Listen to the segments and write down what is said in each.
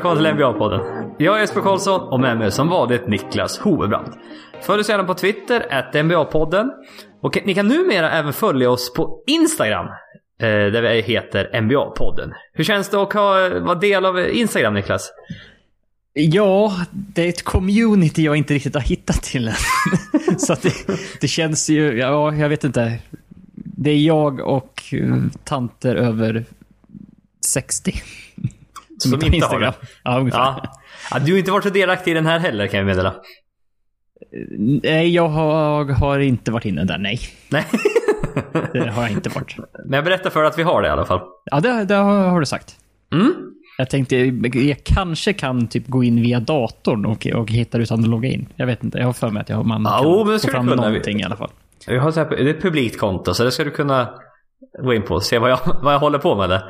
välkomna till NBA-podden. Jag är Jesper Karlsson och med mig som vanligt Niklas Hovebrand. Följ oss gärna på Twitter, att NBA-podden. Och ni kan numera även följa oss på Instagram. Eh, där vi heter NBA-podden. Hur känns det att ha- vara del av Instagram Niklas? Ja, det är ett community jag inte riktigt har hittat till än. Så att det, det känns ju, ja, jag vet inte. Det är jag och eh, tanter över 60. Som inte har det. Ja, ungefär. Ja. ja. Du har inte varit så delaktig i den här heller kan jag meddela. Nej, jag har, har inte varit inne där, nej. Nej. Det har jag inte varit. Men jag berättar för att vi har det i alla fall. Ja, det, det har, har du sagt. Mm. Jag tänkte, jag kanske kan typ gå in via datorn och, och hitta det utan att logga in. Jag vet inte, jag har för mig att jag, man Ja, kan det få fram kunna. någonting i alla fall. Vi har så här, det är ett publikt konto så det ska du kunna gå in på och se vad jag, vad jag håller på med där.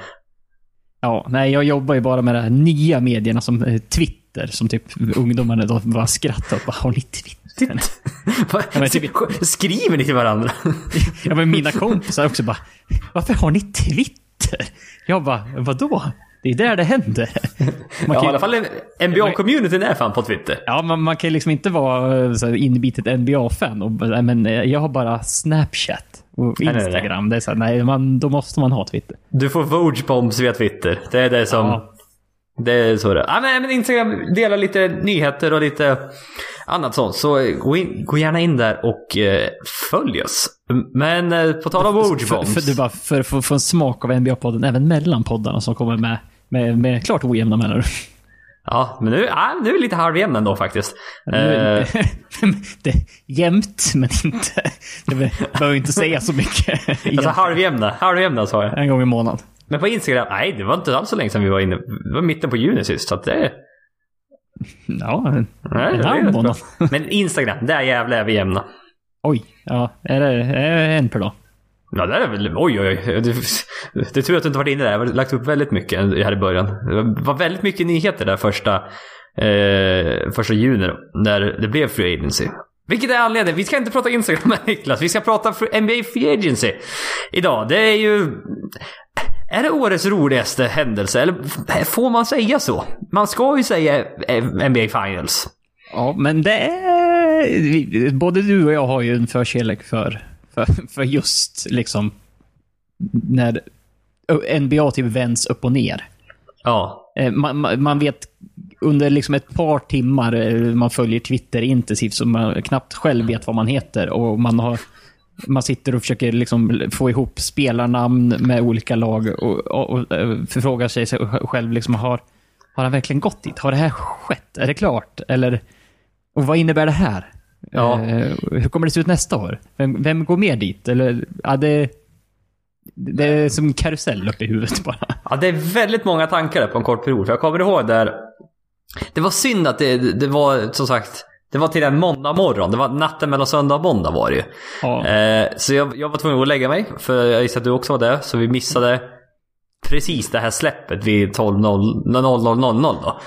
Ja, nej, jag jobbar ju bara med de här nya medierna som eh, Twitter, som typ ungdomarna då bara skrattar åt. Bara, Har ni Twitter? Men typ- Skriver ni till varandra? Ja, men mina kompisar också bara, varför har ni Twitter? Jag bara, vadå? Det är där det händer. Man Ja, kan, i alla fall NBA-communityn är fan på Twitter. ja, man, man kan ju liksom inte vara eh, så inbitet NBA-fan och nej, men eh, jag har bara Snapchat och nej, nej. Instagram. Det är så här, nej, man, då måste man ha Twitter. Du får Vogue bombs via Twitter. Det är det som... Ja. Det är så det är. ja, men, men Instagram delar lite nyheter och lite annat sånt. Så gå, in, gå gärna in där och eh, följ oss. Men eh, på tal om Vogue För, för, du bara, för att få, få en smak av NBA-podden även mellan poddarna som kommer med, med, med klart ojämna mellanrum. Ja, men nu, ja, nu är vi lite halvjämna ändå faktiskt. Eh, det, jämnt, men inte... Det be- behöver inte säga så mycket. alltså halvjämna. Halvjämna sa jag. en gång i månaden. Men på Instagram, nej det var inte alls så länge sedan vi var inne. Det var mitten på juni sist. Så att det, Ja, nej, en det halv månad. Men Instagram, där jävlar är vi jämna. Oj, ja. Är det är det en per dag? Ja, där är väl... Oj, oj, oj. Det, är tur att du inte varit inne där. Jag har lagt upp väldigt mycket här i början. Det var väldigt mycket nyheter där första, eh, första juni då, när det blev Free Agency. Vilket är anledningen. Vi ska inte prata Instagram med Niklas. Vi ska prata NBA Free Agency idag. Det är ju... Är det årets roligaste händelse? Eller får man säga så? Man ska ju säga eh, NBA Finals. Ja, men det är... Både du och jag har ju en förkärlek för, för, för just liksom när NBA typ vänds upp och ner. Ja. Eh, Man, man, man vet under liksom ett par timmar eh, man följer Twitter intensivt så man knappt själv vet vad man heter och man har man sitter och försöker liksom få ihop spelarnamn med olika lag och, och, och eh, förfrågar sig själv liksom har, har han verkligen gått dit? Har det här skett? Är det klart? Eller och vad innebär det här? Ja. Eh, hur kommer det se ut nästa år? Vem, vem går mer dit? Eller, ja, det, det är som en karusell uppe i huvudet bara. Ja, det är väldigt många tankar där på en kort period. För jag kommer ihåg där... Det var synd att det, det var, som sagt, det var till en måndag morgon. Det var natten mellan söndag och måndag var det ju. Ja. Eh, så jag, jag var tvungen att lägga mig, för jag gissar att du också var det. Så vi missade precis det här släppet vid 12.00 då.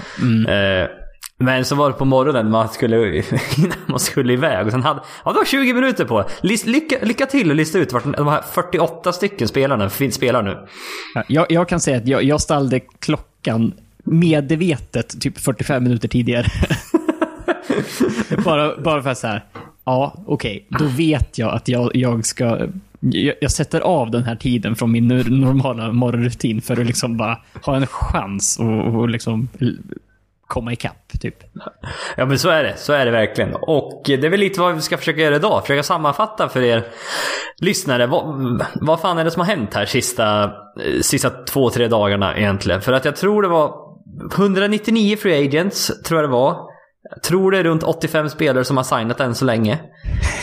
Eh, men så var det på morgonen man skulle, innan man skulle iväg. Och sen hade, ja, det var 20 minuter på lycka, lycka till att lista ut vart de här 48 stycken spelarna finns, spelar nu. Jag, jag kan säga att jag, jag ställde klockan medvetet typ 45 minuter tidigare. bara, bara för att så här. Ja, okej. Då vet jag att jag, jag ska... Jag, jag sätter av den här tiden från min normala morgonrutin för att liksom bara ha en chans och, och liksom komma ikapp, typ. Ja men så är det, så är det verkligen. Och det är väl lite vad vi ska försöka göra idag. Försöka sammanfatta för er lyssnare. Vad, vad fan är det som har hänt här sista, eh, sista två, tre dagarna egentligen? För att jag tror det var 199 free agents, tror jag det var. Jag tror det är runt 85 spelare som har signat än så länge.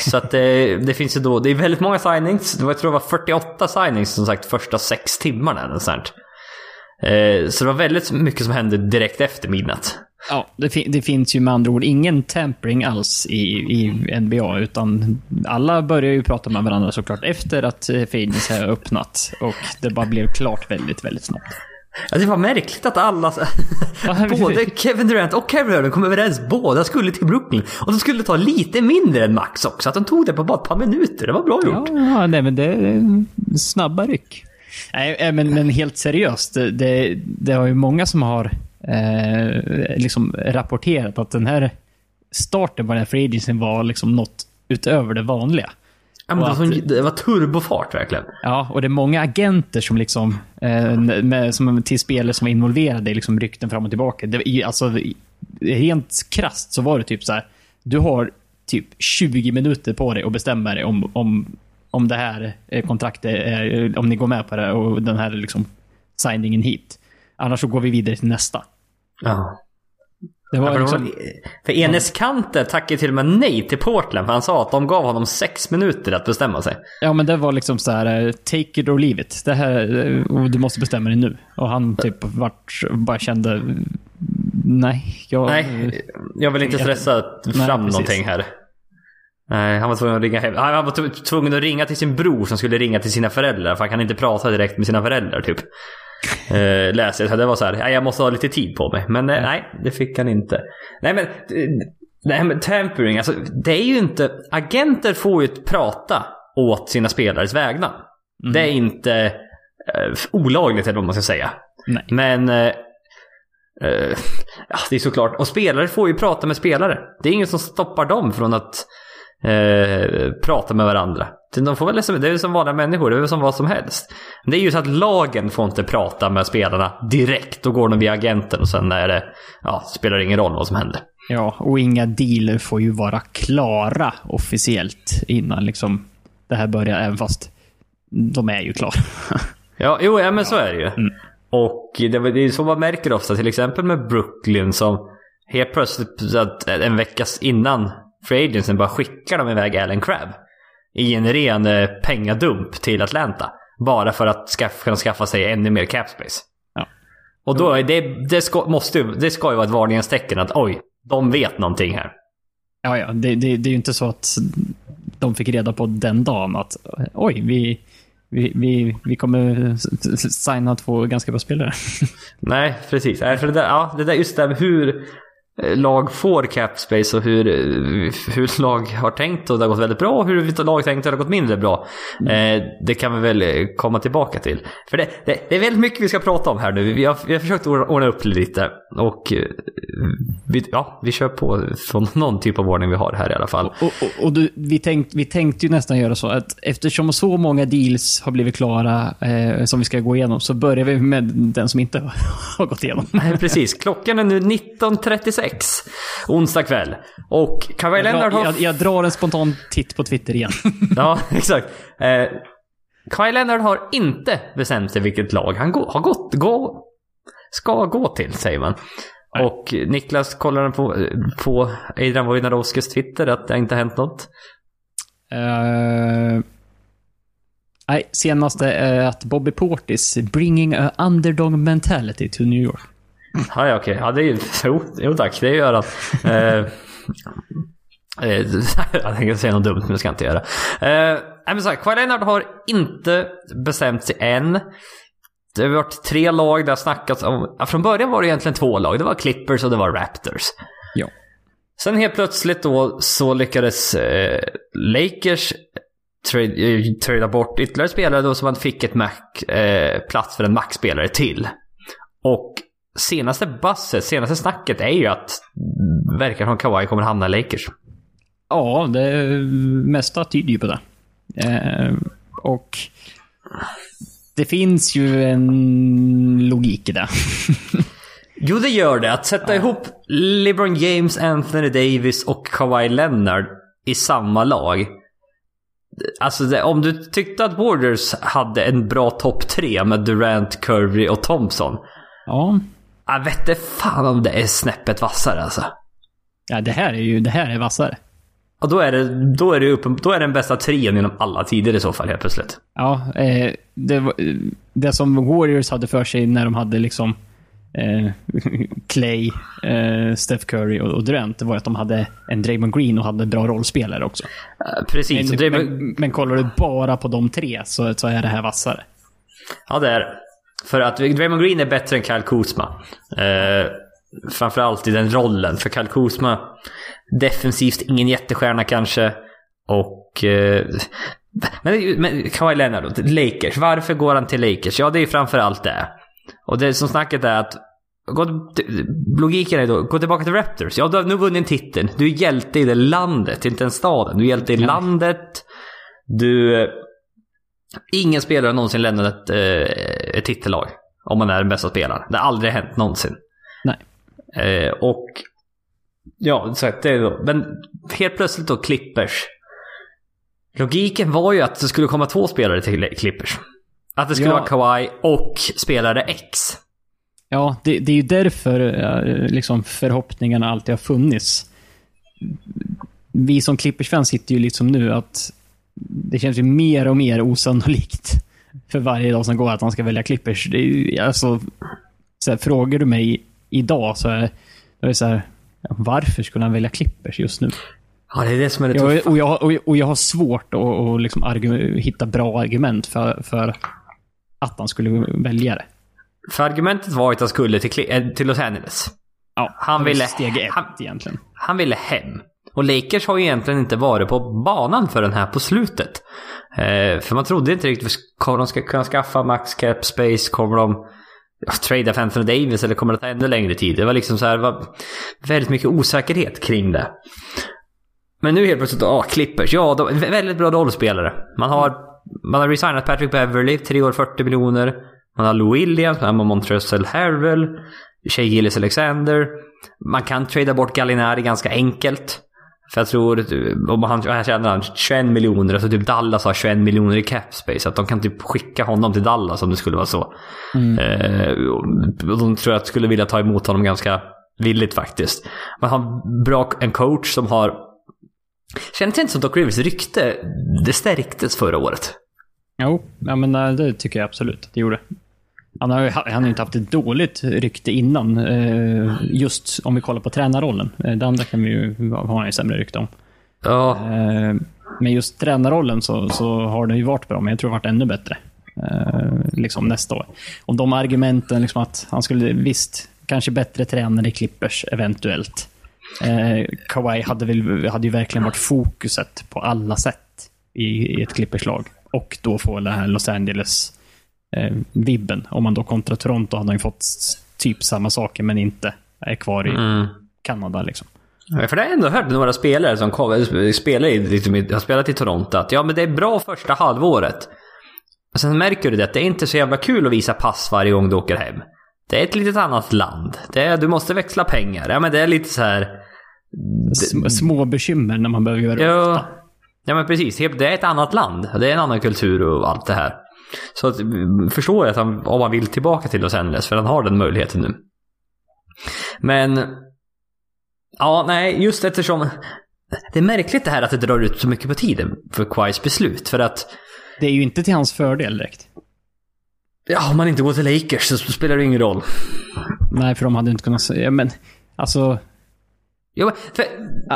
Så att det, eh, det finns ju då, det är väldigt många signings. Det var, jag tror det var 48 signings som sagt första sex timmarna eller sånt. Eh, Så det var väldigt mycket som hände direkt efter midnatt. Ja, det, fin- det finns ju med andra ord ingen tampering alls i, i NBA, utan alla börjar ju prata med varandra såklart efter att eh, Phoenix har öppnat. Och det bara blev klart väldigt, väldigt snabbt. Ja, det var märkligt att alla, både Kevin Durant och Kevin Irving kom överens. Båda skulle till Brooklyn. Och de skulle ta lite mindre än max också. Att de tog det på bara ett par minuter. Det var bra gjort. Ja, ja nej, men det är snabba ryck. Nej, eh, men, men helt seriöst. Det, det, har ju många som har eh, liksom rapporterat att den här starten på den här free var liksom något utöver det vanliga. Ja, men det, var, sån- det var turbofart verkligen. Ja, och det är många agenter som liksom, eh, med, som till spelare som var involverade i liksom rykten fram och tillbaka. Det, alltså, rent krasst så var det typ så här. Du har typ 20 minuter på dig att bestämma dig om, om, om det här eh, kontraktet, är, om ni går med på det och den här liksom signingen hit. Annars så går vi vidare till nästa. Ja. Det Ja, var för, de liksom, för Enes Kanter tackade till och med nej till Portland för han sa att de gav honom sex minuter att bestämma sig. ja men det var liksom så här, eh, take it or leave it. Det här, eh, du måste bestämma dig nu. Och han typ vart, bara kände, nej, jag... Nej, jag vill inte stressa Nej, fram precis. någonting här. Nej, han var tvungen att ringa hem. Han var tv- tvungen att ringa till sin bror som skulle ringa till sina föräldrar för han kan inte prata direkt med sina föräldrar typ. Eh, läser jag. Det var så här, "Nej, jag måste ha lite tid på mig. Men eh, nej, det fick han inte. Nej men, eh, det här med tampering, alltså det är ju inte... Agenter får ju prata åt sina spelares vägnar. Det är inte eh, olagligt eller vad man ska säga. Nej. Men... Eh, eh, ja, det är såklart. Och spelare får ju prata med spelare. Det är ingen som stoppar dem från att eh, prata med varandra. De får väl, liksom- det är som vanliga människor, det är väl som vad som helst. Men det är ju så att lagen får inte prata med spelarna direkt. Då går de via agenten och sen är det, ja, spelar det ingen roll vad som händer. Ja, och inga dealer får ju vara klara officiellt innan liksom det här börjar, även fast de är ju klara. Ja, jo, ja, men så är det ju. Och det, är så man märker ofta, till exempel med Brooklyn som helt plötsligt en vecka innan Free Agency bara skickar de iväg Allen Crabbe. I en ren eh, pengadump till Atlanta. Bara för att skaff, kunna skaffa sig ännu mer cap space. Ja. Och då, det, det, ska, måste, ju- det ska ju vara ett varningens tecken att oj, de vet någonting här. Ja, ja, det, det, det är ju inte så att de fick reda på den dagen att oj, vi, vi, vi, vi kommer signa två ganska bra spelare. Nej, precis. För det där, ja, det där, just det där hur lag får cap space och hur, eh, hur lag har tänkt och det har gått väldigt bra och hur lag tänkt och det har gått mindre bra. Eh, det kan vi väl eh, komma tillbaka till. För det, det, det är väldigt mycket vi ska prata om här nu. Vi har, vi har försökt ordna upp lite och eh, vi, ja, vi kör på från någon typ av ordning vi har här i alla fall. Och, och, och du, vi, tänkt, vi tänkte ju nästan göra så att eftersom så många deals har blivit klara eh, som vi ska gå igenom så börjar vi med den som inte har gått igenom. Nej, Precis. Klockan är nu 19.36 onsdag kväll. Och Kawhi Leonard har... jag, jag drar en spontan titt på Twitter igen. Ja, exakt. Eh, Kawhi Leonard har inte bestämt sig vilket lag han gå, har gått, gå, ska gå till, säger man. Nej. Och Niklas kollade på, på Adrian Wojnarowskis Twitter att det inte har hänt något. Eh, nej, senaste är att Bobby Portis bringing a underdog mentality to New York. Ja, ja, okej. Ja, det är ju... Jo, jo tack, det gör han. Eh, jag tänkte säga något dumt, men det ska jag inte göra. Eh, nej, men så här, Kawhi Leonard har inte bestämt sig än. Det har varit tre lag det har snackats om. Ja, från början var det egentligen två lag. Det var Clippers och det var Raptors. Ja. Sen helt plötsligt då så lyckades eh, Lakers trade, eh, trada bort ytterligare spelare då så man fick ett Mac, eh, plats för en Mac-spelare till. Och senaste basset, senaste snacket är ju att verkar som Kawhi kommer hamna i Lakers. Ja, det mesta tyder ju på det. Eh, och det finns ju en logik i det. Jo, det gör det. Att sätta ihop LeBron James, Anthony Davis och Kawhi Leonard i samma lag. Alltså, det, om du tyckte att Warriors hade en bra topp tre med Durant, Curry och Thompson. ja. Jag vet inte fan om det är snäppet vassare alltså. ja, det här är ju det här är vassare. Och då är det, då är det, uppen, då är det den bästa trean inom alla tider i så fall helt plötsligt. Ja, eh, det, var- det som Warriors hade för sig när de hade liksom eh, Clay, eh, Steph Curry och, och Durant, det var att de hade en Draymond Green och hade bra rollspelare också. Eh, Precis. Men, det, men, men kollar du bara på de tre så, så är det här vassare. Ja, det är. För att Draymond Green är bättre än Kyle Kuzma. Eh, framförallt i den rollen. För Kyle Kuzma, defensivt ingen jättestjärna kanske. Och... Eh, men, men Kawhi Leonard Lakers. Varför går han till Lakers? Ja, det är ju framförallt det. Och det som snacket är att gå, logiken är då, gå tillbaka till Raptors. Ja, du har nu vunnit en titel. Du är hjälte i det landet, inte en staden. Du är hjälte i Ja. landet. Du... Ingen spelare har någonsin lämnat ett, eh, ett titellag. Om man är den bästa spelaren. Det har aldrig hänt någonsin. Nej. Eh, och... Ja, att det är då. Men helt plötsligt då Clippers. Logiken var ju att det skulle komma två spelare till Clippers. Att det skulle Ja. vara Kawhi och spelare X. Ja, det, det är ju därför eh, liksom, förhoppningarna alltid har funnits. Vi som Clippers-fans sitter ju liksom nu att det känns ju mer och mer osannolikt för varje dag som går att han ska välja Clippers. Det är alltså, så här, frågar du mig idag så är, då är det så här, varför skulle han välja Clippers just nu? Ja, det är det som är det Jag, tuffa. och, jag, och, och jag har svårt att, att liksom argu- hitta bra argument för, för att han skulle välja det. För argumentet var att han skulle till, eh, till Los Angeles. Ja, Han ville- Steg ett han- egentligen. Han ville hem. Och Lakers har ju egentligen inte varit på banan för den här på slutet. Eh, för man trodde inte riktigt, kommer de ska kunna skaffa max cap space? Kommer de ja, trada för Anthony Davis eller kommer det ta ännu längre tid? Det var liksom så här, var väldigt mycket osäkerhet kring det. Men nu helt plötsligt, ja, Clippers. Ja, de, väldigt bra rollspelare. Man har, man har resignat Patrick Beverly, 3 år 40 miljoner. Man har Lou Williams, man har Montrezl Harrell, Shea Gillis Alexander. Man kan trada bort Gallinari ganska enkelt. För jag tror, om han, han 21 miljoner, alltså typ Dallas har 21 miljoner i cap space. Att de kan typ skicka honom till Dallas om det skulle vara så. Eh, och de tror jag skulle vilja ta emot honom ganska villigt faktiskt. Man har bra, en coach som har... Känns det inte som Doc Rivers rykte, det stärktes förra året? Jo, ja, men eh, det tycker jag absolut att det gjorde. Han har ju han har inte haft ett dåligt rykte innan. eh, Just om vi kollar på tränarrollen. Eh, Det andra kan vi ju, har han ju sämre rykte om. Ja, Eh, Men just tränarrollen så, så har det ju varit bra, men jag tror det har varit ännu bättre. Liksom nästa år. Och de argumenten, liksom att han skulle, visst, kanske bättre tränare i Clippers, eventuellt. Eh, Kawhi hade, väl, hade ju verkligen varit fokuset på alla sätt i, i ett Clippers-lag. Och då få den här Los Angeles-vibben. Om man då kontra Toronto hade han ju fått typ samma saker, men inte är kvar i mm. Kanada. Liksom. Ja, För det har jag ändå hört några spelare som kom, spelar i, liksom, har spelat i Toronto att ja men det är bra första halvåret. Och sen märker du det att det är inte så jävla kul att visa pass varje gång du åker hem. Det är ett litet annat land. Det är, du måste växla pengar. Ja men det är lite så här... Sm- Små bekymmer när man behöver göra det ofta. Ja, ja men precis. Det är ett annat land. Det är en annan kultur och allt det här. Så att, förstår jag att han, om han vill tillbaka till Los Angeles, för han har den möjligheten nu. Men... Ja, nej, just eftersom... Det är märkligt det här att det drar ut så mycket på tiden för Quais beslut. För att... Det är ju inte till hans fördel direkt. Ja, om man inte går till Lakers så spelar det ingen roll. Nej, för de hade inte kunnat säga... Men alltså... Jo, för,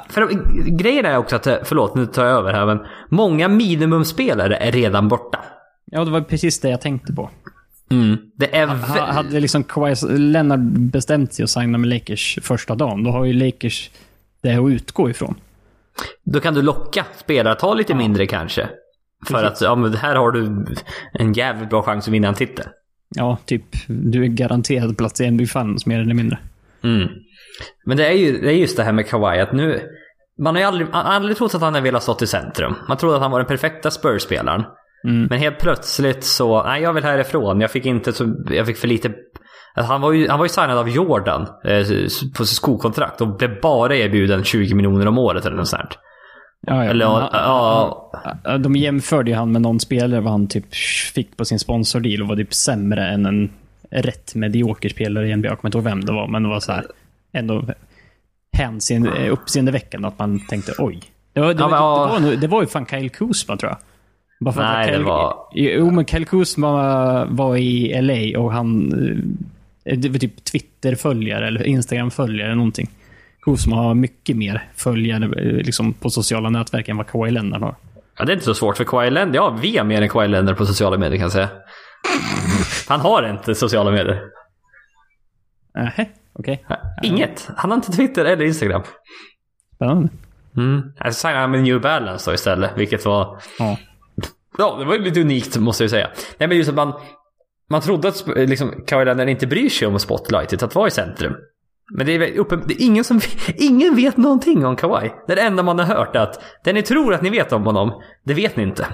för grejen är också att, förlåt nu tar jag över här, men många minimumspelare är redan borta. Ja, det var precis det jag tänkte på. Mm. Det är... Ha, hade liksom Leonard bestämt sig att signa med Lakers första dagen, då har ju Lakers det att utgå ifrån. Då kan du locka spelare, ta lite mindre kanske. För att ja, men här har du en jävligt bra chans att vinna en titel. Ja, typ du är garanterad plats i NBA Finals mer eller mindre. Mm. Men det är ju det är just det här med Kawhi att nu... Man har ju aldrig, aldrig trott att han har velat stå i centrum. Man trodde att han var den perfekta Spurs-spelaren. Mm. Men helt plötsligt så, nej jag vill härifrån. Jag fick inte så, jag fick för lite... Alltså, han var ju, han var ju signad av Jordan eh, på skokontrakt och blev bara erbjuden 20 miljoner om året eller något sånt. Ja, ja. Eller Men ja, han- De jämförde ju han med någon spelare vad han typ fick på sin sponsordeal och var typ sämre än en rätt medioker spelare i NBA. Jag kommer inte ihåg vem det var, men det var så här ändå hänseende, uppseendeväckande att man tänkte oj. Det var, det, Ja, var, men, det, var, nog- det var ju fan Kyle Kuzma tror jag. Bara för Nej, att det Kyle, var- Jo, men Kyle Kuzma var i LA och han... eh, Det var typ Twitter-följare eller Instagram-följare eller någonting. Kuzma har mycket mer följare eh, liksom, på sociala nätverk än vad Kawhi Leonard har. ja, det är inte så svårt för Kawhi Leonard. Ja, vi har mer än Kawhi Leonard på sociala medier kan jag säga. Han har inte sociala medier. Nähä, okej. Inget. Han har inte Twitter eller Instagram. Spännande. Mm. Jag signade med New Balance då istället, vilket var... Ja. Ja, det var ju lite unikt måste jag säga. Nej men just att man... man trodde att liksom, Kawhi Leonard inte bryr sig om spotlightet, att vara i centrum. Men det är, uppen, det är ingen som ingen vet någonting om Kawhi. Det är det enda man har hört är att det ni tror att ni vet om honom, det vet ni inte.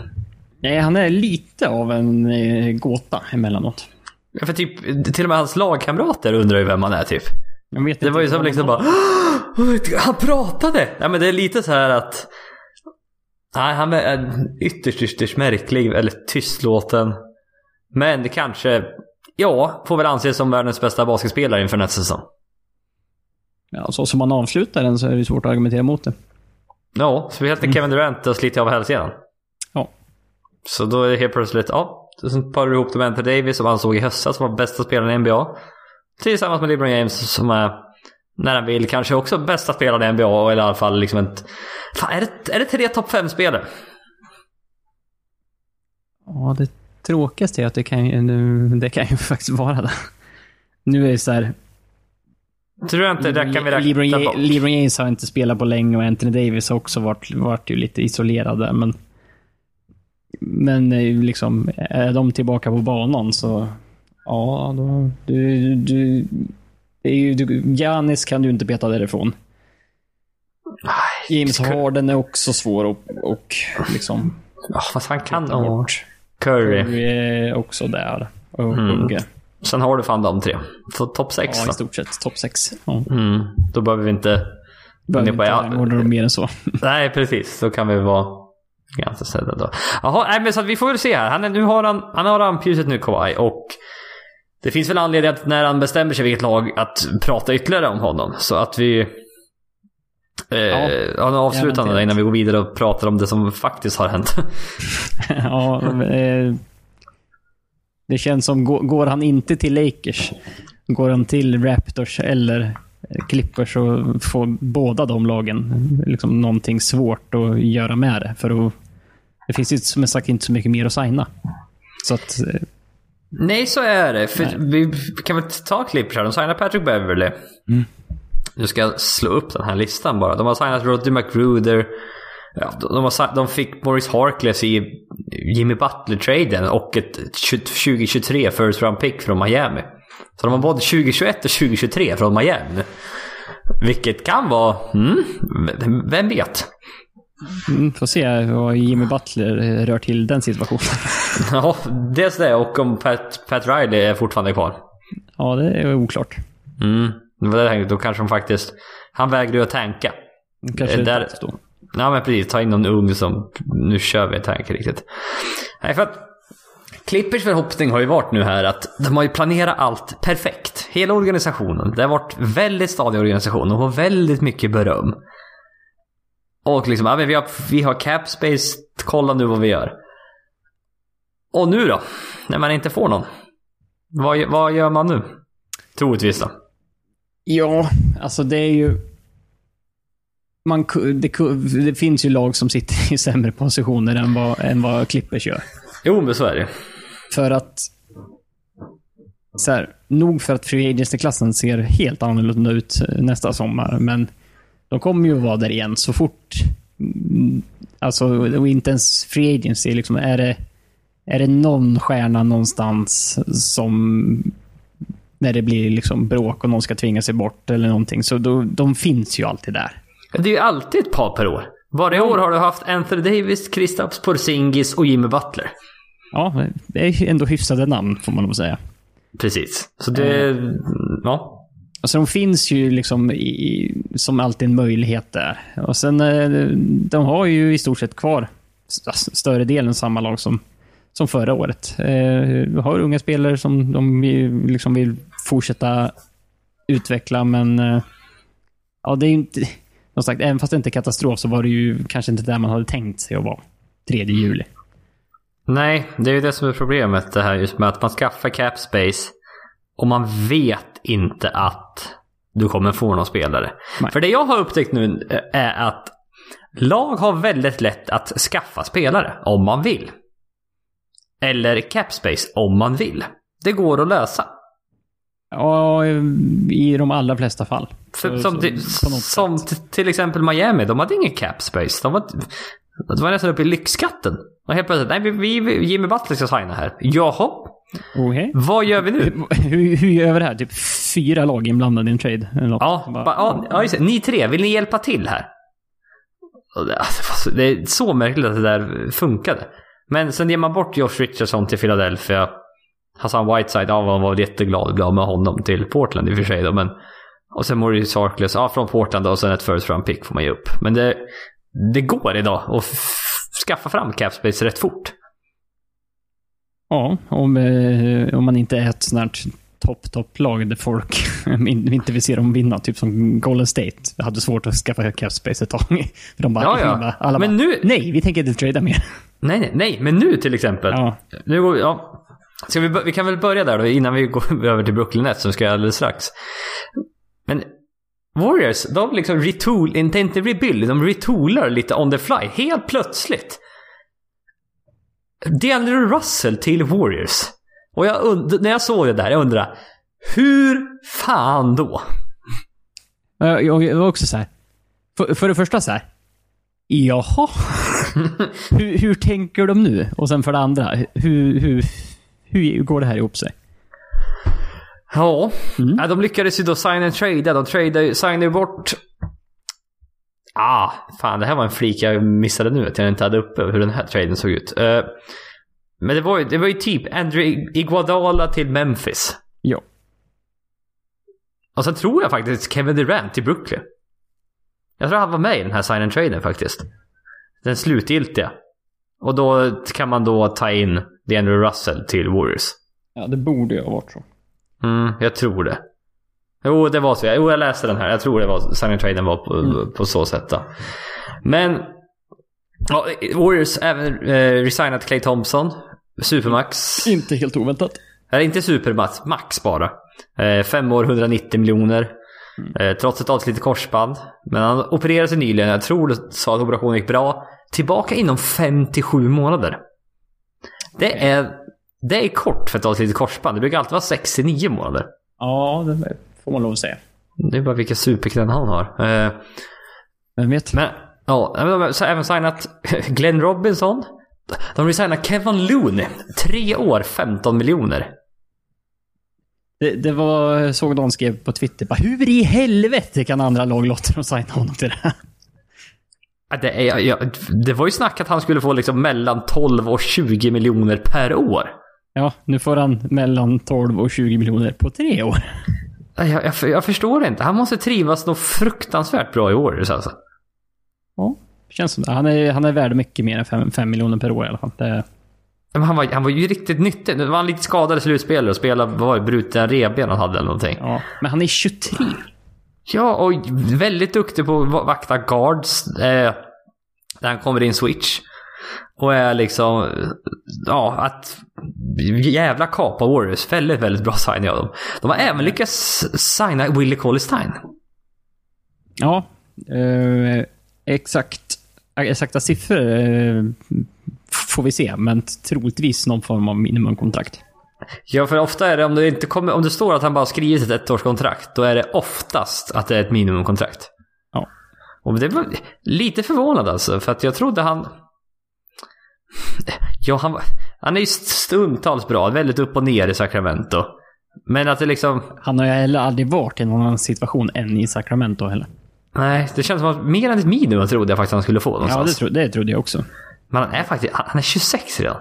Nej, han är lite av en eh, gåta emellanåt. Ja, För typ, till och med hans lagkamrater undrar ju vem han är typ. Det var ju som liksom bara Han pratade! Ja men det är lite så här att Nej han är ytterst ytterst märklig eller tystlåten. Men det kanske Ja, får väl anses som världens bästa basketspelare inför nästa säsong. Ja, så som man avslutar den så är det svårt att argumentera mot det. Ja, speciellt när Kevin Durant har slitit av hälsenan. Ja. Så då är det helt plötsligt, ja. Så parar du ihop det med Anthony Davis som ansåg i höstas som var bästa spelaren i NBA. Tillsammans med LeBron James som är, när han vill, kanske också bästa spelaren i NBA. Eller i alla fall liksom ett... Fan, är det, är det tre topp fem spelare? Ja, det tråkigaste är att det kan, det kan ju faktiskt vara det. Nu är det så här... Tror jag inte, det kan vi räkna bort. LeBron James har inte spelat på länge och Anthony Davis har också varit, varit ju lite isolerade. Men, men eh, liksom, är de tillbaka på banan så... Ja, då... Du, du, det är ju, du, Giannis kan du inte beta därifrån. James Harden är också svår och, och liksom... Ja, vad fan kan bort. Curry. Curry är också där. Och Mm. Sen har du fan de tre. Så topp sex Ja, i då. stort sett. Topp sex. Ja. Mm, då behöver vi inte... Behöver Ni inte rangordna dem mer än så. Nej, precis. Då kan vi vara ganska ställda då. Jaha, nej men så vi får väl se här. Han är, nu har han, han har ramphuset nu Kawhi och det finns väl anledning att när han bestämmer sig vilket lag att prata ytterligare om honom. Så att vi... Eh, Ja, ja, avslutande garanterat. där innan vi går vidare och pratar om det som faktiskt har hänt. ja, eh, det känns som, går, går han inte till Lakers, går han till Raptors eller Clippers så får båda de lagen liksom någonting svårt att göra med det. För att, det finns ju som sagt inte så mycket mer att signa. Så att, eh, Nej, så är det. För Nej. vi kan väl ta Clippers här. De signar Patrick Beverly. Mm. Nu ska jag slå upp den här listan bara. De har signat Roddy McGruder. Ja, de, de, har, de fick Boris Harkless i Jimmy Butler-traden och ett 20- 2023 first round pick från Miami. Så de har både 2021 och 2023 från Miami. Vilket kan vara... Mm, vem vet? Mm, får se vad Jimmy Butler eh, rör till den situationen. Ja, dels det och om Pat, Pat Riley är fortfarande kvar. Ja, det är oklart. Mm. Det Då kanske de faktiskt... Han vägrar ju att tanka. Kanske det där- då. Ja men precis, ta in någon ung som... Nu kör vi tanke riktigt. Nej för att... Clippers förhoppning har ju varit nu här att de har ju planerat allt perfekt. Hela organisationen. Det har varit väldigt stadig organisation. De har väldigt mycket beröm. Och liksom, ja, men vi har, vi har cap space. Kolla nu vad vi gör. Och nu då? När man inte får någon. Vad, vad gör man nu? Troligtvis då. Ja, alltså det är ju... Man, det, det finns ju lag som sitter i sämre positioner än vad, än vad Clippers gör. Jo men så är det. För att... Så här, nog för att Free Agency-klassen ser helt annorlunda ut eh, nästa sommar, men de kommer ju vara där igen så fort... mm, Alltså, och inte ens Free Agency, liksom, är det... Är det någon stjärna någonstans som... När det blir liksom bråk och någon ska tvinga sig bort eller någonting, så då, de finns ju alltid där. Det är ju alltid ett par per år. Varje år har du haft Anthony Davis, Kristaps Porzingis och Jimmy Butler. Ja, det är ändå hyfsade namn, får man nog säga. Precis. Så det... Ja. Alltså de finns ju liksom i, som alltid en möjlighet där. Och sen, eh, de har ju i stort sett kvar st- större delen samma lag som, som förra året. Eh, har unga spelare som de vill- liksom vill fortsätta utveckla, men eh, ja, det är ju inte... Som sagt, även fast det inte är katastrof så var det ju kanske inte där man hade tänkt sig att vara 3 juli. Nej, det är ju det som är problemet det här just med att man skaffar cap space och man vet inte att du kommer få någon spelare. Nej. För det jag har upptäckt nu eh, är att lag har väldigt lätt att skaffa spelare om man vill. Eller cap space om man vill. Det går att lösa. Ja, i de allra flesta fall. För, som, till, som till exempel Miami, de hade ingen cap space. De var, de var nästan uppe i lyxskatten. Och helt plötsligt, nej vi, vi, Jimmy Butler ska signa här. Jaha. Okej. Vad gör vi nu? Hur, hur gör vi det här? Typ fyra lag inblandade i en trade? Ja, Bara- ba, ja, ja just det. Ni tre, vill ni hjälpa till här? Det, alltså, det är så märkligt att det där funkade. Men sen ger man bort Josh Richardson till Philadelphia. Hassan Whiteside, ja, man var jätteglad glad med honom till Portland i och för sig då, men... Och sen Maurice Harkless, ja från Portland då, och sen ett first round pick får man ge upp. Men det, det går idag att skaffa fram cap space rätt fort. Ja, om, eh, om man inte är ett sånt här topp, topp-lag där folk in- inte vill se dem vinna. Typ som Golden State. Jag hade svårt att skaffa cap space ett tag. För de bara, Ja, ja. bara- alla Men bara, nu- nej, vi tänker inte trada mer. Nej, nej, nej, men nu till exempel. Ja. Nu går vi, ja. Ska vi, vi kan väl börja där då innan vi går över till Brooklyn Nets som ska göra alldeles strax. Men Warriors, de liksom retool, inte, inte rebuild, de retoolar lite on the fly. Helt plötsligt. DeAndre Russell till Warriors. Och jag und- när jag såg det där, jag undrar hur fan då? Jag, var också så här. För, för det första så här. Jaha. hur, hur tänker de nu? Och sen för det andra. Hur, hur, hur går det här ihop sig? Ja, ja, de lyckades ju då signa en trade. De signade ju bort... Ah, fan det här var en flik jag missade nu. Att jag inte hade uppe hur den här traden såg ut. Eh, men det var, ju, det var ju typ Andrew Iguodala till Memphis. Ja. Och sen tror jag faktiskt Kevin Durant till Brooklyn. Jag tror han var med i den här sign and traden faktiskt. Den slutgiltiga. Och då kan man då ta in DeAndre Russell till Warriors. Ja, det borde ju ha varit så. Mm, jag tror det. Jo, det var så. Jo, jag läste den här. Jag tror det var sign and traden var på, på så sätt då. Men... Ja, Warriors även eh, resignat Clay Thompson. Supermax. Inte helt oväntat. Eller inte Supermax, max bara. Eh, fem år, 190 miljoner. Eh, trots ett avslitet korsband. Men han opererade sig nyligen. Jag tror det sa att operationen gick bra. Tillbaka inom 57 månader. Det är, det är kort för ett avslitet korsband. Det brukar alltid vara 69 månader. Ja, det får man lov att säga. Det är bara vilka superkraft han har. Eh, Vem vet? men ja, de har även signat Glenn Robinson. De har signat Kevin Looney. Tre år, 15 miljoner. Det, det var, såg någon skrev på Twitter, bara, hur i helvete kan andra lag låta dem signa honom till det här? Det, är, ja, det var ju snack att han skulle få liksom mellan 12 och 20 miljoner per år. Ja, nu får han mellan 12 och 20 miljoner på tre år. Jag, jag, jag förstår inte. Han måste trivas något fruktansvärt bra i Warriors alltså. Ja, känns som det. Han är, han är värd mycket mer än 5 miljoner per år i alla fall. Det, Men han var, han var ju riktigt nyttig. Nu var han lite skadad i slutspelare och spelade, vad var det, brutna revben han hade eller någonting. ja. Men han är 23. Ja, och väldigt duktig på att va- vakta guards. Eh, när han kommer in switch. Och är liksom, ja, att jävla kapa Warriors. Väldigt, väldigt bra signing av dem. De har även lyckats signa Willie Cauley-Stein. Ja, eh, exakt, exakta siffror eh, får vi se, men troligtvis någon form av minimumkontrakt. Ja, för ofta är det om det inte kommer, om det står att han bara skrivit ett ettårskontrakt, då är det oftast att det är ett minimumkontrakt. Ja. Och det var lite förvånad alltså, för att jag trodde han... Ja, han, han är ju stundtals bra, väldigt upp och ner i Sacramento. Men att det liksom... Han har ju heller aldrig varit i någon annan situation än i Sacramento heller. Nej, det känns som att mer än ett minimum trodde jag faktiskt han skulle få Ja, någonstans. det, tro, det trodde jag också. Men han är faktiskt... Han är 26 redan.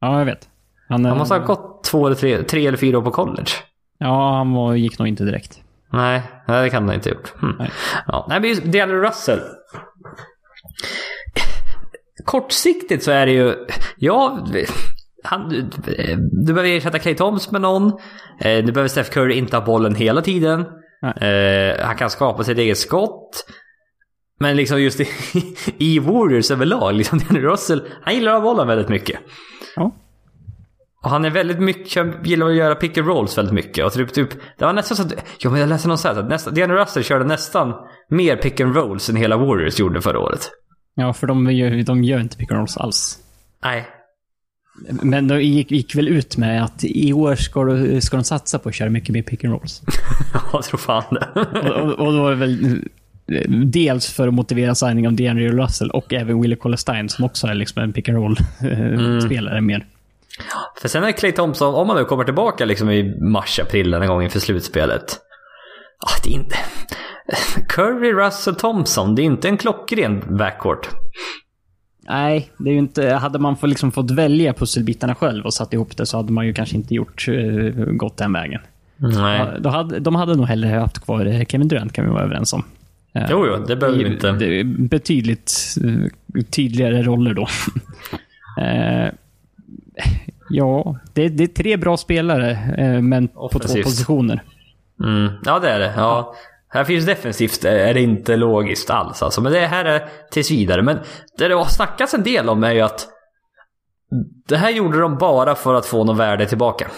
Ja, jag vet. Han, Han måste ha gått två eller tre, tre eller fyra år på college. Ja, han var, gick nog inte direkt. Nej, det kan han inte ha gjort. Hmm. Nej. Ja, nej, men just DeAndre Russell. Kortsiktigt så är det ju... Ja, han, du behöver ersätta Clay Thompson med någon. Eh, Du behöver Steph Curry inte ha bollen hela tiden. Eh, han kan skapa sitt eget skott. Men liksom just i, i Warriors överlag, liksom DeAndre Russell, han gillar att ha bollen väldigt mycket. Ja. Och han är väldigt mycket, gillar att göra pick and rolls väldigt mycket. Och typ, typ, det var nästan så att, jo men jag läste någon så här, att nästan, DeAndre Russell körde nästan mer pick and rolls än hela Warriors gjorde förra året. Ja, för de gör, de gör inte pick and rolls alls. Nej. Men de gick, gick väl ut med att i år ska, de- ska de satsa på att köra mycket mer pick and rolls. jag tror fan det. och, och, då är det väl eh, dels för att motivera signing av DeAndre Russell och även Willie Cauley-Stein som också är liksom en pick and roll-spelare mer. För sen är Clay Thompson, om han nu kommer tillbaka liksom i mars, april en gång inför slutspelet. Ah, det är inte... Curry, Russell, Thompson. Det är inte en klockren backcourt. Nej, det är ju inte... Hade man fått, liksom fått välja pusselbitarna själv och satt ihop det så hade man ju kanske inte gjort uh, gått den vägen. Nej. Då hade, de hade nog hellre haft kvar eh, Kevin Durant kan vi vara överens om. Eh, Jo, jo, det behöver vi inte. Det är betydligt eh, tydligare roller då. Eh, ja, det, det är tre bra spelare, eh, men på två Offensivt. positioner. Mm. Ja, det är det. Ja. Här finns defensivt är det inte logiskt alls alltså. Men det här är tills vidare. Men det det har snackats en del om är ju att det här gjorde de bara för att få något värde tillbaka.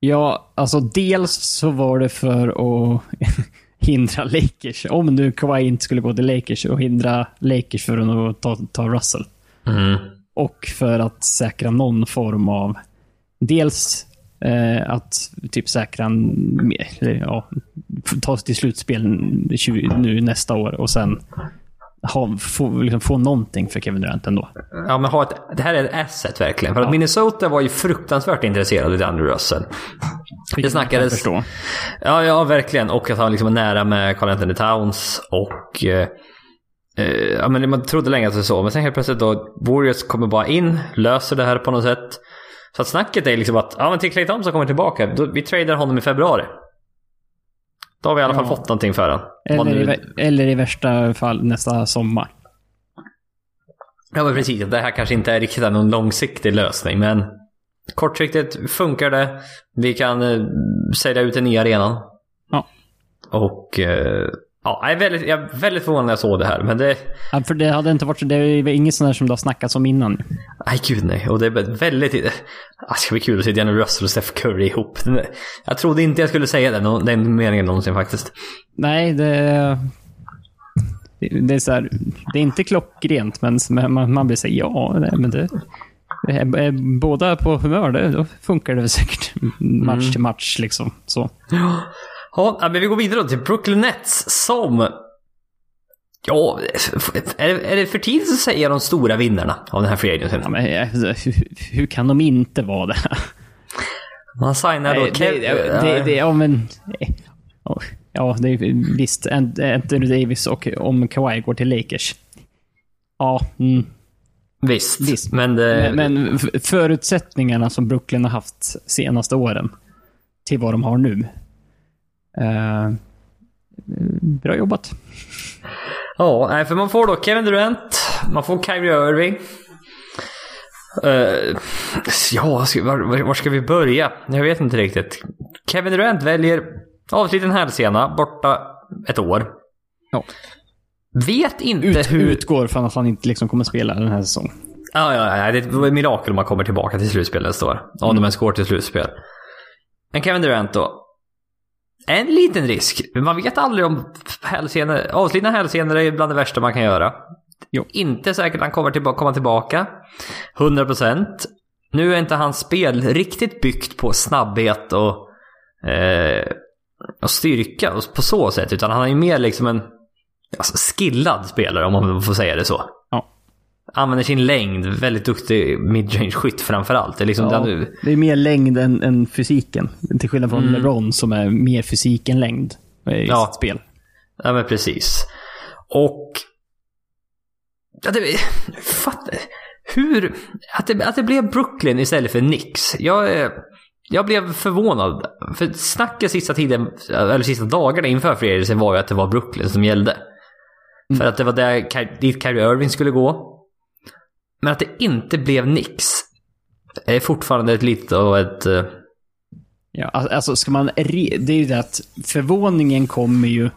Ja, alltså dels så var det för att hindra Lakers. Om nu Kawhi inte skulle gå till Lakers och hindra Lakers för att ta, ta Russell. Mm. Och för att säkra någon form av... Dels eh, att typ säkra en, eller, ja, ta sig till slutspel 20, nu nästa år och sen ha, få, liksom, få någonting för Kevin Durant ändå. Ja, men ha ett, det här är ett asset verkligen. För att Minnesota var ju fruktansvärt intresserade av Andrew Russell. Det Kan jag snackades... förstå. Ja, ja, verkligen. Och att han liksom var nära med Carl Anthony Towns och... Eh, eh, ja, men man trodde länge att det var så. Men sen helt plötsligt då, Warriors kommer bara in, löser det här på något sätt. Så att snacket är liksom att, ja men till Clay Thompson kommer tillbaka, då, vi tradar honom i februari. Då har vi i alla fall Ja. fått någonting för honom. Vad Eller, i, eller i värsta fall nästa sommar. Ja men precis, det här kanske inte är riktigt någon långsiktig lösning men kortsiktigt funkar det. Vi kan eh, sälja ut den nya arenan. Ja. Och eh, ja, jag är, väldigt, jag är väldigt förvånad när jag såg det här. Men det, Ja, för det hade inte varit så, det är inget sånt där som det har snackats om innan. nej gud nej. Och det är väldigt, det ska bli kul att se Daniel Russell och Steph Curry ihop. Jag trodde inte jag skulle säga den, den meningen någonsin faktiskt. Nej, det... Det är så här, det är inte klockrent, men man, man blir så här, ja, nej, men det... Är, är båda på humör, det, då funkar det säkert match till match liksom. Så. Ja, men vi går vidare då till Brooklyn Nets som... Ja, är det, för tidigt att säga de stora vinnarna av den här free agency? Ja, men, eh, hur, hur kan de inte vara det? Man signar då Nej, det, det, det, ja, men... eh, Ja, det är visst. Ant- Anthony Davis och om Kawhi går till Lakers. Ja, mm. Visst, Visst. men det... Men, men förutsättningarna som Brooklyn har haft senaste åren till vad de har nu. Eh, bra jobbat. Ja, för man får då Kevin Durant, man får Kyrie Irving. Eh, ja, var, var- ska vi börja? Jag vet inte riktigt. Kevin Durant väljer avsliten hälsena, borta ett år. Ja. Vet inte Ut, hur... Utgår från att han inte liksom kommer spela den här säsongen. Ja, ja, ja, det är ett mirakel om man kommer tillbaka till slutspel nästa år. Om de ens går till slutspel. Men Kevin Durant då. En liten risk. Man vet aldrig om hälsenor, avslitna hälsenor är bland det värsta man kan göra. Jo. Inte säkert han kommer tillbaka, komma tillbaka. 100%. Nu är inte hans spel riktigt byggt på snabbhet och, eh, och styrka och på så sätt. Utan han är ju mer liksom en alltså, skillad spelare om man får säga det så. Använder sin längd. Väldigt duktig midrange skytt framförallt. Det är liksom Ja, den, det är mer längd än, än fysiken. Till skillnad från LeBron som är mer fysik än längd i Ja. sitt spel. Ja men precis. Och... Ja, det... Fattar... Hur... Att det, att det blev Brooklyn istället för Knicks. Jag, jag blev förvånad. För snacket sista tiden, eller sista dagarna inför agency var ju att det var Brooklyn som gällde. För att det var där, dit Kyrie Irving skulle gå. Men att det inte blev nix är fortfarande ett litet och ett... Eh, ja, alltså ska man... re- Det är ju det att förvåningen kommer ju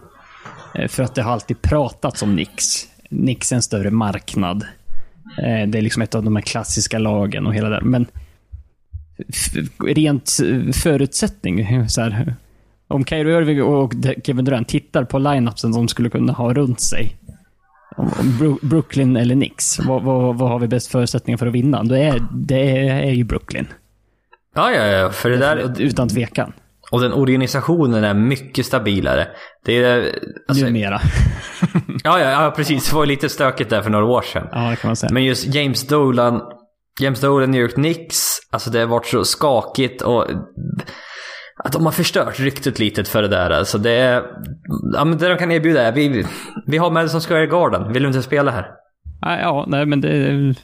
eh, för att det har alltid pratats om Nix. Nix är en större marknad. Eh, det är liksom ett av de här klassiska lagen och hela det. Men rent förutsättning, så här, om Kyrie Irving och Kevin Durant tittar på line-upsen de skulle kunna ha runt sig. Brooklyn eller Nix, vad, vad, vad har vi bäst förutsättningar för att vinna? Det är, det är ju Brooklyn. Ja, ja, ja. För det där... Utan tvekan. Och den organisationen är mycket stabilare. Det är... Alltså, Numera. ja, ja, ja, precis. Det var lite stökigt där för några år sedan. Ja, det kan man säga. Men just James Dolan, James Dolan, New York Knicks. Alltså det har varit så skakigt och att de har förstört ryktet lite för det där. Alltså det, är, ja, men det de kan erbjuda är, vi, vi har Madison Square Garden, vill du inte spela här? Ja, nej men det...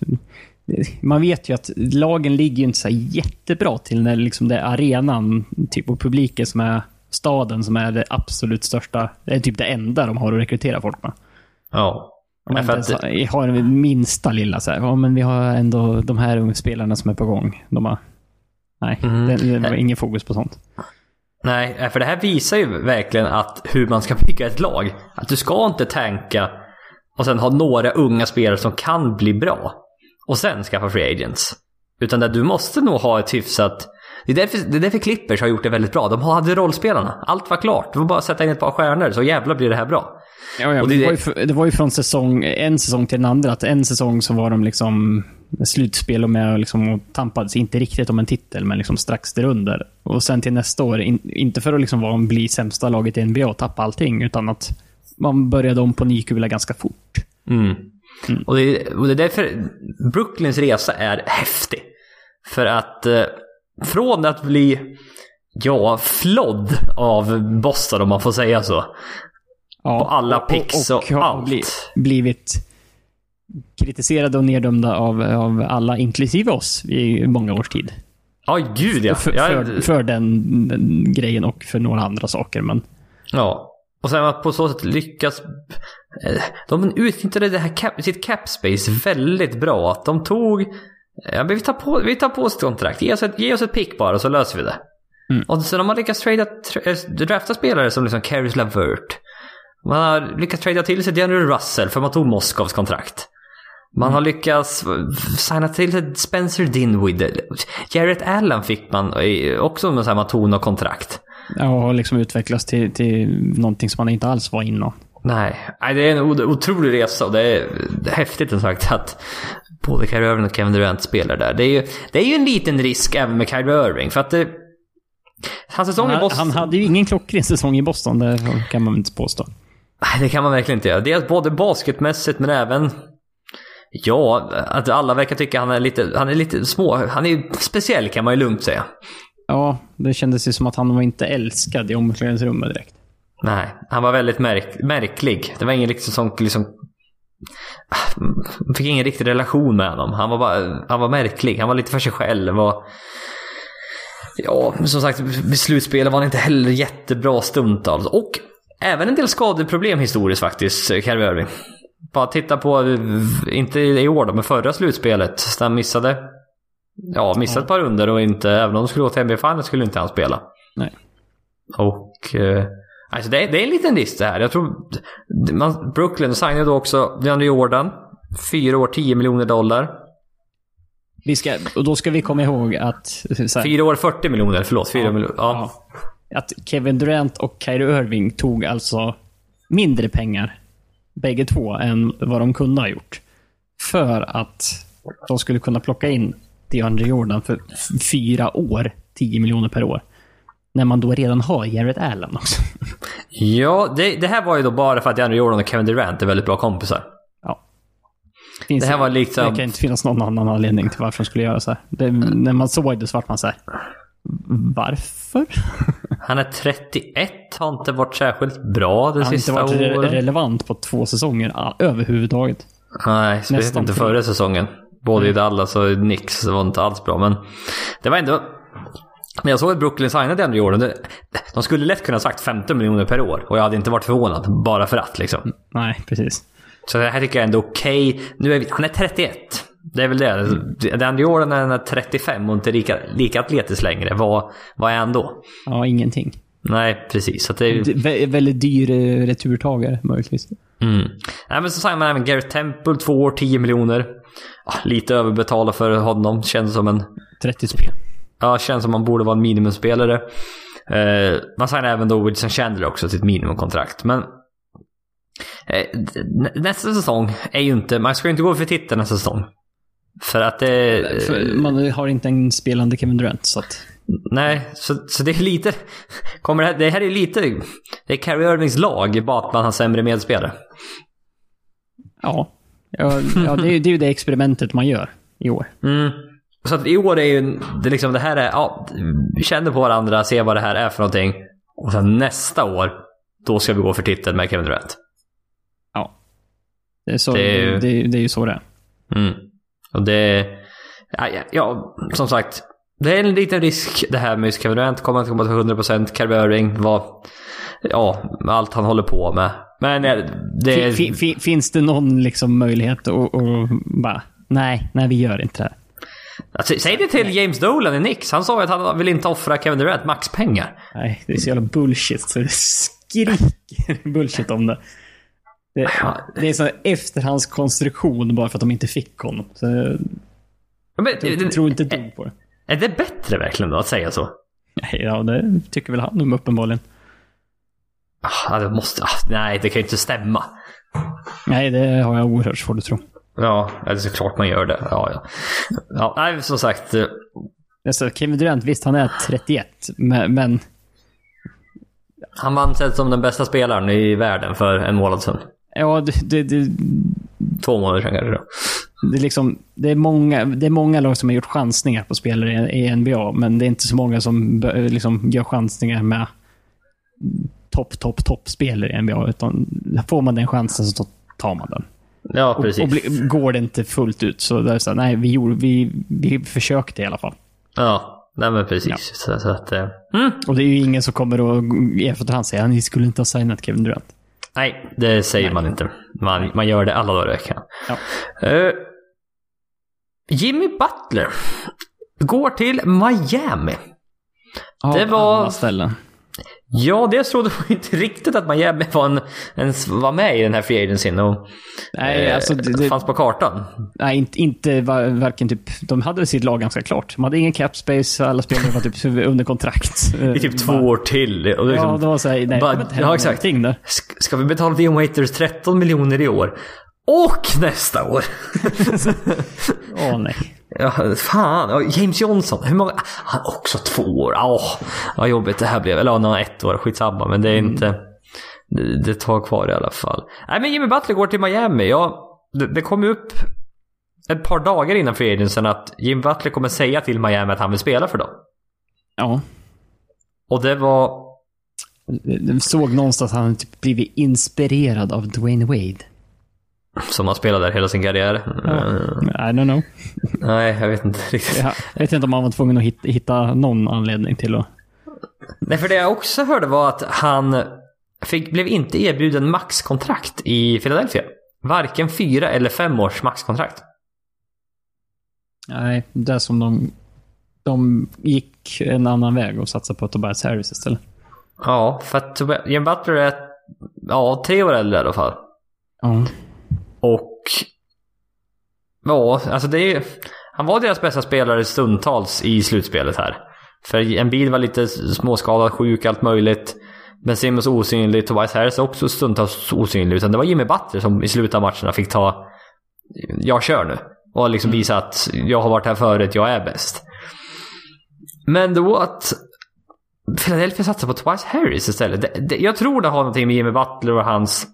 Man vet ju att lagen ligger ju inte så jättebra till när liksom det är arenan typ, och publiken som är staden som är det absolut största. Det är typ det enda de har att rekrytera folk med. Ja. Om man inte ens har den minsta lilla så här, ja men vi har ändå de här unga spelarna som är på gång. De har, nej, mm. det, det var ingen fokus på sånt. Nej, för det här visar ju verkligen att hur man ska bygga ett lag. Att du ska inte tänka och sen ha några unga spelare som kan bli bra. Och sen skaffa free agents. Utan där du måste nog ha ett hyfsat... Det är, därför, det är därför Clippers har gjort det väldigt bra. De hade rollspelarna. Allt var klart. Det var bara att sätta in ett par stjärnor så jävlar blir det här bra. Ja, ja, det, det, var ju, det var ju från säsong, en säsong till den andra. Att en säsong så var de liksom slutspel och med liksom, och tampades inte riktigt om en titel, men liksom strax därunder. Och sen till nästa år, in, inte för att liksom vara, bli sämsta laget i NBA och tappa allting, utan att man började om på ny kula ganska fort. Mm. Mm. Och, det, och det är därför Brooklyns resa är häftig. För att eh, från att bli, ja, flodd av Boston om man får säga så. Ja, på alla picks och, och, och allt. Bli, blivit kritiserade och neddömda av, av alla, inklusive oss, i många års tid. Ja, gud ja. För, för, för den, den, grejen och för några andra saker, men... Ja. Och sen att på så sätt lyckas... Eh, de utnyttjade det här cap, sitt cap space väldigt bra. Att de tog... Ja, vi, tar på, vi tar på oss ett kontrakt. Ge oss ett, ge oss ett pick bara så löser vi det. Mm. Och sen har man lyckats trada, tra, eh, drafta spelare som liksom Caris Lavert. Man har lyckats trada till sig DeAndre Russell för man tog Moskovs kontrakt. Man har mm. lyckats signa till sig Spencer Dinwiddie. Jarrett Allen fick man också med samma ton och kontrakt. Ja, och liksom utvecklas till, till någonting som man inte alls var innan. Nej, det är en otrolig resa och det är, det är häftigt som sagt att både Kyrie Irving och Kevin Durant spelar där. Det är ju, det är ju en liten risk även med Kyrie Irving för att det, hans säsong han, i Boston... Han hade ju ingen klockren säsong i Boston, det kan man inte påstå. Det kan man verkligen inte göra. Dels både basketmässigt men även Ja, att alla verkar tycka han är lite, han är lite små, han är speciell kan man ju lugnt säga. Ja, det kändes ju som att han var inte älskad i omklädningsrummet direkt. Nej, han var väldigt märk märklig. Det var ingen riktigt sån liksom... Man fick ingen riktig relation med honom. Han var bara, han var märklig. Han var lite för sig själv och... Ja, som sagt, vid slutspelet var han inte heller jättebra stundtals. Och även en del skadeproblem historiskt faktiskt, Kyrie Irving. Bara titta på, inte i år då, men förra slutspelet. Där han missade, ja, missade ett par runder och inte, även om de skulle gå till NBA Finals skulle inte han spela. Nej. Och, eh, alltså det är, det är en liten risk det här. Jag tror, man, Brooklyn signade då också DeAndre Jordan. Fyra år, 10 miljoner dollar. Vi ska, och då ska vi komma ihåg att... Fyra år, 40 miljoner. Förlåt, fyra ja, miljoner. Ja. ja. Att Kevin Durant och Kyrie Irving tog alltså mindre pengar bägge två än vad de kunde ha gjort. För att de skulle kunna plocka in DeAndre Jordan för fyra år, 10 miljoner per år. När man då redan har Jared Allen också. Ja, det, det här var ju då bara för att DeAndre Jordan och Kevin Durant är väldigt bra kompisar. Ja. Finns det här var liksom... Det kan inte finnas någon annan anledning till varför de skulle göra så här. Det, när man såg det så vart man så här. Varför? Han är 31, har inte varit särskilt bra det sista året. Han har inte varit re relevant på två säsonger överhuvudtaget. Nej, speciellt inte förra säsongen. Både mm. i Dallas och i Knicks var inte alls bra. Men det var ändå... Men jag såg att Brooklyn signade i år. De skulle lätt kunna sagt 15 miljoner per år. Och jag hade inte varit förvånad. Bara för att liksom. Nej, precis. Så det här tycker jag är ändå okej. Okay. Nu är vi, han är 31. Det är väl det. Den Jordan är 35 och inte lika, lika atletisk längre. Vad, vad är han då? Ja, ingenting. Nej, precis. Så det är... Vä väldigt dyr eh, returtagare, möjligtvis. Mm. Nej, men så säger man även Garrett Temple, två år, 10 miljoner. Lite överbetala för honom. Känns som en... 30 spel. Ja, känns som man borde vara en minimumspelare. Eh, man signar även då Wilson Chandler också till ett minimumkontrakt. Men eh, nästa säsong är ju inte... Man ska ju inte gå för titeln nästa säsong. För att det... För man har inte en spelande Kevin Durant, så att... Nej, så, så det är lite... Kommer det, här, det här är lite... Det är Carrie Irvings lag, bara att man har sämre medspelare. Ja. Ja, ja det, är, det är ju det experimentet man gör. i år. Mm. Så att i år är ju det liksom det här är, ja, vi känner på varandra, ser vad det här är för någonting. Och sen nästa år, då ska vi gå för titeln med Kevin Durant. Ja. Det är, så, Det är ju- det, det är ju så det är. Mm. Och det... Ja, ja, som sagt. Det är en liten risk det här med Kevin Durant. Kommer inte komma till 100%. Kyrie Irving var... Ja, allt han håller på med. Men eh, det är... Fin, fin, finns det någon liksom möjlighet att att bara, nej, nej vi gör inte det här. Alltså, säg det till James Dolan i Knicks. Han sa ju att han vill inte offra Kevin Durant maxpengar. Nej, det är så jävla bullshit så det skriker bullshit om det. Det, det är här efterhandskonstruktion bara för att de inte fick honom. Så jag Men, tror- inte ett dugg på det. Är det bättre verkligen då att säga så? Nej, ja, det tycker väl han uppenbarligen. Ah, det måste... Ah, nej, det kan ju inte stämma. Nej, det har jag oerhört svårt att tro. Ja, det är såklart man gör det. Ja, ja. ja nej, som sagt. eh, Alltså, Kevin Durant, visst han är 31, men, men Han vann sig som den bästa spelaren i världen för en månad sedan. Ja, det, det, det, Två månader sedan kanske. då. det, är liksom, det, är många, det är många lag som har gjort chansningar på spelare i, NBA, men det är inte så många som liksom, gör chansningar med topp, topp, topp spelare i NBA. Utan får man den chansen så tar man den. Ja, Och, precis. och bli, går det inte fullt ut så, där så nej, vi, gjorde, vi, vi försökte i alla fall. Ja, nej men precis. Ja. Så, så att... eh, Mm. Och det är ju ingen som kommer att i efterhand säga att ni skulle inte ha signat Kevin Durant. Nej, det säger man inte. Man, man gör det alla dagar i veckan. Ja. Eh, Jimmy Butler går till Miami. Av Det var- alla ställen. Ja, det trodde man inte riktigt att Miami var, en, ens var med i den här free agencyn och Nej, eh, alltså, det, det, fanns på kartan. nej, inte, inte var, varken typ... De hade sitt lag ganska klart. De hade ingen cap space, alla spelare var typ under kontrakt. I typ två år till. Och liksom, Ja, det var såhär, nej, bara- ja, exakt. där. Sk- Ska vi betala Dion Waiters 13 miljoner i år? Och nästa år! Åh nej. Ja, fan. Ja, James Johnson. Hur många? Han också två år. Åh, vad jobbigt det här blev. Eller ja, han har ett år. Skitsamma. Men det är inte... Det, det tar kvar i alla fall. Nej, men Jimmy Butler går till Miami. Ja, det, det kom upp ett par dagar innan free agency att Jimmy Butler kommer säga till Miami att han vill spela för dem. Ja. Och det var... Jag såg någonstans att han typ blivit inspirerad av Dwayne Wade. Som han spelade där hela sin karriär. I don't know. Nej, jag vet inte riktigt. Jag vet inte om han var tvungen att hitta, någon anledning till att... Nej, för det jag också hörde var att han fick, blev inte erbjuden maxkontrakt i Philadelphia. Varken fyra eller fem års maxkontrakt. Nej, det är som de... De gick en annan väg och satsade på Tobias Harris istället. Ja, för att Jim Butler är ja, tre år äldre i alla fall. Ja. Och... Ja, alltså det är. Han var deras bästa spelare stundtals i slutspelet här. För en bil var lite småskadad, sjuk, allt möjligt. Men Simmons osynlig, Tobias Harris också stundtals osynlig. Utan det var Jimmy Butler som i slutet av matcherna fick ta... Jag kör nu. Och liksom visa att jag har varit här förut, jag är bäst. Men då att Philadelphia satsar på Tobias Harris istället. Det, det, jag tror det har någonting med Jimmy Butler och hans...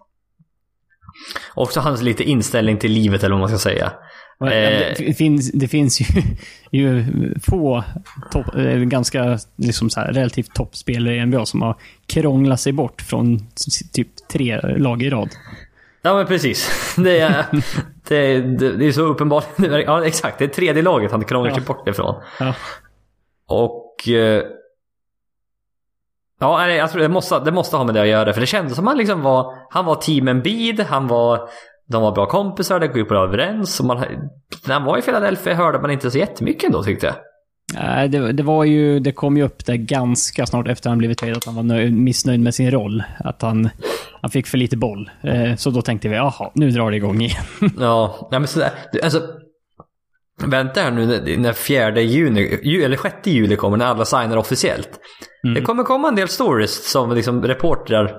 Också hans lite inställning till livet eller vad man ska säga. Eh. Det, finns, det finns ju, ju få topp, eh, ganska liksom så här, relativt toppspelare i NBA som har krånglat sig bort från typ tre lag i rad. Ja men precis. Det är, det, det, det är så uppenbart. Ja exakt, det är tredje laget han krånglar sig Ja. bort ifrån. Ja. Och... Ja, nej, jag tror det måste, det måste ha med det att göra. För det kändes som han liksom var... Han var team Embiid, han var... De var bra kompisar, det gick bra överens. Och man, när han var i Philadelphia hörde man inte så jättemycket ändå tyckte jag. Nej, det, det var ju, det kom ju upp där ganska snart efter han blivit traded att han var nöjd, missnöjd med sin roll. Att han, han fick för lite boll. Eh, så då tänkte vi, jaha, nu drar det igång igen. Ja, nej men sådär. Alltså, vänta här nu när- fjärde juni, ju, eller sjätte juli kommer när alla signar officiellt. Det kommer komma en del stories som liksom reportrar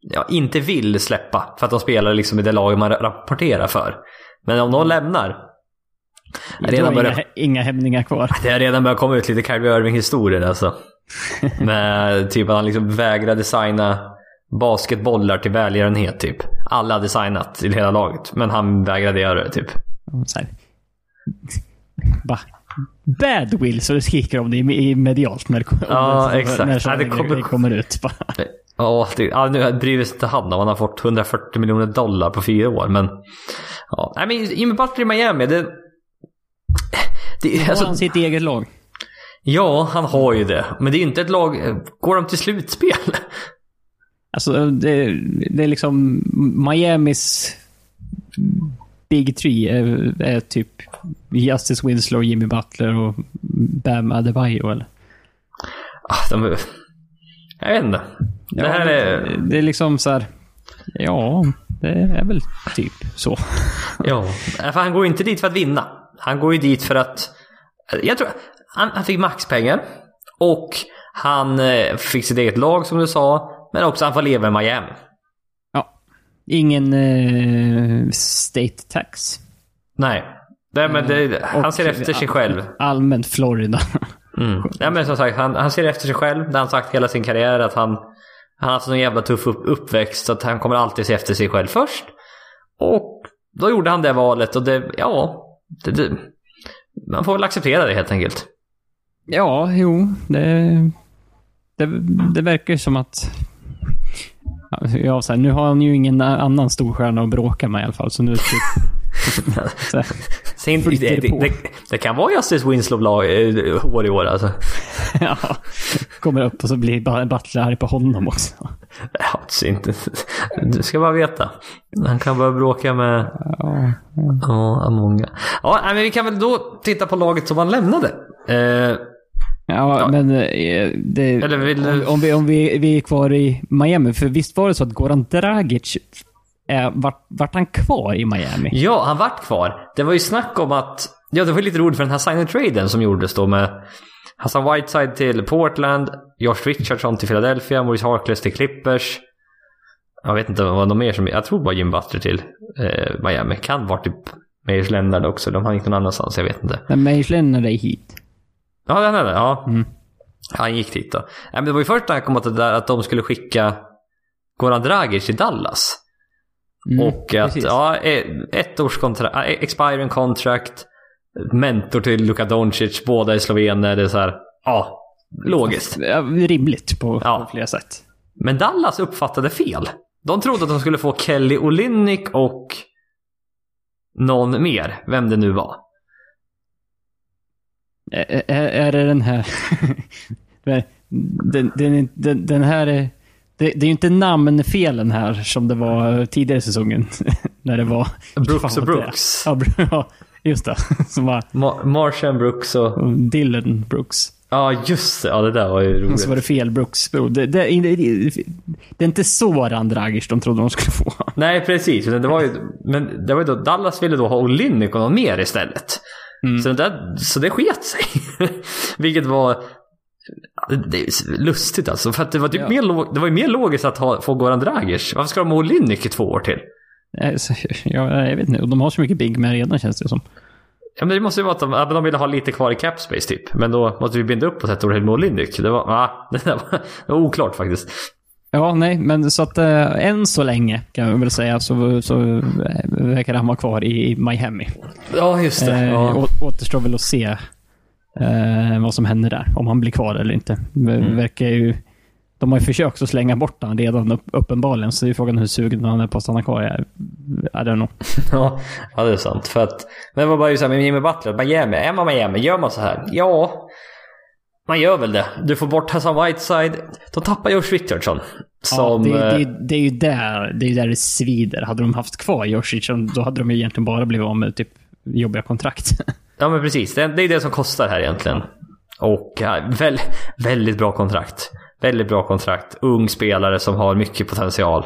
ja, inte vill släppa för att de spelar liksom i det lag man rapporterar för. Men om de lämnar. Då Redan är börjar, inga, inga hämningar kvar. det har redan börjat komma ut lite Kyrie Irving-historier alltså. Med typ att han liksom vägrade signa basketbollar till välgörenhet typ. Alla hade signat i hela laget, men han vägrade göra det typ. Så här. bara Bad Will, så det skriker om det i, medialt när, Ja, exakt. när Ja, det kommer, kommer- kommer ut. Ja, det, ja, nu bryr sig inte han om han har fått 140 miljoner dollar på fyra år. Men, ja. Nej, men Jimmy Butler i Miami, det... det Har alltså, han sitt eget lag? ja, han har ju det. Men det är inte ett lag... Går de till slutspel? Alltså, det, det är liksom Miamis Big Three är, är typ Justice Winslow, Jimmy Butler och Bam Adebayo, eller? Ah, De, jag vet inte. Det här är... det, det är liksom så här... Ja, det är väl typ så. Ja, för han går ju inte dit för att vinna. Han går ju dit för att... Jag tror... Han, han fick maxpengar. Och han eh, fick sitt eget lag som du sa. Men också han får leva i Miami. Ja. Ingen eh, state tax. Nej. Nej men det, han Och- ser efter sig själv. Allmänt Florida. Mm. Ja, men som sagt, han, han ser efter sig själv. Det har han sagt hela sin karriär att han, han har haft en jävla tuff upp, uppväxt. Så att han kommer alltid se efter sig själv först. Och då gjorde han det valet och det, ja. Det, det, man får väl acceptera det helt enkelt. Ja, jo. Det, det, det verkar ju som att... Ja, så här, nu har han ju ingen annan storstjärna att bråka med i alla fall. Så nu typ... här, Sen, det, det, det, det kan vara Justice Winslow lag, eh, i år alltså. ja, kommer upp och så blir bara Butler arg på honom också. Ja, inte, du ska bara veta. Han kan börja bråka med Ja, ja, många. Ja, men vi kan väl då titta på laget som han lämnade. Eh, ja, men eh, det, Eller vill om, om, vi, om vi, vi är kvar i Miami, för visst var det så att Goran Dragic, eh, vart, vart han kvar i Miami? Ja, han vart kvar. Det var ju snack om att... Ja, det var lite roligt för den här sign-and-traden som gjordes då med Hassan Whiteside till Portland, Josh Richardson till Philadelphia, Maurice Harkless till Clippers. Jag vet inte vad var mer som... Jag tror bara Jim Butler till eh, Miami. Kan vara typ Meyers Leonard också. De har gick någon annanstans, jag vet inte. Men Mage lämnade dig hit. Ja, den är det. Ja. Mm. Han gick dit då. Nej, men det var ju först när han kom åt det där att de skulle skicka Goran Dragic till Dallas. Mm, Och att, precis. ja, eh, ett års kontrakt, expiring contract, mentor till Luka Doncic, båda är slovener. Det är så här, ja, logiskt. Ja, rimligt på, Ja. på flera sätt. Men Dallas uppfattade fel. De trodde att de skulle få Kelly Olynyk och någon mer, vem det nu var. Är, är, är det den här... den, den, den, den här... Det, det är ju inte namnfelen här som det var tidigare i säsongen. när det var... Brooks och. Brooks. Ja, just det. Som var Ma- Martian Brooks och... Dylan Brooks. Ja, just det. Ja, det där var ju Och roligt. så var det fel Brooks. Det, det, det, det, är inte så Randragic de trodde de skulle få. Nej, precis. Men det var ju, men det var ju då, Dallas ville då ha och någon mer istället. Mm. Så, det där, så det sket sig. Vilket var det är lustigt alltså. För att det var, typ Ja. mer, det var ju mer logiskt att ha, få Goran Dragic. Varför ska de ha Olynyk i två år till? Eh, Ja, jag vet inte. De har så mycket big med redan känns det som. Ja, men det måste ju vara att de, att de ville ha lite kvar i cap space typ. Men då måste vi binda upp oss ett år till med Olynyk. Det var, ah, det, var, det var oklart faktiskt. Ja, nej, men så att äh, än så länge kan jag väl säga så, så äh, verkar han vara kvar i, i Miami. Ja, just det. Eh, Ja. å, återstår väl att se eh, vad som händer där. Om han blir kvar eller inte. Det Mm. verkar ju... De har ju försökt att slänga bort honom redan upp, uppenbarligen, så det är frågan hur sugen han är på att stanna kvar. Jag, I don't know. Ja, ja, det är sant. För att, men det var bara ju så här med Jimmy Butler. Miami, är man Miami, gör man så här? Ja, man gör väl det. Du får bort Hassan Whiteside. De tappar Josh Richardson. Som... ja, det, eh, det, det är ju där det, är där det svider. Hade de haft kvar Josic, då hade de ju egentligen bara blivit av med typ jobbiga kontrakt. Ja men precis, det, det är det som kostar här egentligen. Och ja, väl, väldigt bra kontrakt. Väldigt bra kontrakt. Ung spelare som har mycket potential.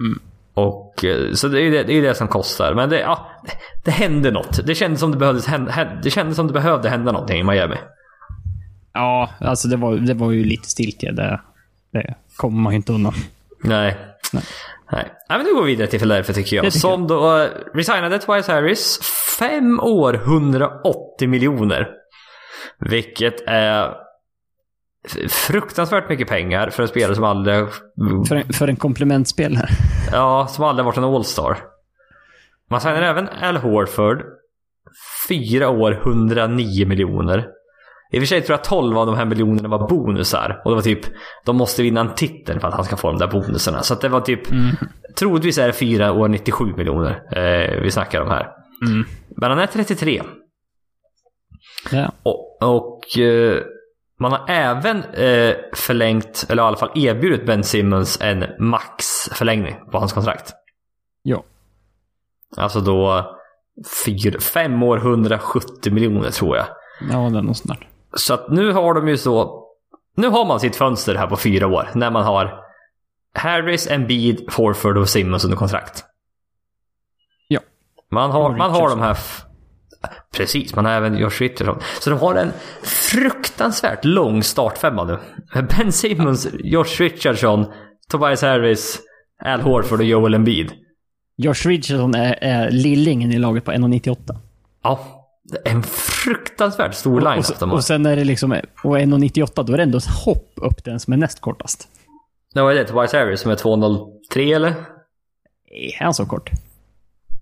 Mm. Och eh, så det är ju det, det, är det som kostar. Men det, ja, det hände något. Det kändes som det, behövdes det kändes som det behövde hända någonting i Miami. ja, alltså det var, det var ju lite stiltje. Det, det kommer man ju inte undan. Nej. Nej. Nej. Nej, men nu går vi vidare till Philadelphia tycker jag. Tycker som då uh, resignade Twice Harris. Fem år, 180 miljoner. Vilket är fruktansvärt mycket pengar för en spelare som aldrig, För, en- för en komplementspelare. ja, som aldrig varit en All-star. Man signar även Al Horford fyra år 109 miljoner. I och för sig tror jag 12 av de här miljonerna var bonusar. Och det var typ, de måste vinna en titel för att han ska få de där bonusarna. Så det var typ, mm. troligtvis är det fyra år 97 miljoner eh, vi snackar om här. Mm. Men han är 33. Ja. Och, och eh, man har även eh, förlängt, eller i alla fall erbjudit Ben Simmons en maxförlängning på hans kontrakt. Ja. Alltså då fyra, fem år 170 miljoner tror jag. Ja, det är nog snart. Så att nu har de ju så... Nu har man sitt fönster här på fyra år. När man har Harris, Embiid, Horford och Simmons under kontrakt. Ja. Man har, man har de här... Precis, man har även Josh Richardson. Så de har en fruktansvärt lång startfemma nu. Ben Simmons, Josh Richardson, Tobias Harris, Al Horford och Joel Embiid. Josh Richardson är, är lillingen i laget på 1,98. Ja, en fruktansvärt stor line och, och, och sen är det liksom, och 1,98 då är det ändå ett hopp upp den som är näst kortast. Ja, vad är det? Tobias Harris som är 2,03 eller? Är han så kort?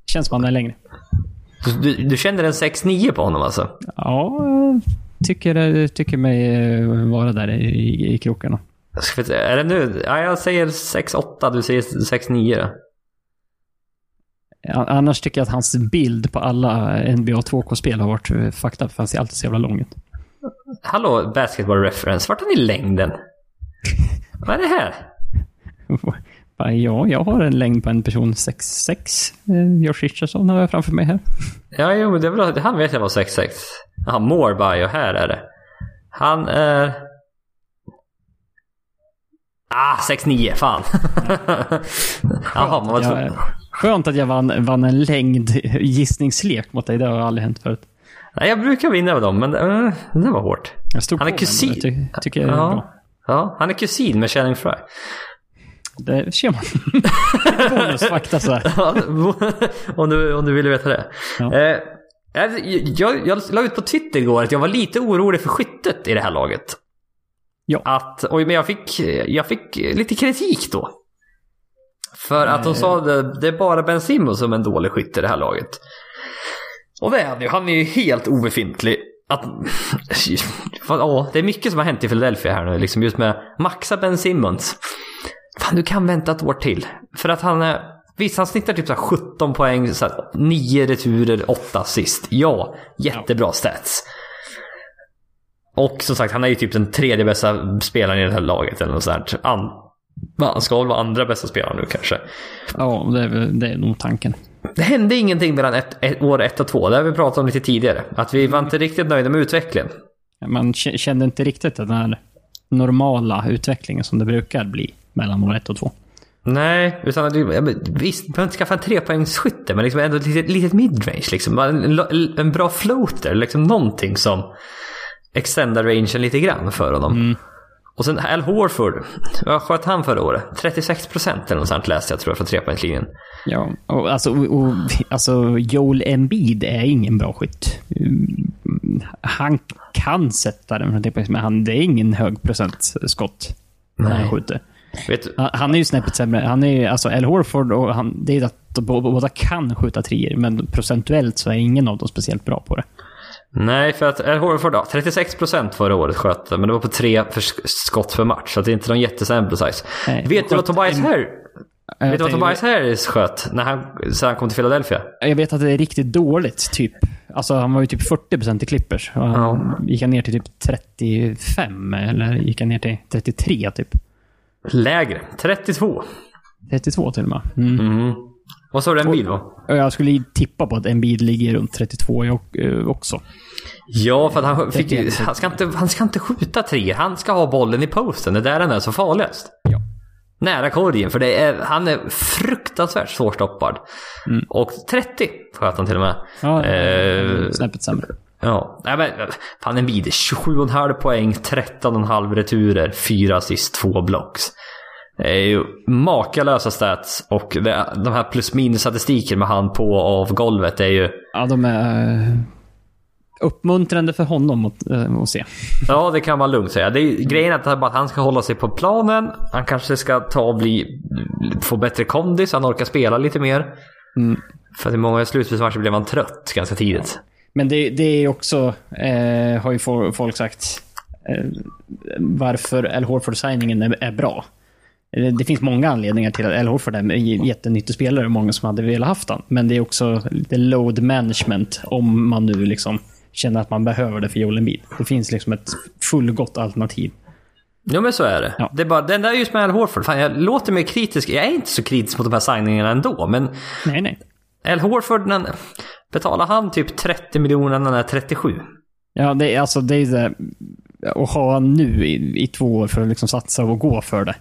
Känns som han är längre. Du, du känner en 6,9 på honom alltså? Ja, tycker, tycker mig eh, vara där i, i krokarna. Är det nu? Ja, jag säger 6,8, du säger 6,9 då. Annars tycker jag att hans bild på alla NBA 2K-spel har varit eh, fucked up, för han ser alltid så jävla lång ut. Hallå, basketball reference. Vart har ni längden? Vad är det här? Ja, jag har en längd på en person 6'6. Eh, Josh Richardson har jag framför mig här. Ja, jo, det är väl, han vet jag var 6'6. Jaha, Moreby och här är det. Han är... Ah, 6'9, fan. Jaha, man var tvungen. Skönt att jag vann, vann en längd gissningslek mot dig. Det har aldrig hänt förut. Nej, jag brukar vinna av dem, men uh, det var hårt. han är kusin. Ty tycker jag är ja. bra. Ja, han är kusin med Channing Fry. Det ser man. Bonusfakta så här. ja, om, du, om du ville veta det. Ja. Eh, jag, jag, jag la ut på Twitter igår att jag var lite orolig för skyttet i det här laget. Ja. Att, och, men jag fick, jag fick lite kritik då. För att de sa att det är bara Ben Simmons som är en dålig skytt i det här laget. Och det är han ju. Han är ju helt obefintlig. Att, ja, det är mycket som har hänt i Philadelphia här nu. Liksom just med maxa Ben Simmons. Fan, du kan vänta ett år till. För att han är... Visst, han snittar typ så 17 poäng, så 9 returer, 8 assist. Ja, jättebra stats. Och som sagt, han är ju typ den tredje bästa spelaren i det här laget eller något sånt. Han ska väl vara andra bästa spelaren nu kanske. Ja, det är, det är nog tanken. Det hände ingenting mellan ett, ett, år ett och två. Det har vi pratat om lite tidigare. Att vi var inte riktigt nöjda med utvecklingen. Man kände inte riktigt den här normala utvecklingen som det brukar bli mellan år ett och två. Nej, utan visst, man behöver inte skaffa en trepoängsskytte, men liksom ändå ett litet, litet midrange. Liksom. En, en, bra floater, liksom någonting som extendar rangen lite grann för honom. Mm. Och sen Al Horford, vad sköt han förra året? 36 procent eller något sånt läste jag tror jag från trepoängslinjen. Ja, och alltså, och, alltså Joel Embiid är ingen bra skytt. Han kan sätta den från trepoängs, men han, det är ingen hög procent skott när han skjuter. Han, är ju snäppet sämre. Han är alltså Al Horford och han, det är att båda kan skjuta trier, men procentuellt så är ingen av dem speciellt bra på det. Nej, för att Al Horford, 36% förra året sköt men det var på tre för skott för match. Så det är inte någon jättesample size. Nej, vet du vad Tobias en... Harris... Vet du vad Tobias Harris sköt när han, sen han kom till Philadelphia? Jag vet att det är riktigt dåligt, typ. Alltså han var ju typ 40% i Clippers. Och han ja. gick han ner till typ 35, eller gick han ner till 33 typ? Lägre. 32. 32 till och med. Mm. Mm. Vad sa du Embiid då? Jag skulle tippa på att Embiid ligger runt 32 jag, eh, också. Ja, för att han, fick, han, ska inte, han ska inte skjuta tre. Han ska ha bollen i posten. Det är där den är så farligast. Ja. Nära korgen, för det är, han är fruktansvärt svårstoppad. Mm. Och 30 sköt han till och med. Ja, eh, snäppet sämre. Ja, nej men fan en bid. 27,5 poäng, 13,5 returer, 4 assist, 2 blocks. Det är ju makalösa stats och det, de här plus minus statistiken med han på och av golvet är ju... Ja, de är eh, uppmuntrande för honom att, äh, att se. Ja, det kan man lugnt säga. Det är, grejen är att han ska hålla sig på planen. Han kanske ska ta och bli, få bättre kondis, han orkar spela lite mer. Mm. För i många slutspelsmatcher blev han trött ganska tidigt. Men det, det är också, eh, har ju folk sagt, eh, varför Al Horford-signingen är, är, bra. Det finns många anledningar till att Al Horford är en jättenyttig spelare och många som hade velat haft han. Men det är också lite load management om man nu liksom känner att man behöver det för Joel Embiid. Det finns liksom ett fullgott alternativ. Jo men så är det. Ja. Det är bara, den där just med Al Horford, fan, jag låter mer kritisk. Jag är inte så kritisk mot de här signingarna ändå, men... Nej, nej. Al Horford, när, betalar han typ 30 miljoner när han är 37? Ja, det är alltså det är det, att ha nu i, i två år för att liksom satsa och gå för det.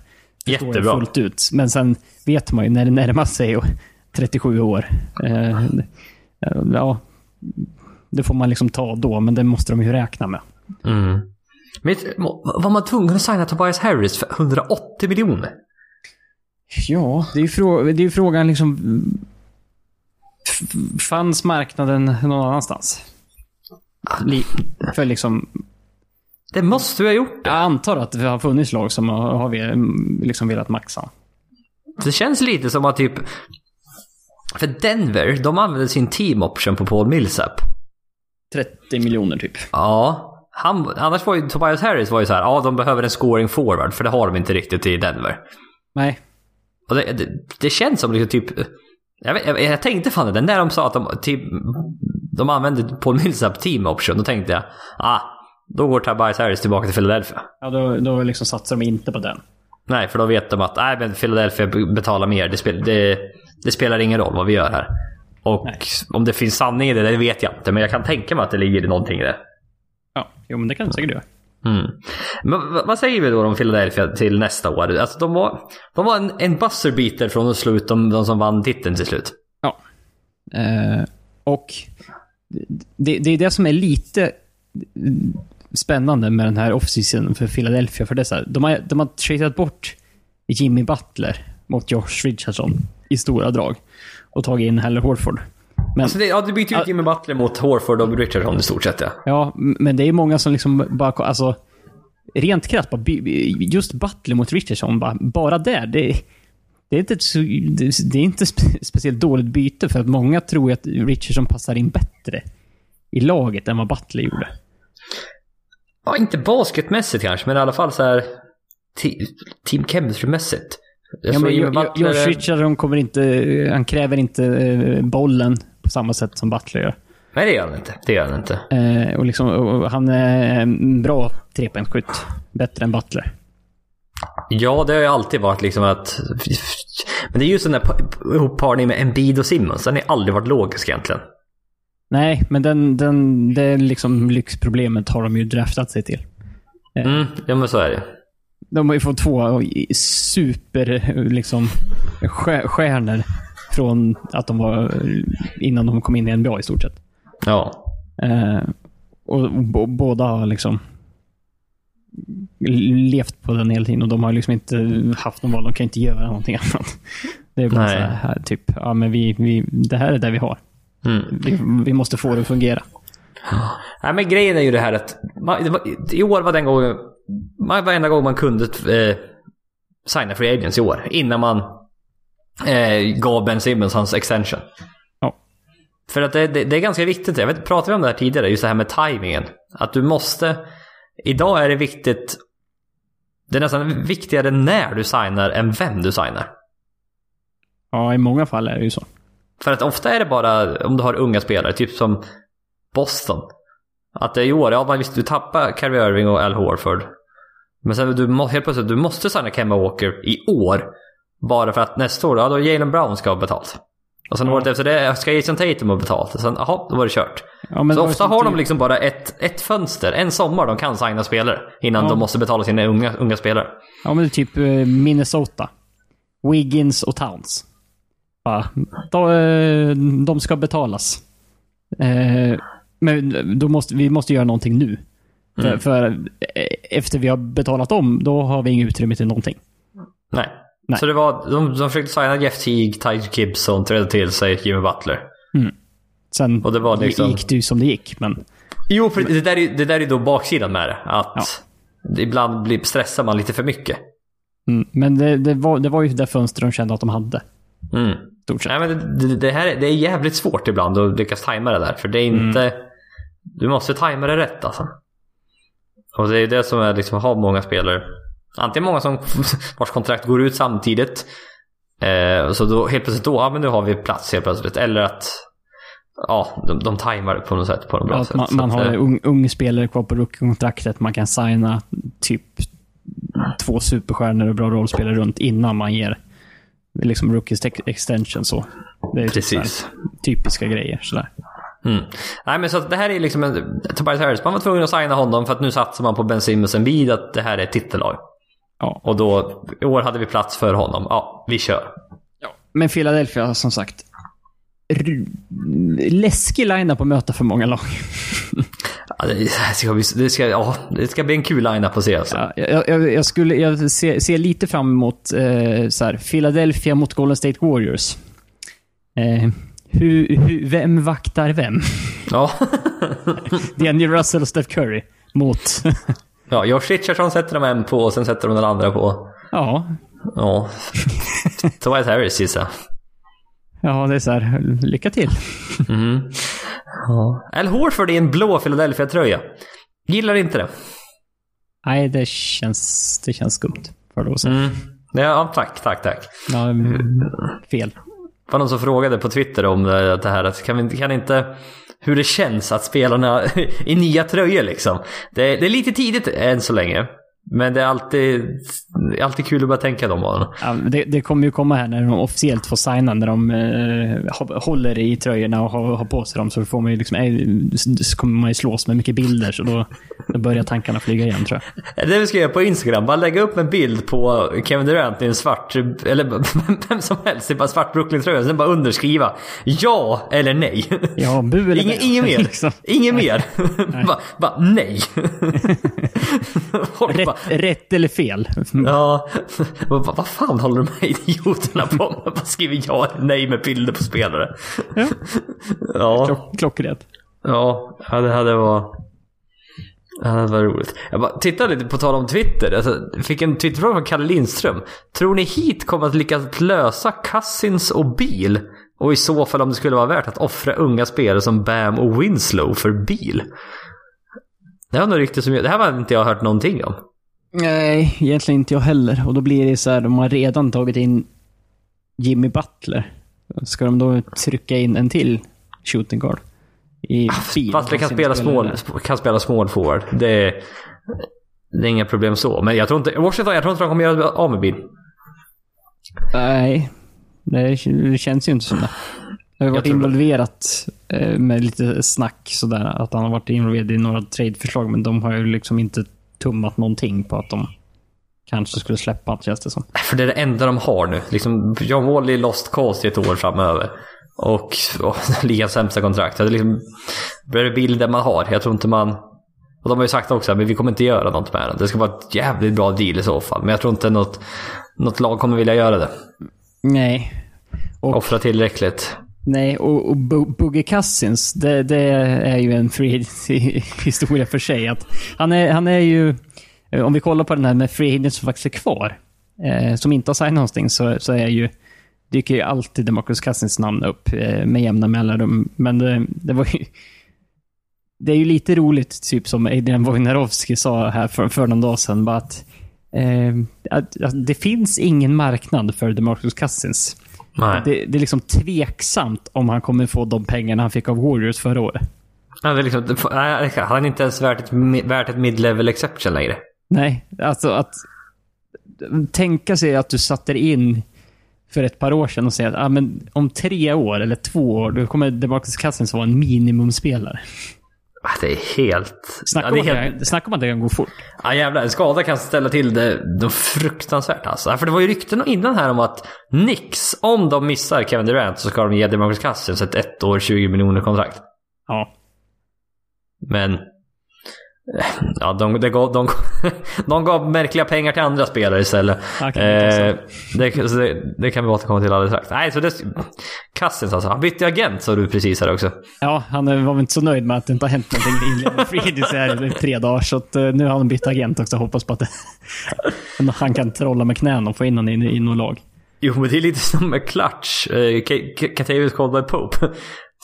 Jättebra. Fullt ut. Men sen vet man ju när det närmar sig 37 år. Eh, ja, det får man liksom ta då, men det måste de ju räkna med. Mm. Men var man tvungen att signa Tobias Harris för 180 miljoner? Ja, det är ju frå det är frågan liksom... Fanns marknaden någon annanstans? För liksom... Det måste vi ha gjort. Jag antar att det har funnits lag som har, har vi liksom velat maxa. Det känns lite som att typ... För Denver, de använde sin team option på Paul Millsap. 30 miljoner typ. Ja. Han, annars var ju Tobias Harris var ju så här, ja de behöver en scoring forward, för det har de inte riktigt i Denver. Nej. Och det, det, det känns som liksom typ... Jag, vet, jag, jag, tänkte fan det, när de sa att de, typ, de använde Paul Millsap team option, då tänkte jag, ah, då går Tobias Harris tillbaka till Philadelphia. Ja, då, då liksom satsar de inte på den. Nej, för då vet de att, nej men Philadelphia betalar mer, det, spel, det, det spelar ingen roll vad vi gör här. Och nej. om det finns sanning i det, det vet jag inte, men jag kan tänka mig att det ligger någonting i det. Ja, jo men det kan det säkert göra. Mm. Men vad säger vi då om Philadelphia till nästa år? Alltså de var, de var en, en buzzerbeater från att slå ut de, de som vann titeln till slut. Ja. Eh, och det, det, är det som är lite spännande med den här offseason för Philadelphia. För det så här, de har, de har tradat bort Jimmy Butler mot Josh Richardson i stora drag. Och tagit in Halle Horford. Men, alltså det, ja, du byter ut Jimmy Butler mot Horford och Richardson i stort sett ja. Ja, men det är många som liksom bara... Alltså, rent krasst, just Butler mot Richardson, bara, bara där. Det, det, är inte det är inte speciellt dåligt byte för att många tror att Richardson passar in bättre i laget än vad Butler gjorde. Ja, inte basketmässigt kanske, men i alla fall så här team chemistry-mässigt. Ja, men Josh Richardson kommer inte... Han kräver inte eh, bollen på samma sätt som Butler gör. Nej, det gör han inte. Det gör han inte. Eh, och liksom, och han är en bra trepoängsskytt. Bättre än Butler. Ja, det har ju alltid varit liksom att... Men det är just den där ihopparningen med Embiid och Simmons. Den har aldrig varit logisk egentligen. Nej, men den, den, det liksom lyxproblemet har de ju draftat sig till. Eh. Mm, ja men så är det. De har ju fått två super liksom, stjärnor från att de var innan de kom in i NBA i stort sett. Ja. Eh, och, och, båda har liksom levt på den hela tiden och de har liksom inte haft någon val. De kan inte göra någonting annat. Det är bara Nej. så här, typ, ja men vi, vi, det här är det vi har. Mm. Vi, vi, måste få det att fungera. Nej men grejen är ju det här att man, i år var den gången, varenda gång man kunde eh, signa free agents i år. Innan man eh, gav Ben Simmons hans extension. Ja. För att det, det, det, är ganska viktigt. Jag vet, pratade vi om det här tidigare? Just det här med tajmingen. Att du måste... Idag är det viktigt... Det är nästan viktigare när du signar än vem du signar. Ja, i många fall är det ju så. För att ofta är det bara om du har unga spelare, typ som Boston. Att det är i år, ja visst du tappar Kyrie Irving och Al Horford. Men sen du, helt plötsligt, du måste signa Kemba Walker i år. Bara för att nästa år, ja då Jalen Brown ska ha betalt. Och sen ja. året efter det ska Jason Tatum ha betalt. Och sen, jaha, då var det kört. Ja, så ofta har de liksom bara ett, ett fönster, en sommar de kan signa spelare. Innan ja. de måste betala sina unga, unga spelare. Ja men det är typ eh, Minnesota. Wiggins och Towns. Ja, de, eh, de ska betalas. Eh, men då måste, vi måste göra någonting nu. För, mm. för efter vi har betalat om, då har vi inget utrymme till någonting. Nej. Nej. Så det var, de, de försökte signa Jeff Teague, Ty Gibson, trädde till sig Jimmy Butler. Mm. Sen och det var liksom... gick det ju som det gick, men... Jo, för det där, är, det där är då baksidan med det. Att ja. ibland blir, stressar man lite för mycket. Mm. Men det, det, var, det var ju det fönster de kände att de hade. Mm. Nej, men det, det, här, det är jävligt svårt ibland att lyckas tajma det där. För det är inte... Mm. Du måste tajma det rätt alltså. Och det är det som är liksom, har många spelare. Antingen många som vars kontrakt går ut samtidigt. Eh, så då helt plötsligt då, ja men nu har vi plats helt plötsligt. Eller att ja, de, de tajmar på något sätt på något bra Ja, sätt. man, man har eh, en ung, ung spelare kvar på rookie-kontraktet. Man kan signa typ två superstjärnor och bra rollspelare runt innan man ger liksom rookies ex- extension. Så. Det är typ så Precis. här typiska grejer. Sådär. Mm. Nej men så att det här är liksom en... Tobias Harris, man var tvungen att signa honom för att nu satsar man på Ben Simmons vid att det här är ett titellag. Ja. Och då, i år hade vi plats för honom. Ja, vi kör. Men Philadelphia, som sagt. Läskig line på att möta för många lag. Ja, det, ska bli, det, ska, ja, det ska bli en kul line-up att se alltså. Ja, jag, jag, jag, skulle, jag ser, ser lite fram emot eh, så här, Philadelphia mot Golden State Warriors. Eh, hur, hur, vem vaktar vem? Ja. D'Angelo Russell och Steph Curry mot... ja Josh Richardson sätter de en på och sen sätter de den andra på. ja, Ja. Tobias Harris gissar. Ja, det är så här. Lycka till. Mhm. Ja. Al Horford i en blå Philadelphia-tröja. Gillar inte det. Nej, det känns, det känns skumt. Lov att. Mm. Ja, tack, tack, tack. Ja, mm, fel. Det var någon som frågade på Twitter om det, det här att kan, vi, kan inte hur det känns att spelarna i nya tröjor liksom. Det, det är lite tidigt än så länge. Men det är alltid, alltid kul att börja tänka de banorna. Ja, det, det kommer ju komma här när de officiellt får signa, när de eh, hå- håller i tröjorna och har, har på sig dem. Så får man ju liksom, eh, så kommer man ju slås med mycket bilder, så då, då börjar tankarna flyga igen tror jag. Det vi ska göra på Instagram, bara lägga upp en bild på Kevin Durant i en svart, eller vem som helst i bara svart Brooklyn-tröja. Sen bara underskriva ja eller nej. Ja, bu eller Ingen, bä, ingen mer. liksom. Ingen mer. bara, bara nej. Bara, Rätt, eller fel? Ja, vad, vad fan håller de här idioterna på med? Bara skriver ja eller nej med bilder på spelare. Ja. Ja, Klock, klockrätt. ja, det hade varit... Det hade varit roligt. Jag bara tittade lite på tal om Twitter. Alltså, jag fick en Twitterfråga från Kalle Lindström. Tror ni hit kommer att lyckas lösa Cousins och bil? Och i så fall om det skulle vara värt att offra unga spelare som Bam och Winslow för bil? Det var nog riktigt som jag, Det här var inte jag hört någonting om. Nej, egentligen inte jag heller. Och då blir det så här, de har redan tagit in Jimmy Butler. Ska de då trycka in en till shooting guard? I bil? Butler kan Sin spela, small, kan spela small forward. Det är, det är inga problem så. Men jag tror inte... Washington, jag tror inte de kommer göra av med bil. Nej, det känns ju inte som det. Det har varit det. involverat eh, med lite snack sådär. Att han har varit involverad i några tradeförslag, men de har ju liksom inte tummat någonting på att de kanske skulle släppa känns det som. För det är det enda de har nu. Liksom, John Wall är lost cause i ett år framöver. Och, och ligans sämsta kontrakt. Det är liksom, det är bilden man har. Jag tror inte man... Och de har ju sagt också att vi kommer inte göra något med den. Det ska vara ett jävligt bra deal i så fall. Men jag tror inte något, något lag kommer vilja göra det. Nej. Och, Offra tillräckligt nej, och, och Boogie Cousins, det, det är ju en free historia för sig. Att han, är, han är ju, eh, om vi kollar på den här med free agents som faktiskt är kvar, eh, som inte har signat någonting, så, så är ju dyker ju alltid Demarcus Cousins namn upp eh, med jämna mellanrum. Men det, det var ju... Det är ju lite roligt, typ som Adrian Wojnarowski sa här för, för någon dag sedan, bara att, eh, att, att det finns ingen marknad för Demarcus Cousins. Det, det är liksom tveksamt om han kommer få de pengarna han fick av Warriors förra året. Det är liksom, han är inte ens värt ett, värt ett mid-level exception längre. Nej, alltså att tänka sig att du satte in för ett par år sedan och säga att ah, men om tre år eller två år, då kommer Demarcus Cousins vara en minimumspelare. Ah, Det är helt... Snacka, ja, om, det, helt snacka om att det kan gå fort. ja, jävlar, en skada kan ställa till det, det fruktansvärt alltså. Ja, För det var ju rykten innan här om att Nix, om de missar Kevin Durant så ska de ge DeMarcus Cousins ett ett år 20 miljoner kontrakt. Ja. Men... eh, Ja, de, de, gav, de, de gav märkliga pengar till andra spelare istället. Inte Eh, det, så det, det kan vi återkomma till alldeles strax. Nej, så det... Cousins alltså. Han bytte agent sa du precis här också. Ja, han var väl inte så nöjd med att det inte har hänt någonting i Agency här i tre dagar. Så att, eh, nu har han bytt agent också. Hoppas på att han kan trolla med knäna och få in honom i, i något lag. Jo, men det är lite som med Clutch. Catavius Caldwell Pope.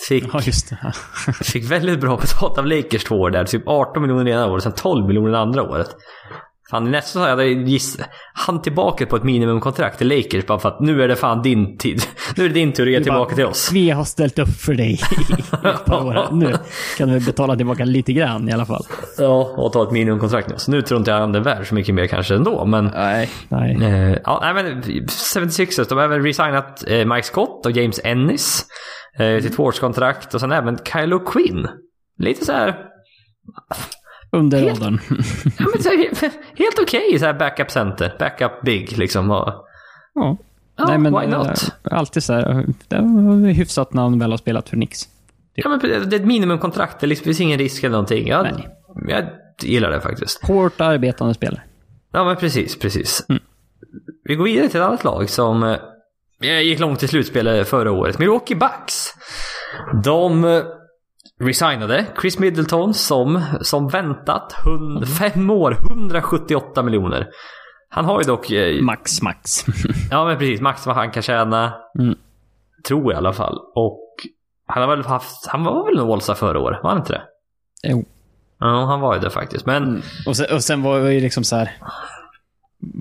Fick, Ja, just det. fick väldigt bra betalt av Lakers två år där. Typ 18 miljoner ena året, sen 12 miljoner andra året. Fan, nästan så hade jag giss, han tillbaka på ett minimumkontrakt till Lakers bara för att nu är det fan din tid. Nu är det din tur att ge tillbaka till oss. Vi har ställt upp för dig i ett par år. Nu kan du betala tillbaka lite grann i alla fall. Ja, och ta ett minimumkontrakt nu. Så nu tror inte jag han är värd så mycket mer kanske ändå, men... Nej. Nej. Eh, ja, nej, men 76ers, de har även resignat eh, Mike Scott och James Ennis eh, till tvåårskontrakt och sen även Kylo Quinn. Lite så här, Under Helt- radarn. ja, men så helt okej så här backup center, backup big liksom. Och, Ja. ja, Nej, men why not? eh, alltid så här. Det var hyfsat när han väl har spelat för Nix. Ja, men det är ett minimumkontrakt, det liksom- finns ingen risk eller någonting. Jag, Nej. jag gillar det faktiskt. Hårt arbetande spelare. Ja, men precis, precis. Mm. Vi går vidare till ett annat lag som eh, gick långt i slutspelet förra året. Milwaukee Bucks. De eh, resignade Chris Middleton som, som väntat, hund, fem år, 178 miljoner. Han har ju dock, eh, Max, max. ja men precis, max vad han kan tjäna. Mm. Tror jag i alla fall. Och han har väl haft, han var väl en Wallsa förra året, var han inte det? jo. Ja, han var ju det faktiskt. Men Och sen, och sen var det ju liksom så här.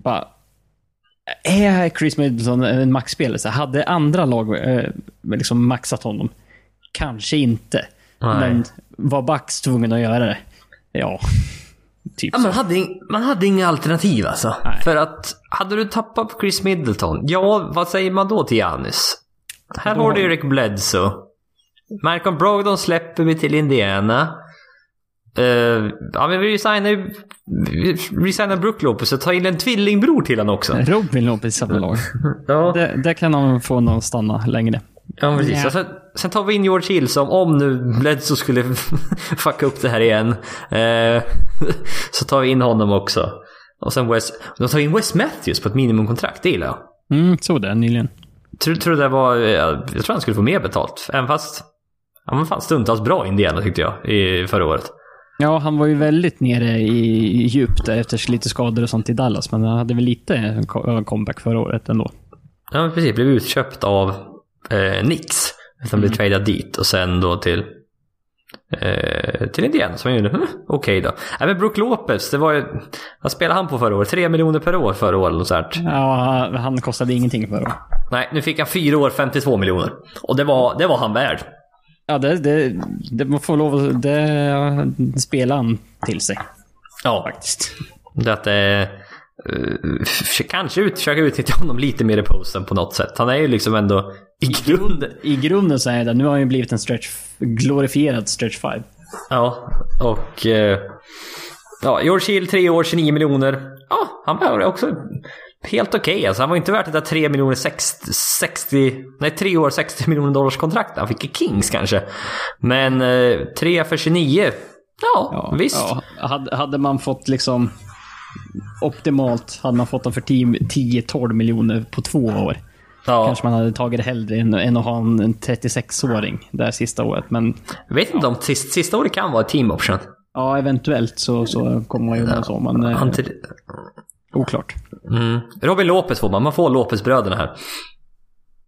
Bara, är Chris Middleton en maxspelare? Så Hade andra lag eh, liksom maxat honom? Kanske inte. Nej. Men var Bucks tvungen att göra det? Ja. Typ Ja, man, hade, ing- man hade inga alternativ alltså. Nej. För att, hade du tappat på Chris Middleton, ja, vad säger man då till Giannis? Här Då- har du Eric Bledsoe. Malcolm Brogdon släpper vi till Indiana. Uh, ja, men vi resignar. Vi resignar Brook Lopez och tar in en tvillingbror till honom också. Rob vill nog i samma lag. Ja, Där, där kan han få någon stanna längre. ja precis. Och sen, sen tar vi in George Hill som om nu Bledsoe skulle fucka upp det här igen. eh, så tar vi in honom också. Och sen Wes... De tar in Wes Matthews på ett minimumkontrakt, det gillar jag. Mm, så det nyligen. Tror, tror det var... Jag tror han skulle få mer betalt. Även fast... Han var fan stundtals bra i Indiana tyckte jag i förra året. Ja, han var ju väldigt nere i djup där efter lite skador och sånt i Dallas, men han hade väl lite co- comeback förra året ändå. Ja men precis, blev utköpt av eh, Knicks. Han blev tradad dit och sen då till eh, till Indiana som gjorde hm, okej då. Nej men Brook Lopez, det var ju... Vad spelade han på förra året? Tre miljoner per år förra året sånt. Ja, han kostade ingenting förra året. Nej, nu fick han fyra år 52 miljoner. Och det var, det var han värd. Ja, det, det, det man får lov att... Det spelar han till sig, Ja, faktiskt. det att det... Uh, kanske ut, försöka utnyttja honom lite mer i posten på något sätt. Han är ju liksom ändå i grunden... I grunden så är det, nu har han ju blivit en stretch, glorifierad stretch 5. Ja, och... eh, ja, George Hill, tre år, 29 miljoner. Ja, han var också helt okej. alltså. Han var inte värt det där 3 miljoner 60, 60... Nej, tre år, 60 miljoner dollars kontrakt han fick i Kings kanske. Men eh, tre för 29. Ja, visst. Ja, hade, hade man fått liksom... Optimalt hade man fått dem för 10-12 miljoner på två år. Ja. Kanske man hade tagit det hellre än, än att ha en, en 36-åring där sista året. Men Jag vet inte om sista, sista året kan vara team option. ja, eventuellt så, så kommer man ju med så. Men eh, Han till, oklart. mm. Robin Lopez får man. Man får Lopez-bröderna här.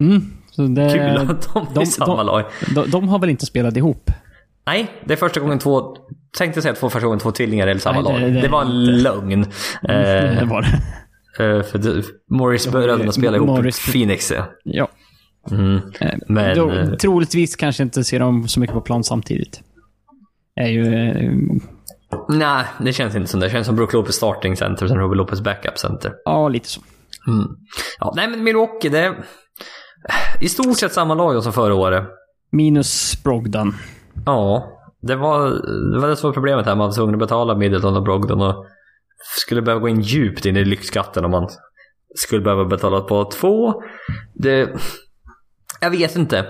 Mm, så det, Kul att de är i samma de, lag. de, de har väl inte spelat ihop? Nej, det är första gången två... Tänkte säga två första gången två tvillingar är i samma Nej, det- lag. det Det, är var en inte. lögn. det Eh, var det. eh, för det, Morris-bröderna spelar ihop Morris- Phoenix. Ja. Ja. Mm. Eh, Men, då, troligtvis kanske inte ser dem så mycket på plan samtidigt. Är ju... Nej, det känns inte som det. Det känns som Brook Lopez starting center och sen Robin Lopez backup center. Ja, lite så. Mm. Ja, nej men Milwaukee, det är i stort sett samma lag som förra året. Minus Brogdon. Ja, det var det, var det som var problemet här. Man var tvungen att betala Middleton och Brogdon och skulle behöva gå in djupt in i lyxskatten om man skulle behöva betala på två. Det... Jag vet inte.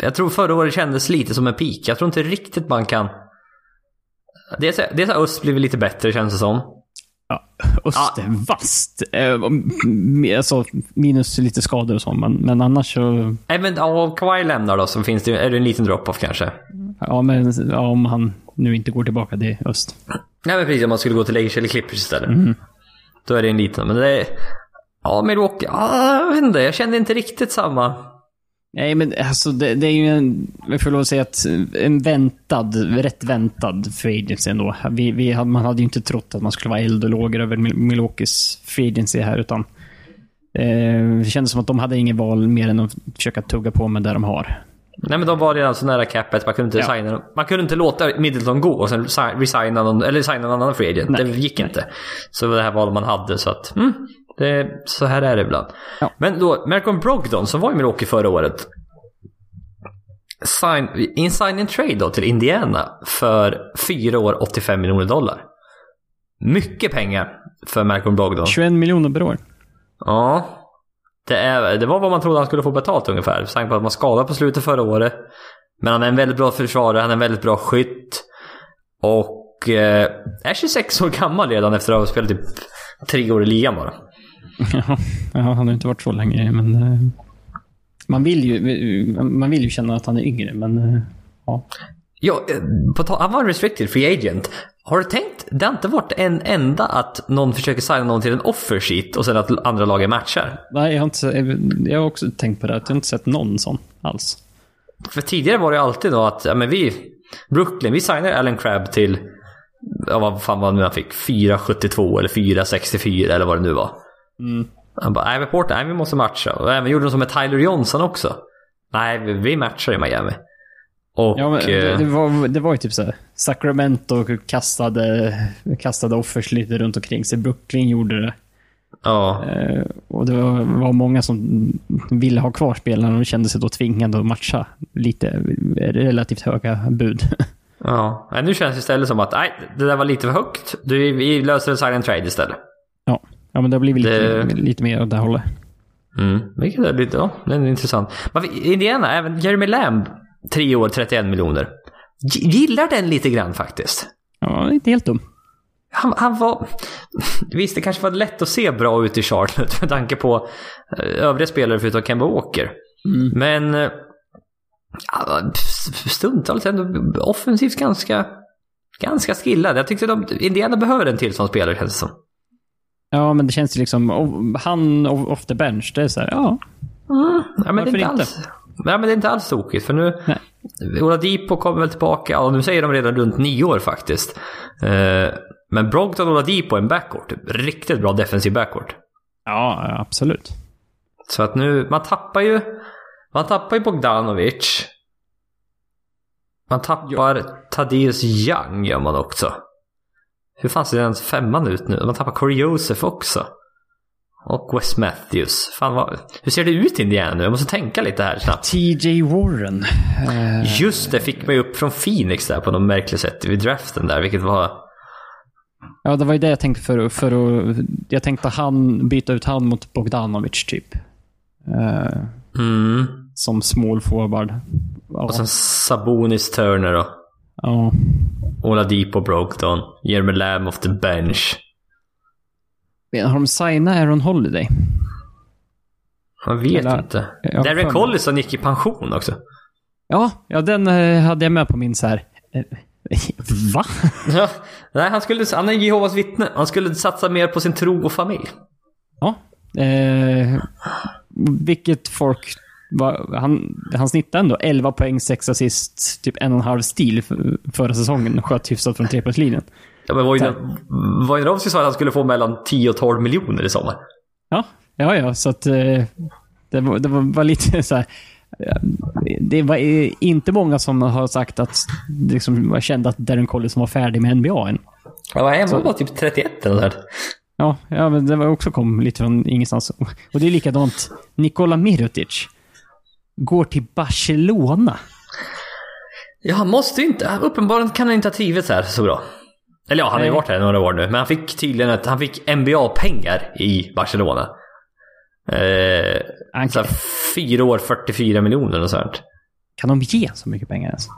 Jag tror förra året kändes lite som en peak. Jag tror inte riktigt man kan... Är så öst blivit lite bättre känns det som. Ja, Öst är vasst. Eh, Alltså, minus lite skador och så, men, men annars så... Nej men ja, om Kawhi lämnar då så finns det, är det en liten drop-off kanske. Ja, men ja, om han nu inte går tillbaka till öst. Nej men precis, om man skulle gå till Lakers eller Clippers istället. Då är det en liten, men det är... Ja, Milwaukee, ja, jag vet inte, jag kände inte riktigt samma... Nej, men alltså det, det är ju en, jag får lov att säga att en väntad, rätt väntad free agency ändå. Vi, vi, man hade ju inte trott att man skulle vara eld och lågor över Milwaukees free agency här, utan eh, det kändes som att de hade inget val mer än att försöka tugga på med det de har. Nej men de var redan så nära capet, man kunde inte, Ja. signa, man kunde inte låta Middleton gå och sen si- resigna någon, eller signa någon annan free agent. Nej. Det gick inte. Så det här var man hade så att, mm, det, så här är det ibland. Ja. Men då, Malcolm Brogdon som var i Milwaukee förra året. Sign, in sign and trade då till Indiana för 4 år 85 miljoner dollar. Mycket pengar för Malcolm Brogdon. 21 miljoner per år. Ja. Det, är, det var vad man trodde han skulle få betalt ungefär. Med tanke på att man skadade på slutet förra året. Men han är en väldigt bra försvarare, han är en väldigt bra skytt. Och eh, är 26 år gammal redan efter att ha spelat typ tre år i ligan bara. Ja, han har inte varit så länge, men... eh, Man vill ju, man vill ju känna att han är yngre, men... eh, Ja. Ja, eh, på han var en restricted free agent. Har du tänkt? Det har inte varit en enda att någon försöker signa någon till en offer sheet och sen att andra lagen matchar. Nej, jag har, inte, jag har också tänkt på det. att Jag har inte sett någon sån alls. För tidigare var det alltid då att, ja men vi, Brooklyn, vi signar Alan Crabb till, ja vad fan var det nu han fick, 4,72 eller 4,64 eller vad det nu var. Mm. Han bara, nej men Porter, nej vi måste matcha. Och även gjorde de som med Tyler Johnson också. Nej, vi- matchar i Miami. Och... Ja, men det, eh, det, var, det var ju typ så här. Sacramento kastade, kastade offers lite runt omkring sig. Brooklyn gjorde det. ja. Eh, och det var, var många som ville ha kvar spelarna och kände sig då tvingade att matcha lite relativt höga bud. ja. Nu känns det istället som att, nej, det där var lite för högt. Du, vi löser en sign and trade istället. ja. Ja, men det har blivit lite, Det- lite mer åt det hållet. Mm. Vilket är lite, ja, det är intressant. Indiana, även Jeremy Lamb, 3 år, 31 miljoner. Gillar den lite grann faktiskt. Ja, inte helt dum. Han, han var... Visst, det kanske var lätt att se bra ut i Charlotte med tanke på eh, övriga spelare förutom Kemba Walker. Mm. Men... eh, ja, Stundtals ändå offensivt ganska... Ganska skillad. Jag tyckte de, Indiana behöver en till sån spelare känns det som. Ja, men det känns ju liksom... oh, Han off the bench, det är så här, ja. Mm, ja, men det är Varför inte inte? alls... Ja, men det är inte alls tokigt för nu... Nej. Oladipo kommer väl tillbaka, ja nu säger de redan runt nio år faktiskt. Eh, men Brogdon och Oladipo är en backcourt. Riktigt bra defensiv backcourt. Ja, absolut. Så att nu, man tappar ju... Man tappar ju Bogdanovic. Man tappar Thaddeus Young gör man också. Hur fan ser den femman ut nu? Man tappar Corey Joseph också. Och Wes Matthews. Fan vad... Hur ser det ut i Indiana nu? Jag måste tänka lite här snabbt. TJ Warren. Eh, Just det, fick mig upp från Phoenix där på något märkligt sätt vid draften där, vilket var... ja, det var ju det jag tänkte för, för att... Jag tänkte han byta ut han mot Bogdanovic, typ. Eh, Mm. som small forward. Ja, Och sen Sabonis Turner och ja. Oladipo Brogdon. Jeremy Lamb off the bench. Har de signat Aaron Holiday? Man vet Eller- inte. jag Derek. Collison gick i pension också. Ja, ja den eh, hade jag med på min så här... eh, Va? Ja, nej, han, skulle, han är Jehovas vittne. Han skulle satsa mer på sin tro och familj. Ja. Eh, vilket folk... var- Han, han snittade ändå 11 poäng, 6 assist, typ en och en halv stil för, förra säsongen. Sköt hyfsat från trepoängslinjen. Ja, men Wojna- Wojnarowski sa att han skulle få mellan 10 och 12 miljoner i sommar. Ja, ja, ja. Så att eh, det, var, det var, lite så här... Det var eh, inte många som har sagt att liksom, kände att Darren Collison var färdig med NBA än. Ja? Han var typ 31 eller där. Ja, ja men det var också kom lite från ingenstans. Och det är likadant. Nikola Mirotic går till Barcelona. Ja, han måste ju inte. Uppenbarligen kan han inte ha trivits här så bra. Eller ja, han har ju varit här några år nu. Men han fick tydligen ett, han fick NBA-pengar i Barcelona. Eh, Han, så här, fyra år, 44 miljoner och sånt. kan de ge så mycket pengar ens?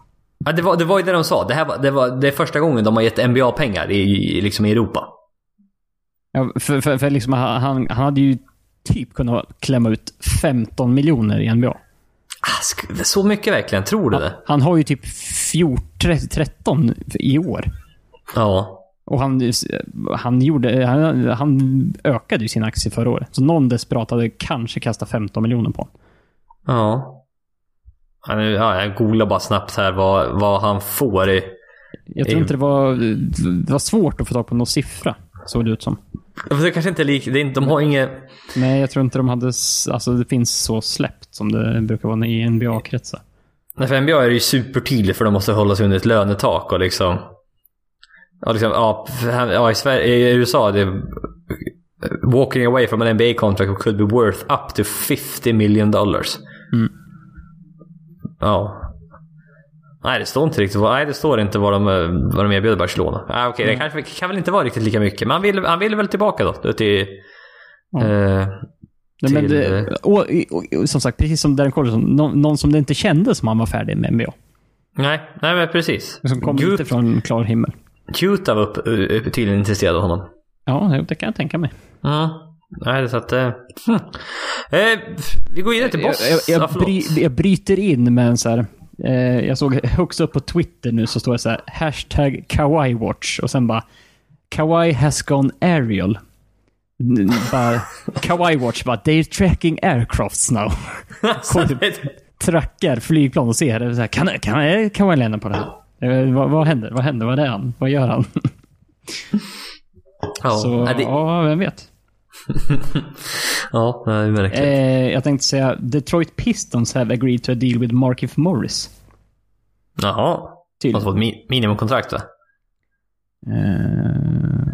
Ja, det, var, det var ju det de sa. Det, här var, det, var, det är första gången de har gett NBA-pengar i, i, liksom i Europa. Ja, för för, för liksom, han, han han hade ju typ kunnat klämma ut 15 miljoner i NBA. Så mycket verkligen? Tror du det? Han har ju typ 14, 13 i år. Ja. Och han, han, gjorde, han, han ökade ju sin aktie förra året. Så någon desperat hade kanske kastat 15 miljoner på honom. Ja. Nu- ja, jag googlar bara snabbt här vad, vad han får i... Jag tror inte det var, det var svårt att få tag på någon siffra, såg det ut som. Det kanske inte är lik... Det är inte, de har inget... Nej, jag tror inte de hade... Alltså, det finns så släppt som det brukar vara i NBA-kretsar. Nej, för NBA är det ju supertydligt för de måste hålla sig under ett lönetak och liksom... Ja, liksom, ja, ja i, Sverige, i USA det är walking away from an NBA contract could be worth up to 50 million dollars. Mm. Ja. Nej, det står inte riktigt nej, det står inte vad de, eh, vad de erbjuder Barcelona. Ah, Okej, det kanske kan väl inte vara riktigt lika mycket. Men han vill, han vill väl tillbaka då? Till, Ja. eh, Nej, men det, och, och, och, som sagt, precis som Darren Collison, någon, någon som det inte kändes som han var färdig med NBA. nej, nej men precis. Som kom Ut- inte från klar himmel. Utah var upp, upp, tydligen intresserad av honom. Ja, det kan jag tänka mig. Mm. Nej, så att... Eh, hm. eh, vi går vidare till Jag, Boss. jag, Ja, jag, förlåt. bry, jag bryter in med en så här... Eh, jag såg upp på Twitter nu så står det så här hashtag Kawaii Watch och sen bara Kawaii has gone aerial. Bara, Kawaii Watch bara they're tracking aircrafts now. Trackar flygplan och ser det. Så här, kan, kan är Kawaii landa på det här? Eh, vad, vad händer? Vad händer? Vad är han? Vad gör han? ja, så det, ja, vem vet. ja, det är märkligt. Eh, jag tänkte säga Detroit Pistons have agreed to a deal with Markif Morris. Jaha. Tydligen. Måste få ett mi- minimumkontrakt va? Eh,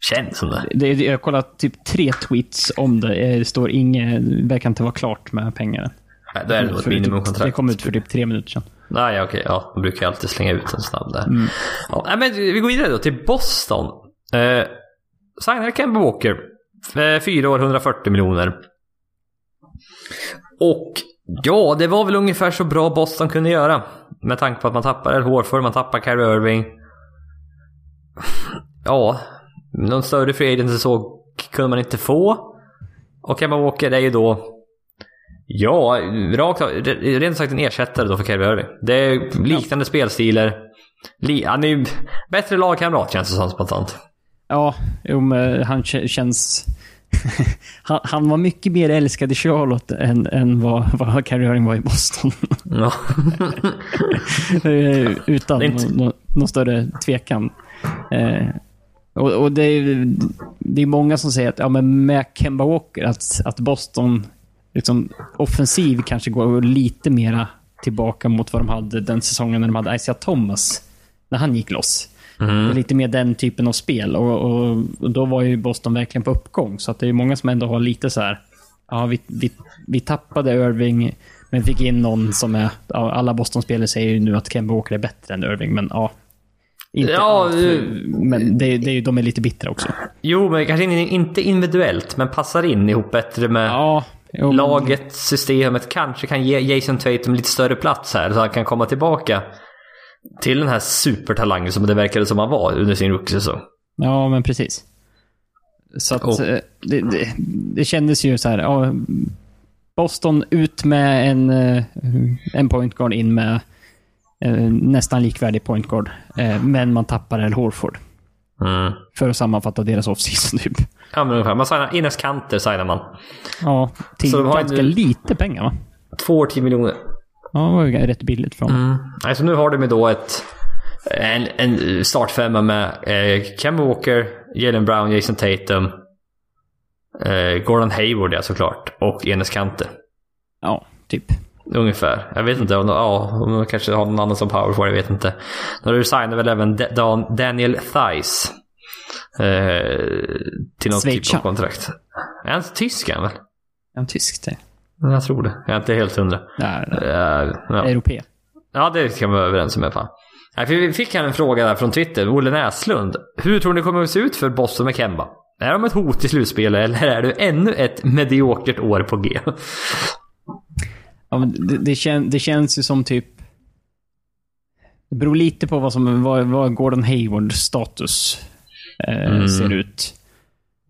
Känns som det. det, det, jag har kollat typ tre tweets om det. Eh, Det står inget, det verkar inte vara klart med pengar. Nej, då är det nog ett typ, minimumkontrakt. det kom ut för typ tre minuter sedan. Nej, ja, okej. Ja, de brukar ju alltid slänga ut en snabb där. Mm. Ja, men vi går vidare då till Boston. Eh, Signade Kemba Walker. Eh, fyra år, 140 miljoner. Och ja, det var väl ungefär så bra Boston kunde göra. Med tanke på att man tappar El Horford, man tappar Kyrie Irving. Ja, någon större free agent så kunde man inte få. Och Kemba Walker är ju då Ja, rakt av, rent sagt en ersättare då för Kyrie Irving. Det är liknande spelstilar. Han är ju bättre lagkamrat känns det som spontant. Ja, jo, men han kä- känns... han, han var mycket mer älskad i Charlotte än, än vad, vad Kyrie Irving var i Boston. Ja. Eh, Utan inte- någon, någon större tvekan. Eh, och, och det, är, det är många som säger att ja, men med Kemba Walker, att, att Boston liksom, offensiv kanske går lite mera tillbaka mot vad de hade den säsongen när de hade Isaiah Thomas. När han gick loss. Det är lite mer den typen av spel. Och, och, och då var ju Boston verkligen på uppgång. Så att det är många som ändå har lite så här. Ja, vi, vi, vi tappade Irving, men fick in någon som är... Ja, alla Boston-spelare säger ju nu att Kemba Walker är bättre än Irving, men ja. Inte Ja, allt Men det, det är ju, de är lite bittra också. Jo, men kanske in- inte individuellt, men passar in ihop bättre med Ja, jo, laget, systemet. Kanske kan ge Jason Tatum lite större plats här, så han kan komma tillbaka till den här supertalangen som det verkade som han var under sin rookie-säsong. Ja, men precis. Så att eh, det, det, det kändes ju så här. Ja, Boston ut med en, eh, en point guard, in med eh, nästan likvärdig point guard. Men man tappar El Horford. Mm. För att sammanfatta deras offseason typ. Ja, men ungefär. Man signar, Ines Kanter signar man. Ja, till ganska lite pengar va? Två år, 10 miljoner. Ja, det var ju rätt billigt från Mm. Alltså nu har de ju då ett, en, en startfemma med eh, Kemba Walker, Jalen Brown, Jason Tatum, eh, Gordon Hayward ja såklart och Enes Kanter. Ja, typ. Ungefär. Jag vet inte om de, ja, om de kanske har någon annan som power for, jag vet inte. Nu signar väl även Da- Dan, Daniel Thies. Eh, till någon typ Schweizare. av kontrakt. Är han tysk är han väl? En tysk det. Jag tror det. Jag är inte helt hundra. Ja, Eh, ja. Europé. Ja, det kan vi vara överens om i alla fall. Nej, Vi fick här en fråga där från Twitter, Olle Näslund. Hur tror ni det kommer att se ut för Boston med Kemba? Är de ett hot i slutspelet eller är det ännu ett mediokert år på G? Ja, det, det, kän, det känns ju som typ... Det beror lite på vad som vad, vad Gordon Haywards status eh, Mm. ser ut.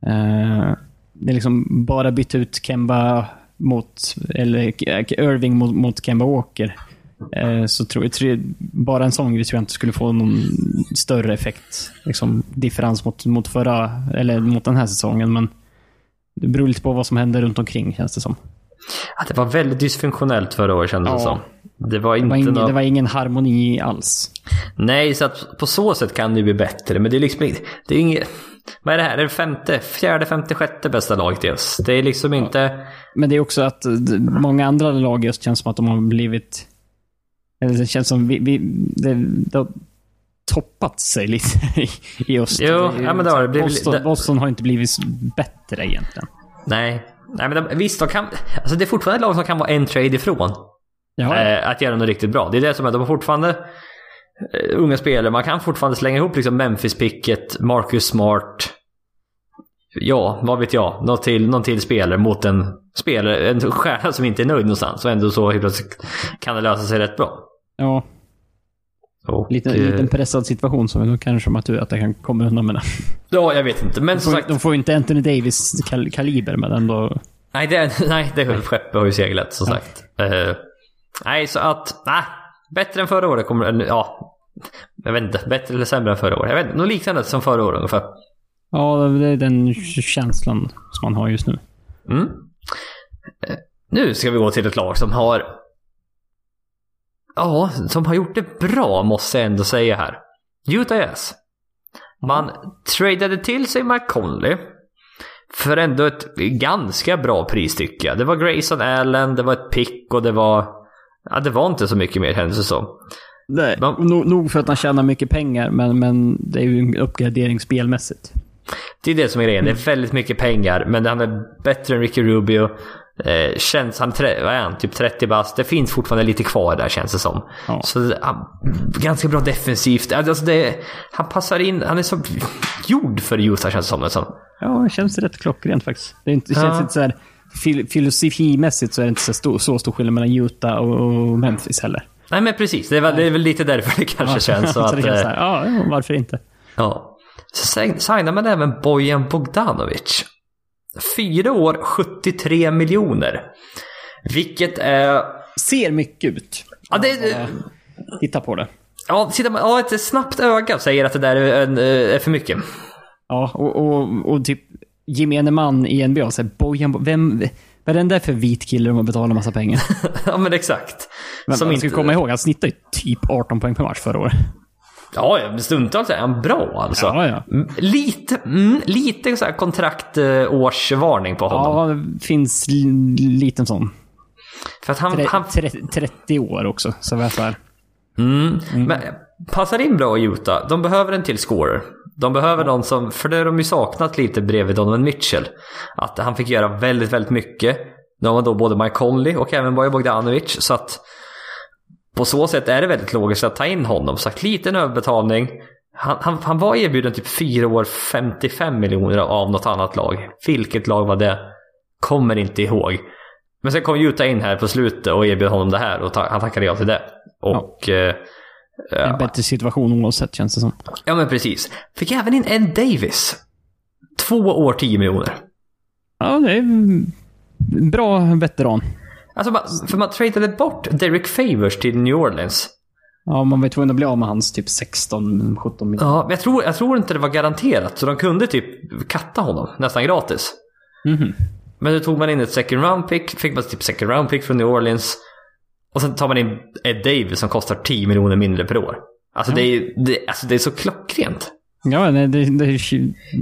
Eh, det är liksom bara byta ut Kemba mot, eller Irving mot, mot Kemba Walker. Eh, så tror jag, bara en sån grej tror jag inte skulle få någon större effekt. Liksom differens mot, mot förra, eller mot den här säsongen. Men det beror lite på vad som händer runt omkring känns det som. Ja, det var väldigt dysfunktionellt förra året kändes det Ja. som. Det var Det inte var, ingen, nå- det var ingen harmoni alls. Nej, så att på så sätt kan det ju bli bättre. Men det är liksom. Det är inget... Vad är det här? Det är det femte, fjärde, femte, sjätte bästa laget i oss. Det är liksom inte... Men det är också att många andra lag just känns som att de har blivit... Eller det känns som vi, vi, det, det har toppat sig lite i, i öst. Jo, Det ja, men det har det blivit- Boston, Boston har inte blivit bättre egentligen. Nej. Nej, men de, visst, de kan... Alltså det är fortfarande lag som kan vara en trade ifrån. Ja, eh, att göra något riktigt bra. Det är det som är, de har fortfarande unga spelare. Man kan fortfarande slänga ihop liksom Memphis-picket, Marcus Smart. Ja, vad vet jag. Någon till, någon till spelare mot en spelare, en stjärna som inte är nöjd någonstans. Och ändå så helt plötsligt kan det lösa sig rätt bra. ja Och, lite, eh, liten pressad situation, så då kanske har tur att det kan komma undan med det. Ja, jag vet inte. Men De som får, sagt. de får ju inte Anthony Davis kal kaliber, men ändå... Nej, det, nej, det skeppet har ju seglat som sagt. Eh, nej, så att... Nej, bättre än förra året kommer eller, Ja, jag vet inte. Bättre eller sämre än förra året. Jag vet inte. Något liknande som förra året ungefär. Ja, det är den känslan som man har just nu. Mm. Eh, Nu ska vi gå till ett lag som har... Ja, som har gjort det bra måste jag ändå säga här. Utah Jazz. Man tradade till sig Mike Conley. För ändå ett ganska bra pris tycker jag. Det var Grayson Allen, det var ett pick och det var... Ja, det var inte så mycket mer kändes det som. Nej, Men- nog, nog för att han tjänar mycket pengar, men, men det är ju en uppgradering spelmässigt. Det är det som är grejen. Det är väldigt mycket pengar, men han är bättre än Ricky Rubio. Eh, känns han, vad är han, typ 30 bast. Det finns fortfarande lite kvar där känns det som. Ja. Så han, ganska bra defensivt. Alltså det, han passar in, han är så gjord för Utah känns det som. Liksom. Ja, det känns rätt klockrent faktiskt. Det, inte, det känns Ja. inte så här... Fil, filosofimässigt så är det inte så stor, så stor skillnad mellan Utah och, Memphis heller. Nej men precis, det är väl, det är väl lite därför det kanske känns så så att... det känns eh, så ja, ja, varför inte? Ja. Så sign- signar man även Bojan Bogdanovic. Fyra år, 73 miljoner. Vilket är... Ser mycket ut. Ja, det, Ja, Titta på det. ja, tittar man, ja, ett snabbt öga säger att det där är, eh, är för mycket. Ja, och, och, och typ gemene man i NBA säger Bojan, Bo- vem... Vad är den där för vit kille de har betalat massa pengar? ja men exakt. Men Som man inte, ska komma ihåg, han snittade ju typ 18 poäng per match förra året. Ja, stundtals är han bra alltså. Ja, ja. Mm, Lite, mm, lite så här kontraktårsvarning på honom. Ja, det finns l- liten sån. För att han, Tre, han tre, 30 år också, så var jag så här. Mm. Men passar in bra i Utah. De behöver en till scorer. De behöver någon som, för det har de ju saknat lite bredvid Donovan Mitchell. Att han fick göra väldigt, väldigt mycket. De har då både Mike Conley och även Bojan Bogdanovic. Så att på så sätt är det väldigt logiskt att ta in honom. Så att liten överbetalning. Han, han, han var erbjuden typ 4 år 55 miljoner av något annat lag. Vilket lag var det? Kommer inte ihåg. Men sen kom Utah in här på slutet och erbjöd honom det här och ta, han tackade ja till det. Och... eh, En Ja. bättre situation oavsett, känns det som. ja men precis. Fick även in Ed Davis. Två år 10 miljoner. Ja, det är en bra veteran. Alltså för man tradade bort Derek Favors till New Orleans. Ja, man var tvungen att bli av med hans typ 16-17 miljoner. Ja, men jag tror, jag tror inte det var garanterat. Så de kunde typ katta honom nästan gratis. Mhm. Men då tog man in ett second round pick. Fick man typ second round pick från New Orleans. Och sen tar man in Ed Davis som kostar 10 miljoner mindre per år. Alltså, det, är, det, alltså det är så klockrent. Ja, det, det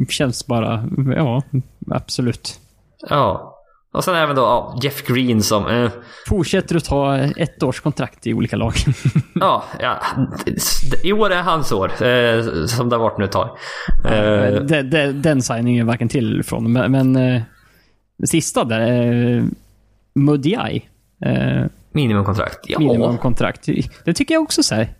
känns bara... Ja, absolut. Ja. Och sen även då ja, Jeff Green som... Eh, Fortsätter att ta ett års kontrakt i olika lag. Ja, ja, i år är hans år. Eh, som det har varit nu ett tag. Eh, de, de, den signingen är varken till eller från. Men, men eh, sista där, eh, Mudiay. Minimumkontrakt. Ja, minimumkontrakt. Det tycker jag också så här.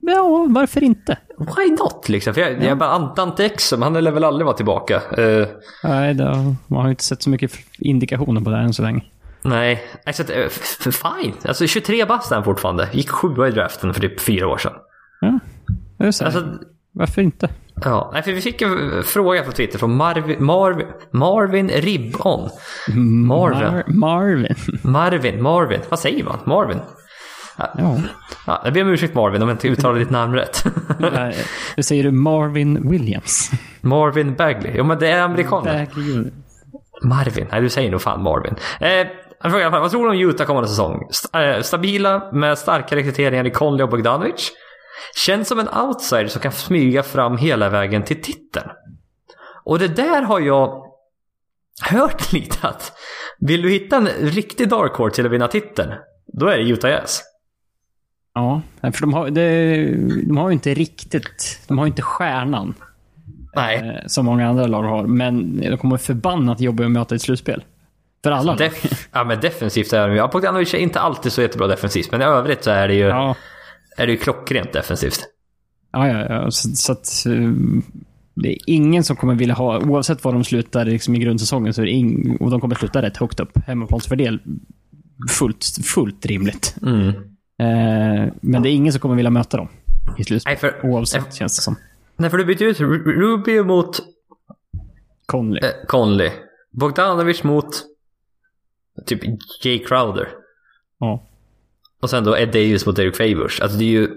Ja, varför inte? why not liksom? För jag, jag bara Ante Exum, han lär väl aldrig vara tillbaka. Eh, Nej, det, man har ju inte sett så mycket indikationer på det än så länge. nej, alltså, eh, fine. Alltså 23 bast är han fortfarande. Gick sjua i draften för typ fyra år sedan. Ja, det är så. Alltså, varför inte? ja, nej, för vi fick en eh, fråga på Twitter från Marvin, Marvin, Marvin Ribbon. Marvin. Mar Marvin. Marvin, Marvin. Vad säger man? Marvin? ja. Ja, jag ber om ursäkt Marvin om jag inte uttalar ditt namn rätt. Nu säger du Marvin Williams. Marvin Bagley. Jo men det är amerikaner. Bagley. Marvin. Nej du säger nog fan Marvin. Eh, Jag frågar i alla fall, vad tror du om Utah kommande säsong? St- äh, stabila med starka rekryteringar i Conley och Bogdanovic. Känns som en outsider som kan smyga fram hela vägen till titeln. Och det där har jag hört lite att vill du hitta en riktig dark horse till att vinna titeln, då är det Utah Jazz. Ja, för de har, de har ju inte riktigt... De har ju inte stjärnan. Nej. Eh, som många andra lag har. Men de kommer förbannat jobba att möta ett slutspel. För alla lag. Ja men defensivt är de ju. Ja, Bogdanovic är inte alltid så jättebra defensivt, men i övrigt så är det ju, Ja, är det ju klockrent defensivt. ja, ja. ja. Så, så att... eh, Det är ingen som kommer vilja ha, oavsett var de slutar liksom i grundsäsongen, så är det ing, och de kommer sluta rätt högt upp. Hemmaplansfördel, fullt, fullt rimligt. Mm. Eh, men det är ingen som kommer vilja möta dem i slutspel. Nej, för, Oavsett, känns det som. nej, för du byter ut Ru- Rubio mot Conley. eh, Conley. Bogdanovic mot typ Jay Crowder. Ja. Och sen då Ed Davis mot Derek Favors. Alltså det är ju...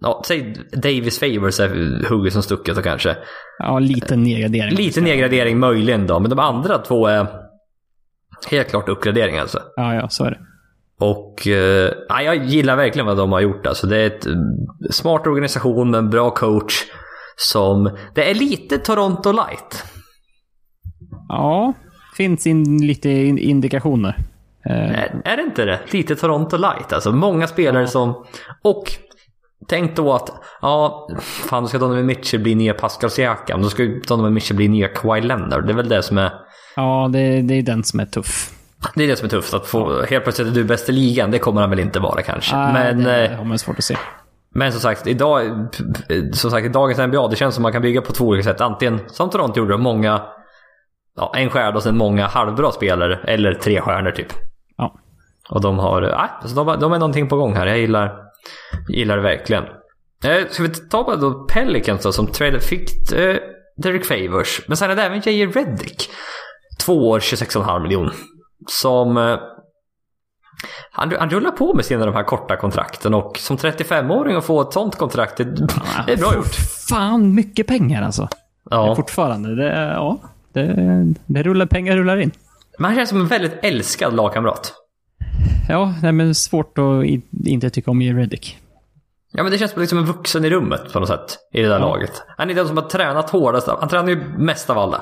Ja, säg Davis Favors är hugget som stucket och kanske. ja, lite nedgradering. Lite nedgradering möjligen då, men de andra två är helt klart uppgradering alltså. Ja, ja, så är det. Och eh, ja, jag gillar verkligen vad de har gjort. Alltså, det är ett eh, smart organisation med en bra coach. Som, det är lite Toronto light. Ja, finns in lite in- indikationer. Eh, Är, är det inte det? Lite Toronto light. Alltså många spelare som... Och tänk då att, ja, fan då ska Donovan Mitchell bli nya Pascal Siakam. Då ska Donovan Mitchell bli nya Kawhi Leonard. Det är väl det som är... ja, det, det är den som är tuff. Det är det som är tufft. Att få, helt plötsligt är du bäst i ligan. Det kommer han väl inte vara kanske. Ah, men... det eh, har man svårt att se. Men som sagt, idag, som sagt, i dagens NBA, det känns som man kan bygga på två olika sätt. Antingen som Toronto gjorde, många, ja, en stjärna och sen många halvbra spelare. Eller tre stjärnor typ. Och de har, nej, alltså de, de är någonting på gång här. Jag gillar, gillar det verkligen. Eh, ska vi ta bara då Pelicans då, som traded, fick eh, Derek Favors. Men sen är det även J.J. Reddick. Två år, 26,5 miljoner. Som... Eh, han, han rullar på med sina de här korta kontrakten och som 35-åring att få ett sånt kontrakt, det, det är bra gjort. Fan, mycket pengar alltså. Ja. Fortfarande. Det, ja, det, det rullar, pengar rullar in. Men han känns som en väldigt älskad lagkamrat. Ja, nej, men svårt att i, inte tycka om J. Reddick. Ja men det känns som liksom en vuxen i rummet på något sätt. I det där Ja. laget. Han är den som har tränat hårdast. Han tränar ju mest av alla.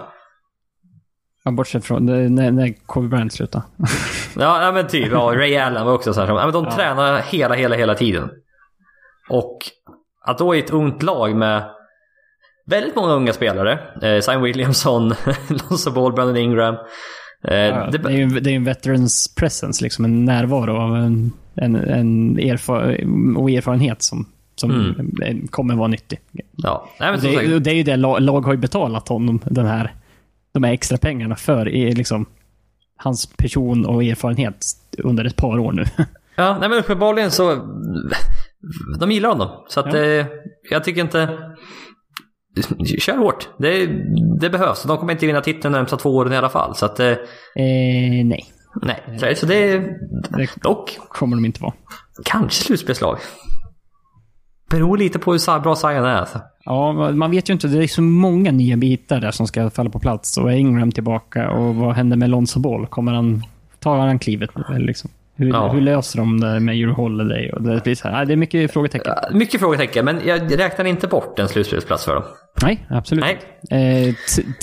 Ja, bortsett från när, när Kobe Bryant slutade. Ja, men typ. Ja, Ray Allen var också så här. Ja, men de Ja. tränar hela, hela, hela tiden. Och att då i ett ungt lag med väldigt många unga spelare. Eh, Simon Williamson, Lonzo Ball, Brandon Ingram. Eh, Ja, det, är ju det är en veterans presence, liksom en närvaro av en, en, en erfar och erfarenhet som, som Mm. kommer vara nyttig. ja. Nej, det, och det är ju det lag, lag har ju betalat honom, den här, de här extra pengarna för i liksom, hans person och erfarenhet under ett par år nu. Ja, nej men uppenbarligen så... De gillar honom. Så att Ja. eh, jag tycker inte... Kör hårt. Det, det behövs. De kommer inte vinna titeln de närmsta två åren i alla fall. Så att... Eh, eh, nej, nej. Så det... det Dock, kommer de inte vara. kanske slutspelslag. Beror lite på hur bra Zion är. Alltså. Ja, man vet ju inte. Det är så många nya bitar där som ska falla på plats. Och är Ingram tillbaka? Och vad händer med Lonzo Ball? Kommer han... Tar han klivet nu? Liksom? Hur, Ja. hur löser de det med Euro Holiday? Och det, blir så här, nej, det är mycket frågetecken. Mycket frågetecken, men jag räknar inte bort en slutspelsplats för dem. Nej, absolut Nej. Eh,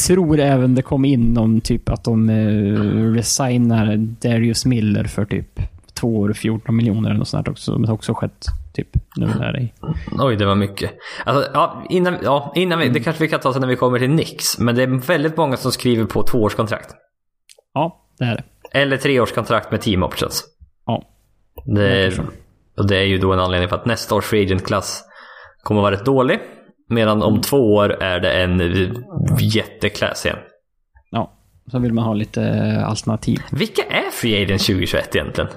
tror även det kom in någon typ att de eh, resignar Darius Miller för typ två år och 14 miljoner eller något sånt också. Det har också skett typ nu där i... Oj, det var mycket. Alltså, ja, innan, ja, innan vi, det kanske vi kan ta sen när vi kommer till Nix. Men det är väldigt många som skriver på tvåårskontrakt. Ja, det är det. Eller treårskontrakt med team options. Ja. Det, förstår. och det är ju då en anledning för att nästa års free agent-klass kommer vara rätt dålig. Medan om två år är det en jätteklass igen. ja. Så vill man ha lite eh, alternativ. Vilka är free agent 2021 egentligen?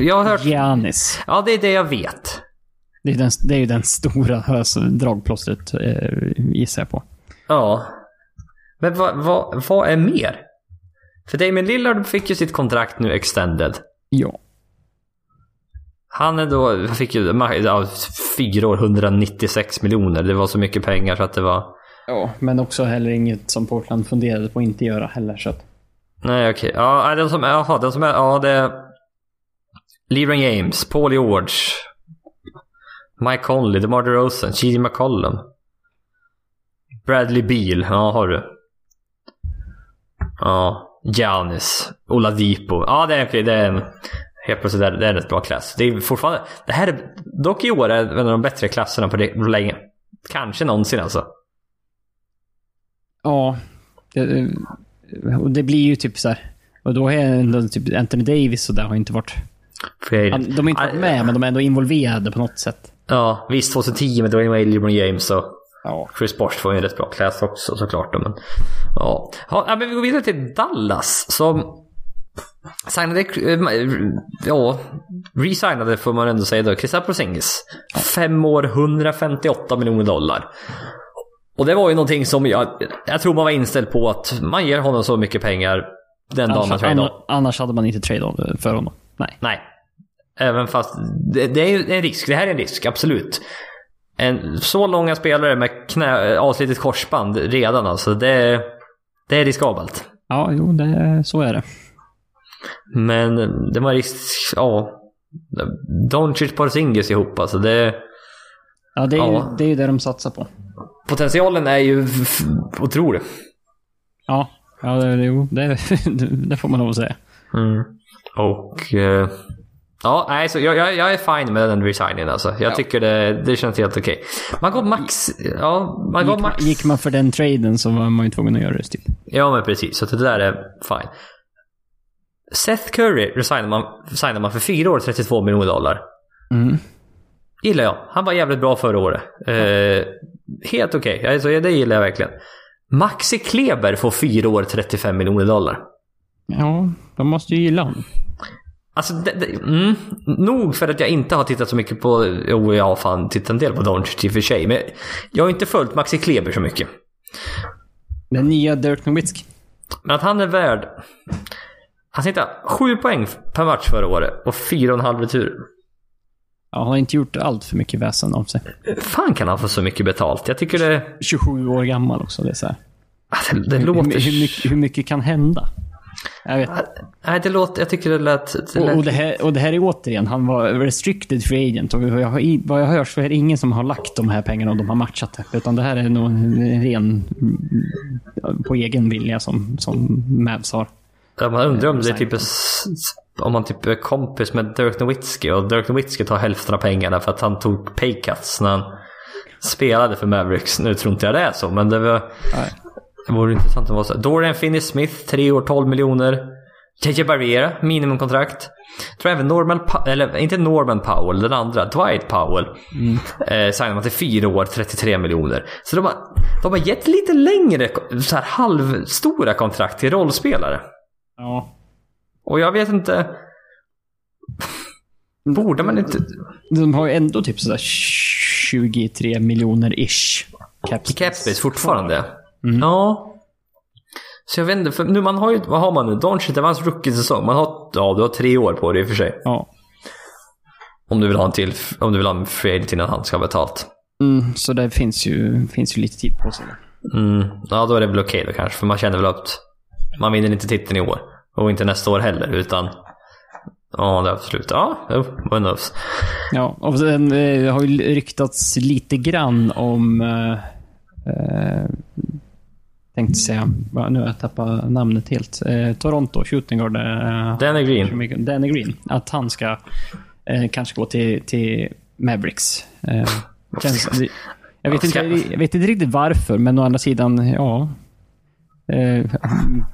Jag har hört... Giannis. Ja, det är det jag vet. Det är, den, det är ju den stora dragplåstret, eh, gissar jag på. Ja. Men vad, vad, vad är mer? För Damien Lillard fick ju sitt kontrakt nu extended. Ja. Han är då, fick ju ja, fyra år, 196 miljoner. Det var så mycket pengar så att det var... ja. Men också heller inget som Portland funderade på att inte göra heller. Så att, Nej, okej. Ja, nej, den som, jaha, den som är, ja det är LeBron James, Paul George, Mike Conley, DeMar DeRozan, G.J. McCollum. Bradley Beal, ja har du. Ja, Giannis, Oladipo. Ja, det är okej. Det är helt plötsligt det är, det är en rätt bra klass. Det är fortfarande, det här är, dock i år är en av de bättre klasserna på, det, länge. Kanske någonsin alltså. Ja. Det, och det blir ju typ så här. Och då är typ Anthony Davis och där har inte varit... Han, de har inte varit med, men de är ändå involverade på något sätt. Ja, visst 2010 med Dwayne Wade, LeBron James och Ja. Chris Bosh får ju en rätt bra klass också såklart. Men, ja. Ja, men vi går vidare till Dallas som signade, eh, ja, resignade får man ändå säga då, Kristaps Porzingis. Fem år, 158 miljoner dollar. Och det var ju någonting som jag, jag tror man var inställd på att man ger honom så mycket pengar den dagen man Annars, tradar. anna- annars hade man inte tradeat för honom. Nej. Nej. Även fast det, det är ju en risk. Det här är en risk, absolut. En, så långa spelare med knä, avslitet korsband redan alltså. Det, det är riskabelt. Ja, jo, det, så är det. Men det var risk... Ja. Doncic Porzingis ihop alltså. Det, Ja, det är, ju, Ja. det är ju det de satsar på. potentialen är ju otrolig. Ja, ja det, jo, det, det får man att säga. Mm. Och... eh, ja, nej, så jag, jag, jag är fine med den resigningen alltså. Jag tycker det, det känns helt okej. Man går max... Ja, man går Gick, man- max... gick man för den traden så var man ju tvungen att göra det. Typ. Ja, men precis. Så det där är fine. Seth Curry resignar man, signar man för fyra år 32 miljoner dollar. Mm. Gillar jag. Han var jävligt bra förra året. Eh, helt okej. Alltså, det gillar jag verkligen. Maxi Kleber får fyra år 35 miljoner dollar. Ja, de måste ju gilla honom. Alltså, det, det, mm, nog för att jag inte har tittat så mycket på... Jo, jag har fan tittat en del på Doncic i och för sig. Men jag har inte följt Maxi Kleber så mycket. Den nya Dirk Nowitzki. Men att han är värd... Han hittade sju poäng per match förra året och fyra och en halv retur. Ja, han har inte gjort allt för mycket väsen av sig. fan kan han få så mycket betalt? Jag tycker det... 27 år gammal också. Det är så här. Det, det Hur, låter... hur, mycket, hur mycket kan hända? Jag vet. Nej, det låter... Jag tycker det lät... Det Och, lät... och, det här, och det här är återigen, han var restricted free agent. Och jag har, vad jag hör så är det ingen som har lagt de här pengarna och de har matchat det. Utan det här är nog en ren på egen vilja som, som Mavs har. Ja, man undrar om det är typ... s- Om man typ är kompis med Dirk Nowitzki och Dirk Nowitzki tar hälften av pengarna för att han tog paycuts när han spelade för Mavericks. Nu tror inte jag det är så, men det var... Det vore intressant om det var så. Dorian Finney-Smith, 3 år 12 miljoner. JJ Barriera, minimumkontrakt. Tror även Norman pa- eller inte Norman Powell, den andra, Dwight Powell. Eh, signar man till 4 år, 33 miljoner. Så de har, de har gett lite längre, så här halvstora kontrakt till rollspelare. Ja. Och jag vet inte... Borde man inte... De har ju ändå typ sådär 23 miljoner ish. Cap space. Capspace fortfarande? Ja. Så jag vet inte, för nu man har ju... Vad har man nu? Doncic, det var hans rookie-säsong. Man har... Ja, du har tre år på det i och för sig. Ja. Om du vill ha en till... Om du vill ha en free innan han ska ha betalt. Mm, så det finns ju, finns ju lite tid på sig. Mm. Ja, då är det väl okej då kanske. För man känner väl att man vinner inte titeln i år. Och inte nästa år heller, utan... Ja, det är absolut. Ja, who knows. Ja, och sen eh, har ju ryktats lite grann om... Eh, eh, tänkte säga, nu har jag tappat namnet helt. Eh, Toronto, shooting guard. Eh, Danny Green. Danny Green. Att han ska eh, kanske gå till, till Mavericks. Eh, känns, jag, vet inte, jag vet inte riktigt varför, men å andra sidan, ja. Eh,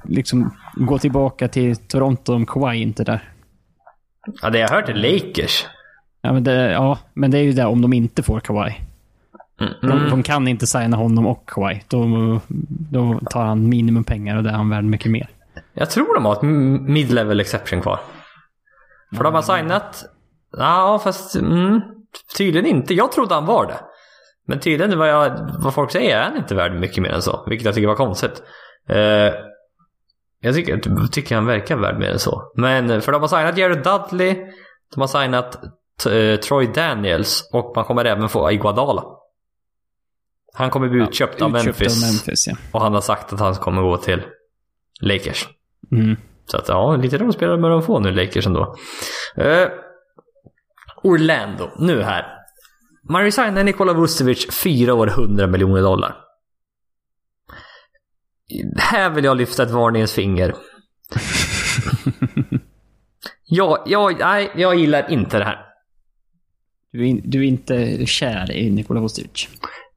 liksom gå tillbaka till Toronto om Kawhi inte är där. Ja, det jag hört är Lakers. Ja men, det, ja, men det är ju det om de inte får Kawhi. Mm. De, de kan inte signa honom och Kawhi. Då, då tar han minimum pengar och det är han värd mycket mer. Jag tror de har ett mid-level exception kvar. För de har signat... Ja, fast mm, tydligen inte. Jag trodde han var det. Men tydligen vad, jag, vad folk säger är han inte värd mycket mer än så. Vilket jag tycker var konstigt. Eh, jag tycker, tycker han verkar värd mer än så. Men eh, för de har signat Jared Dudley. De har signat eh, Troy Daniels. Och man kommer även få Iguadala. Han kommer bli utköpt av Utköpt Memphis. Av Memphis ja. Och han har sagt att han kommer gå till Lakers. Mm. Så att ja, lite rollspelare bör de få nu, Lakers ändå. Eh, Orlando, nu här. Man resignar Nikola Vucevic, fyra år, 100 miljoner dollar. Här vill jag lyfta ett varningens finger. jag, jag, nej, jag gillar inte det här. Du är, in, du är inte kär i Nikola Vucevic.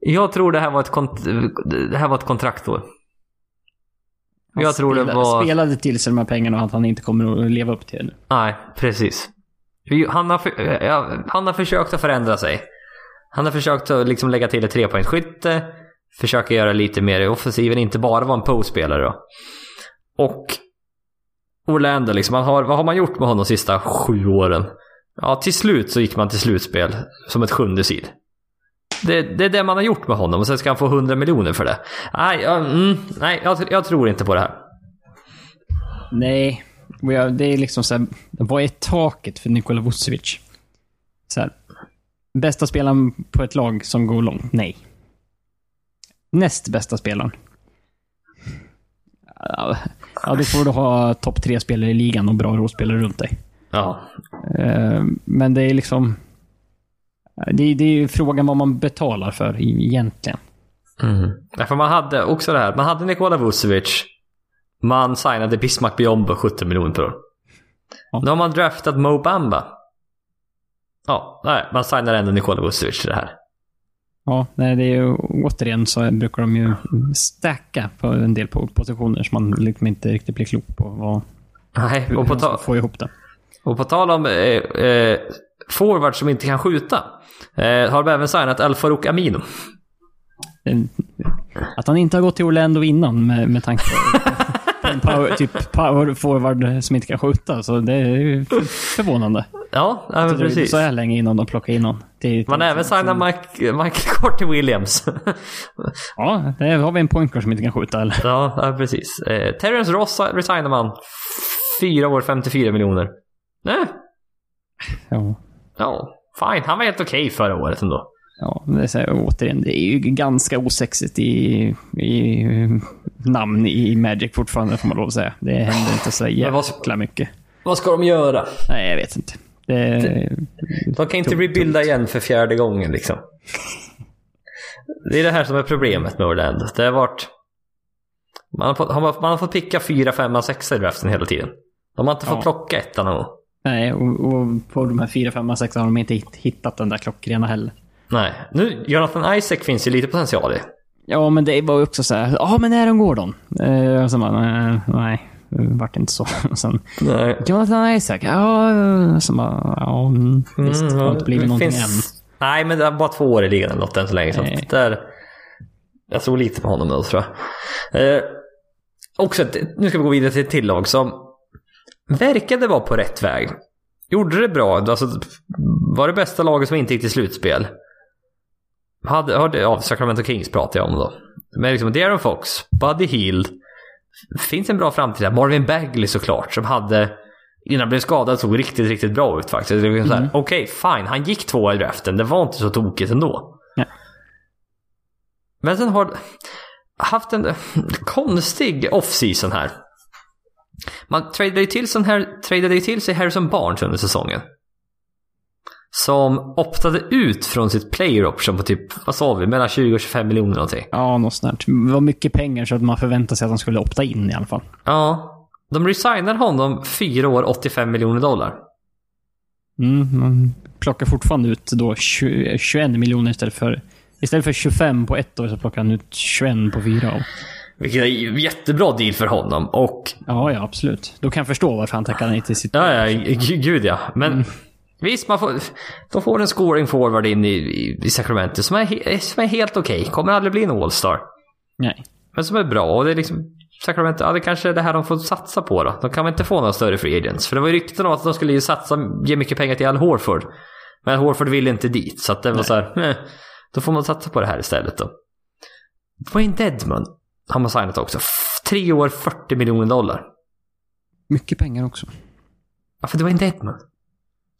Jag tror det här var ett, kont det här var ett kontraktår. Han Jag tror det spelade, var... spelade till sig de här pengarna och att han inte kommer att leva upp till det nu. Nej, precis. Han har, för, han har försökt att förändra sig. Han har försökt att liksom lägga till ett trepoängsskytte. Försöka göra lite mer i offensiven, inte bara vara en postspelare då. Och Orlando, liksom, man har, vad har man gjort med honom de sista sju åren? Ja, till slut så gick man till slutspel som ett sjunde sid. Det, det är det man har gjort med honom och sen ska han få 100 miljoner för det. Nej, ja, mm, nej jag, jag tror inte på det här. Nej, jag- det är liksom så här, vad är taket för Nikola Vucevic? Så här, bästa spelaren på ett lag som går långt? Nej. Näst bästa spelaren? Ja, Ja, då får du ha topp tre spelare i ligan och bra rollspelare runt dig. Ja, Eh, Men det är liksom... Det är, det är ju frågan vad man betalar för egentligen. Mm. Därför man hade också det här, man hade Nikola Vucevic. Man signade Bismarck Biombo 70 miljoner per år. Ja. Nu har man draftat Mo Bamba. Ja, nej, man signar ändå Nikola Vucevic till det här. Ja, nej, det är ju återigen så brukar de ju stacka på en del positioner som man liksom inte riktigt blir klok på vad, Nej, hur och på, man ska få ihop det. och på tal om eh, eh, forward som inte kan skjuta. Eh, har de även signat El Farouk Amino. Att han inte har gått till Orlando innan med, med tanke på, en power, typ power forward som inte kan skjuta. Så det är ju för- förvånande. Ja, ja men Det precis. så här länge innan de plockade in någon. Det Man har även signat Mike, Michael Carter Williams. Ja, där har vi en point guard som inte kan skjuta. Eller? ja, ja, precis. Eh, Terrence Ross resignar man. Fyra år, 54 miljoner. Nej, Ja. Ja, fine. Han var helt okej förra året ändå. Ja, det är så här, återigen, det är ju ganska osexigt i, i namn i Magic fortfarande, får man lov att säga. Det händer inte så jäkla mycket. Vad ska de göra? Nej, jag vet inte. Det, De kan inte rebuilda igen för fjärde gången liksom. Det är det här som är problemet med Orlando. Det har varit... Man har fått, man, man har fått picka fyra, femma, sexa i draften hela tiden. De har inte fått Ja. plocka ettan någon gång. Nej, och, och på de här fyra, femma, sex har de inte hitt- hittat den där klockrena heller. Nej. Nu, Jonathan Isaac finns ju lite potential i. Ja, men det var ju också så här, ja men Aaron Gordon. Eh, och så bara, eh, nej, det vart inte så. Och sen, Nej. Jonathan Isaac, ja, så bara, ja, mm, visst, det har inte blivit någonting än. Nej, men det är bara två år i ligan eller något än så länge. Så Nej. där, jag tror lite på honom nu tror jag. Eh, också, nu ska vi gå vidare till ett till lag som verkade vara på rätt väg. Gjorde det bra. Alltså, var det bästa laget som inte gick till slutspel. Hade, hade, ja, Sacramento Kings pratar jag om då. Men liksom Darren Fox, Buddy Hield. Finns en bra framtid där. Marvin Bagley såklart, som hade innan han blev skadad såg riktigt, riktigt bra ut faktiskt. Så här, Okej, fine. Han gick två i draften. Det var inte så tokigt ändå. Nej. Men sen har haft en konstig off-season här. Man tradade ju till, sån här, tradade ju till sig Harrison Barnes under säsongen. Som optade ut från sitt player option på typ, vad sa vi, mellan 20 och 25 miljoner någonting. Ja, något sånt. Det var mycket pengar så att man förväntade sig att han skulle opta in i alla fall. Ja. De resignar honom fyra år, 85 miljoner dollar. Mm, man plockar fortfarande ut då 20, 21 miljoner istället för... Istället för 25 på ett år så plockar han ut 21 på fyra år. Vilket är en jättebra deal för honom. Och Ja, ja, absolut. Då kan jag förstå varför han tackar nej till sitt... Ja, ja, gud ja. Men visst, man får, de får en scoring forward in i, i, Sacramento som är, som är helt okej. Kommer aldrig bli en All-star. Nej. Men som är bra. Och det är liksom Sacramento, ja det kanske är det här de får satsa på då. De kan väl inte få några större free agents. För det var ju rykten om att de skulle ju satsa, ge mycket pengar till Al Horford. Men Horford ville inte dit. Så att det var så här, eh, då får man satsa på det här istället då. Dwayne Dedmon har signat också. Tre år, 40 miljoner dollar. Mycket pengar också. Varför Dwayne Dedmon?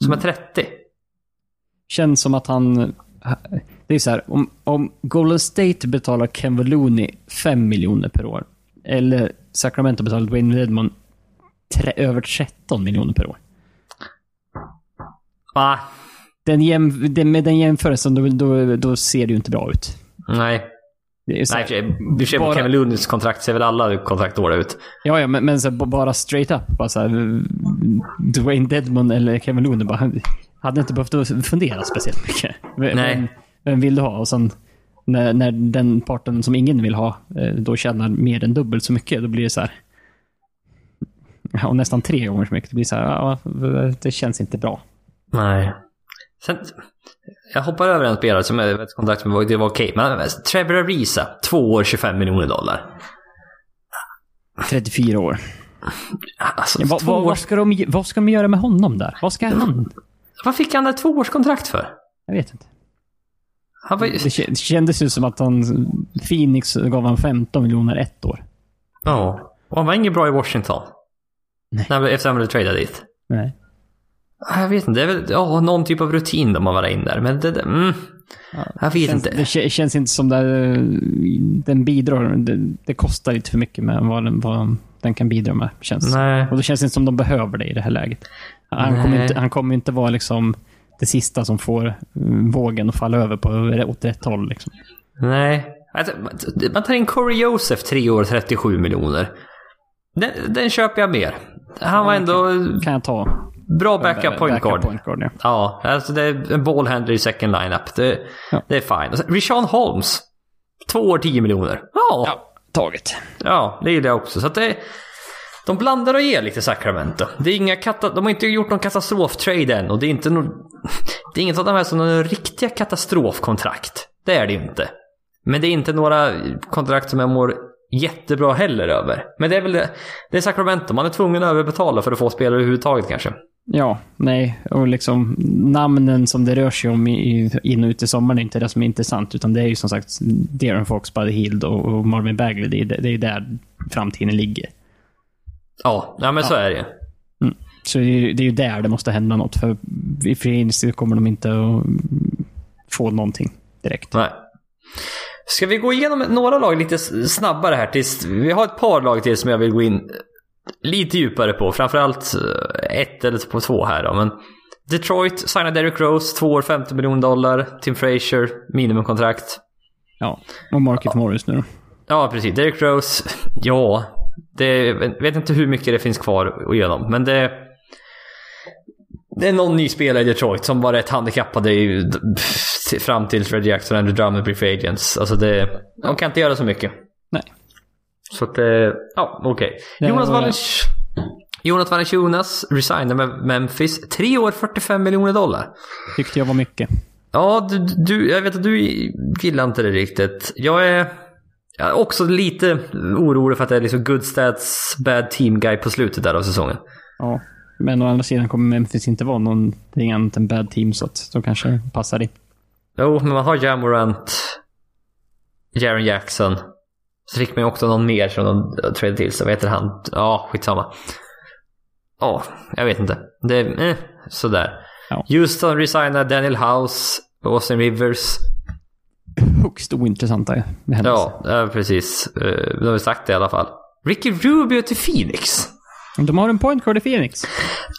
Som är 30. Känns som att han... Det är så här, om, om Golden State betalar Kevin Looney 5 miljoner per år. Eller Sacramento betalar Dwayne Dedmon tre, över 13 miljoner per år. Va? Den jäm, den, med den jämförelsen, då, då, då ser det ju inte bra ut. Nej. Nej, för sig på bara- Kevin Looney's kontrakt ser väl alla kontrakt dåliga ut. Ja, ja, men, men så bara straight up. Bara så här, Dwayne Dedmon eller Kevin Looney bara, hade inte behövt fundera speciellt mycket. Nej. Vem, vem vill du ha? Och sen när, när den parten som ingen vill ha eh, då tjänar mer än dubbelt så mycket, då blir det så här. Och nästan tre gånger så mycket. Det blir så här, ja, det känns inte bra. Nej. Sen, jag hoppar över en spelare som ett kontrakt som var, det var okej. Men Trevor Ariza, två år 25 miljoner dollar. 34 år. Alltså, Ja, vad, två vad, år, vad, ska de, vad ska de göra med honom där? Vad ska han? vad fick han ett tvåårskontrakt för? Jag vet inte. Han var, Det det kändes ju som att han, Phoenix gav han 15 miljoner ett år. ja, och han var inget bra i Washington. Nej. När, efter han blev tradad dit. Nej. Jag vet inte, det är väl ja, någon typ av rutin de har varit in där. Men det, mm, jag vet känns, inte. Det kä- känns inte som det, den bidrar. Det, det kostar lite för mycket med vad den, vad den kan bidra med. Känns. Nej. Och det känns inte som de behöver det i det här läget. Han Nej. kommer inte, han kommer inte vara liksom det sista som får mm, vågen att falla över på, åt rätt håll. Liksom. Nej. Alltså, man tar in Corey Joseph, tre år, 37 miljoner. Den, den köper jag mer. Han var ändå Kan jag ta. Bra backup point guard. point guard ja. Ja, alltså det är en ballhandler i second lineup. Det, Ja. det är fine. Sen, Rishon Holmes. Två år, 10 miljoner. Ja, ja. Taget. det gillar jag också. Så att det, de blandar och ger lite Sacramento. Det är inga kata- de har inte gjort någon katastroftrade än och det är inte no- Det är inget av de här som några riktiga katastrofkontrakt. Det är det inte. Men det är inte några kontrakt som jag mår jättebra heller över. Men det är väl det. Det är Sacramento. Man är tvungen att överbetala för att få spelare överhuvudtaget kanske. Ja, nej. Och liksom namnen som det rör sig om i, in och ut i sommaren är inte det som är intressant. Utan det är ju som sagt Darren Fox, Buddy Hield och, och Marvin Bagley. Det är, det är där framtiden ligger. Ja, ja men så är det ju. Så det är, det är ju där det måste hända något. För i free kommer de inte att få någonting direkt. Nej. Ska vi gå igenom några lag lite snabbare här? Tills, vi har ett par lag till som jag vill gå in lite djupare på. Framförallt eh, ett eller på två här då. Men Detroit signar Derrick Rose, två år 50 miljoner dollar. Tim Frazier, minimumkontrakt. Ja. Och Market Morris nu då. Ja, precis. Derrick Rose, ja. Det, jag vet inte hur mycket det finns kvar att dem, men det... Det är någon ny spelare i Detroit som var rätt handikappade i, fram till Fred Jackson och Andrew Drummond blir free agents. Alltså det... De kan inte göra så mycket. Så att det... Ja, okej. Det Jonas Valanciunas... Jonas Valanciunas resignar med Memphis. Tre år 45 miljoner dollar. Tyckte jag var mycket. Ja, du, du, jag vet att du gillar inte det riktigt. Jag är, jag är också lite orolig för att det är liksom good stats, bad team guy på slutet där av säsongen. Ja. Men å andra sidan kommer Memphis inte vara någonting annat än bad team, så att de kanske passar in. Jo, men man har Jamorant, Jaren Jackson. Så fick man ju också någon mer som de trädde till sig. Vad heter han? Ja, skitsamma. Ja, jag vet inte. Det är eh, sådär. Ja. Houston resignar Daniel House, Austin Rivers. Högst ointressanta med henne. Ja, precis. Eh, De har sagt det i alla fall. Ricky Rubio till Phoenix. De har en point guard i Phoenix.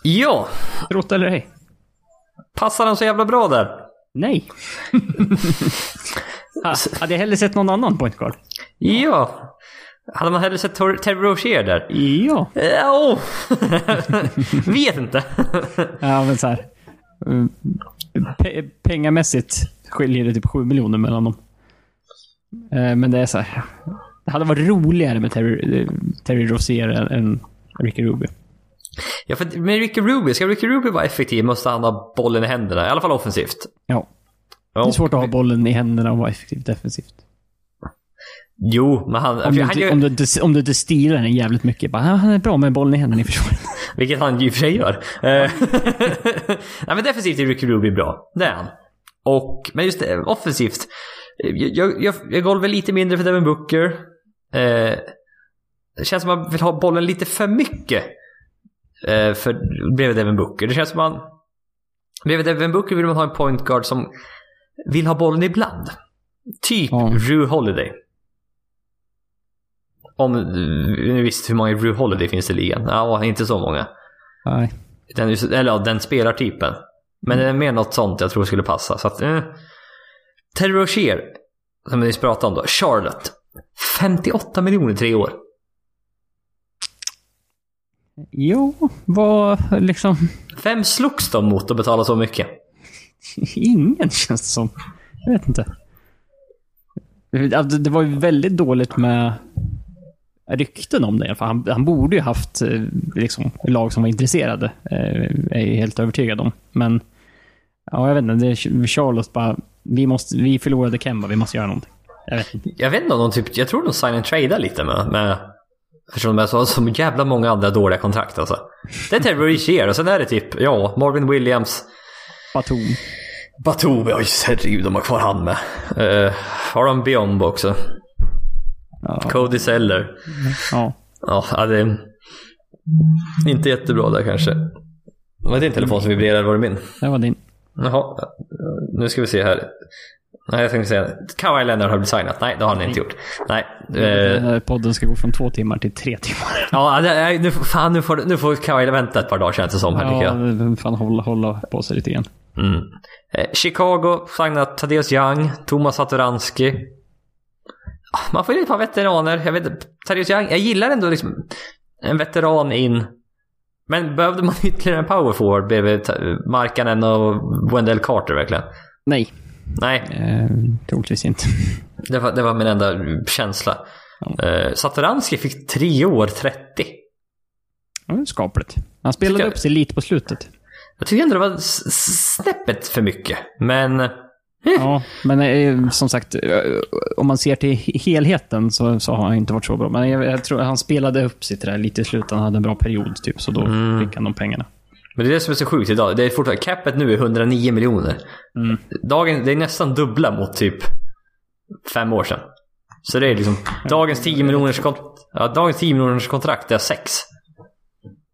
Ja, Trott eller ej. passar han så jävla bra där? Nej. ha, hade jag hellre sett någon annan point guard? Ja. Hade man hellre sett Terry Rozier där? Ja. Ja, oh. Vet inte. Ja, men så här. mm, Pe pengamässigt skiljer det typ 7 miljoner mellan dem. Eh, Men det är så här. Det hade varit roligare med Terry, eh, Terry Rozier än- än Ricky Rubio. Ja, för med Ricky Rubio, ska Ricky Rubio vara effektiv måste han ha bollen i händerna. I alla fall offensivt. Ja. Det är svårt att ha bollen i händerna och vara effektivt defensivt. Jo, men han... Om du, han gör, om, du inte, om du inte stilar den jävligt mycket. Bara, "Ah, han är bra med bollen i händerna i försvaret. Vilket han ju i och för sig gör. Eh, Nej men defensivt är Ricky Rubio bra. Det är han. Och, men just det, offensivt. Jag, jag, jag, jag väl lite mindre för Devin Booker. Eh, det känns som att man vill ha bollen lite för mycket. Eh, för, bredvid Devin Booker. Det känns som att man... Bredvid Devin Booker vill man ha en point guard som vill ha bollen ibland. Typ Ja. Drew Holiday. Om ni visste hur många Drew Holiday finns i ligan? Ja, inte så många. Nej. Den, eller ja, den spelartypen. Men det är mer något sånt jag tror skulle passa. Så att, eh. Terry Rozier, som vi nyss pratade om då. Charlotte. 58 miljoner i tre år. Jo, vad liksom... Vem slogs de mot att betala så mycket? Ingen känns det som. Jag vet inte. Alltså, det var ju väldigt dåligt med rykten om det. För han, han borde ju haft eh, liksom, lag som var intresserade. Jag är jag helt övertygad om. Men ja, jag vet inte. Det är Charlotte bara, vi, måste, vi förlorade Kemba, vi måste göra någonting. Jag vet inte. Jag vet inte om de typ, jag tror de sign and tradar lite med, med Eftersom de har så, så jävla många andra dåliga kontrakt alltså. Det är Terry Rozier och sen är det typ, ja, Marvin Williams, Batum. Batum, ja herregud de har kvar han med. Uh, har de Biombo också? Ja. Cody Seller. ja. Ja, det är inte jättebra där kanske. Var det din telefon som vibrerade? Var det min? Det var din. Jaha, nu ska vi se här. Nej, jag tänkte säga Kawhi Leonard har blivit signat. Nej, det har han inte gjort. Nej. Eh, podden ska gå från två timmar till tre timmar. ja, nej, nu, fan, nu får, nu får Kawhi vänta ett par dagar känns det som här tycker Ja, jag. fan hålla, hålla på sig lite grann. Mm. Eh, Chicago signat Thaddeus Young, Thomas Satoranski. Ah, Man får ju ett par veteraner. Jag vet Thaddeus Young, jag gillar ändå liksom en veteran in. Men behövde man ytterligare en power forward bredvid Markkanen och Wendell Carter verkligen? Nej, Nej, eh, troligtvis inte. det var, det var min enda känsla. Ja. Eh, Satoranski fick tre år 30. Ja, det är skapligt. Han spelade Tycker- upp sig lite på slutet. Jag tycker ändå det var snäppet för mycket. Men Ja, men eh, som sagt, eh, om man ser till helheten så, så har han inte varit så bra. Men jag, jag tror han spelade upp sitt där lite i slutet. Han hade en bra period, typ, så då Mm. fick han de pengarna. Men det är det som är så sjukt idag. Det är fortfarande, capet nu är 109 miljoner. Mm. Dagen, det är nästan dubbla mot typ fem år sedan. Så det är liksom, dagens 10 miljoners, kont- ja, dagens 10 miljoners kontrakt är 6.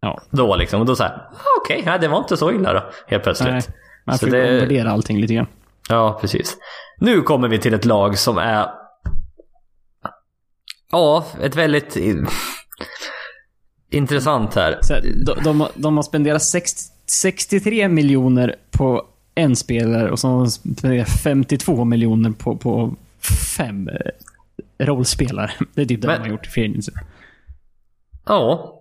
Ja. Då liksom, och då såhär, ah, okej, nej, det var inte så illa då. Helt plötsligt. Nej, man Så får det- omvärdera allting lite grann. Ja, precis. Nu kommer vi till ett lag som är... Ja, ett väldigt intressant här. Så, de, de, har- de har spenderat 60, 63 miljoner på en spelare och så har de spenderat 52 miljoner på, på fem eh, rollspelare. Det är typ det Men- de har gjort i. Ja.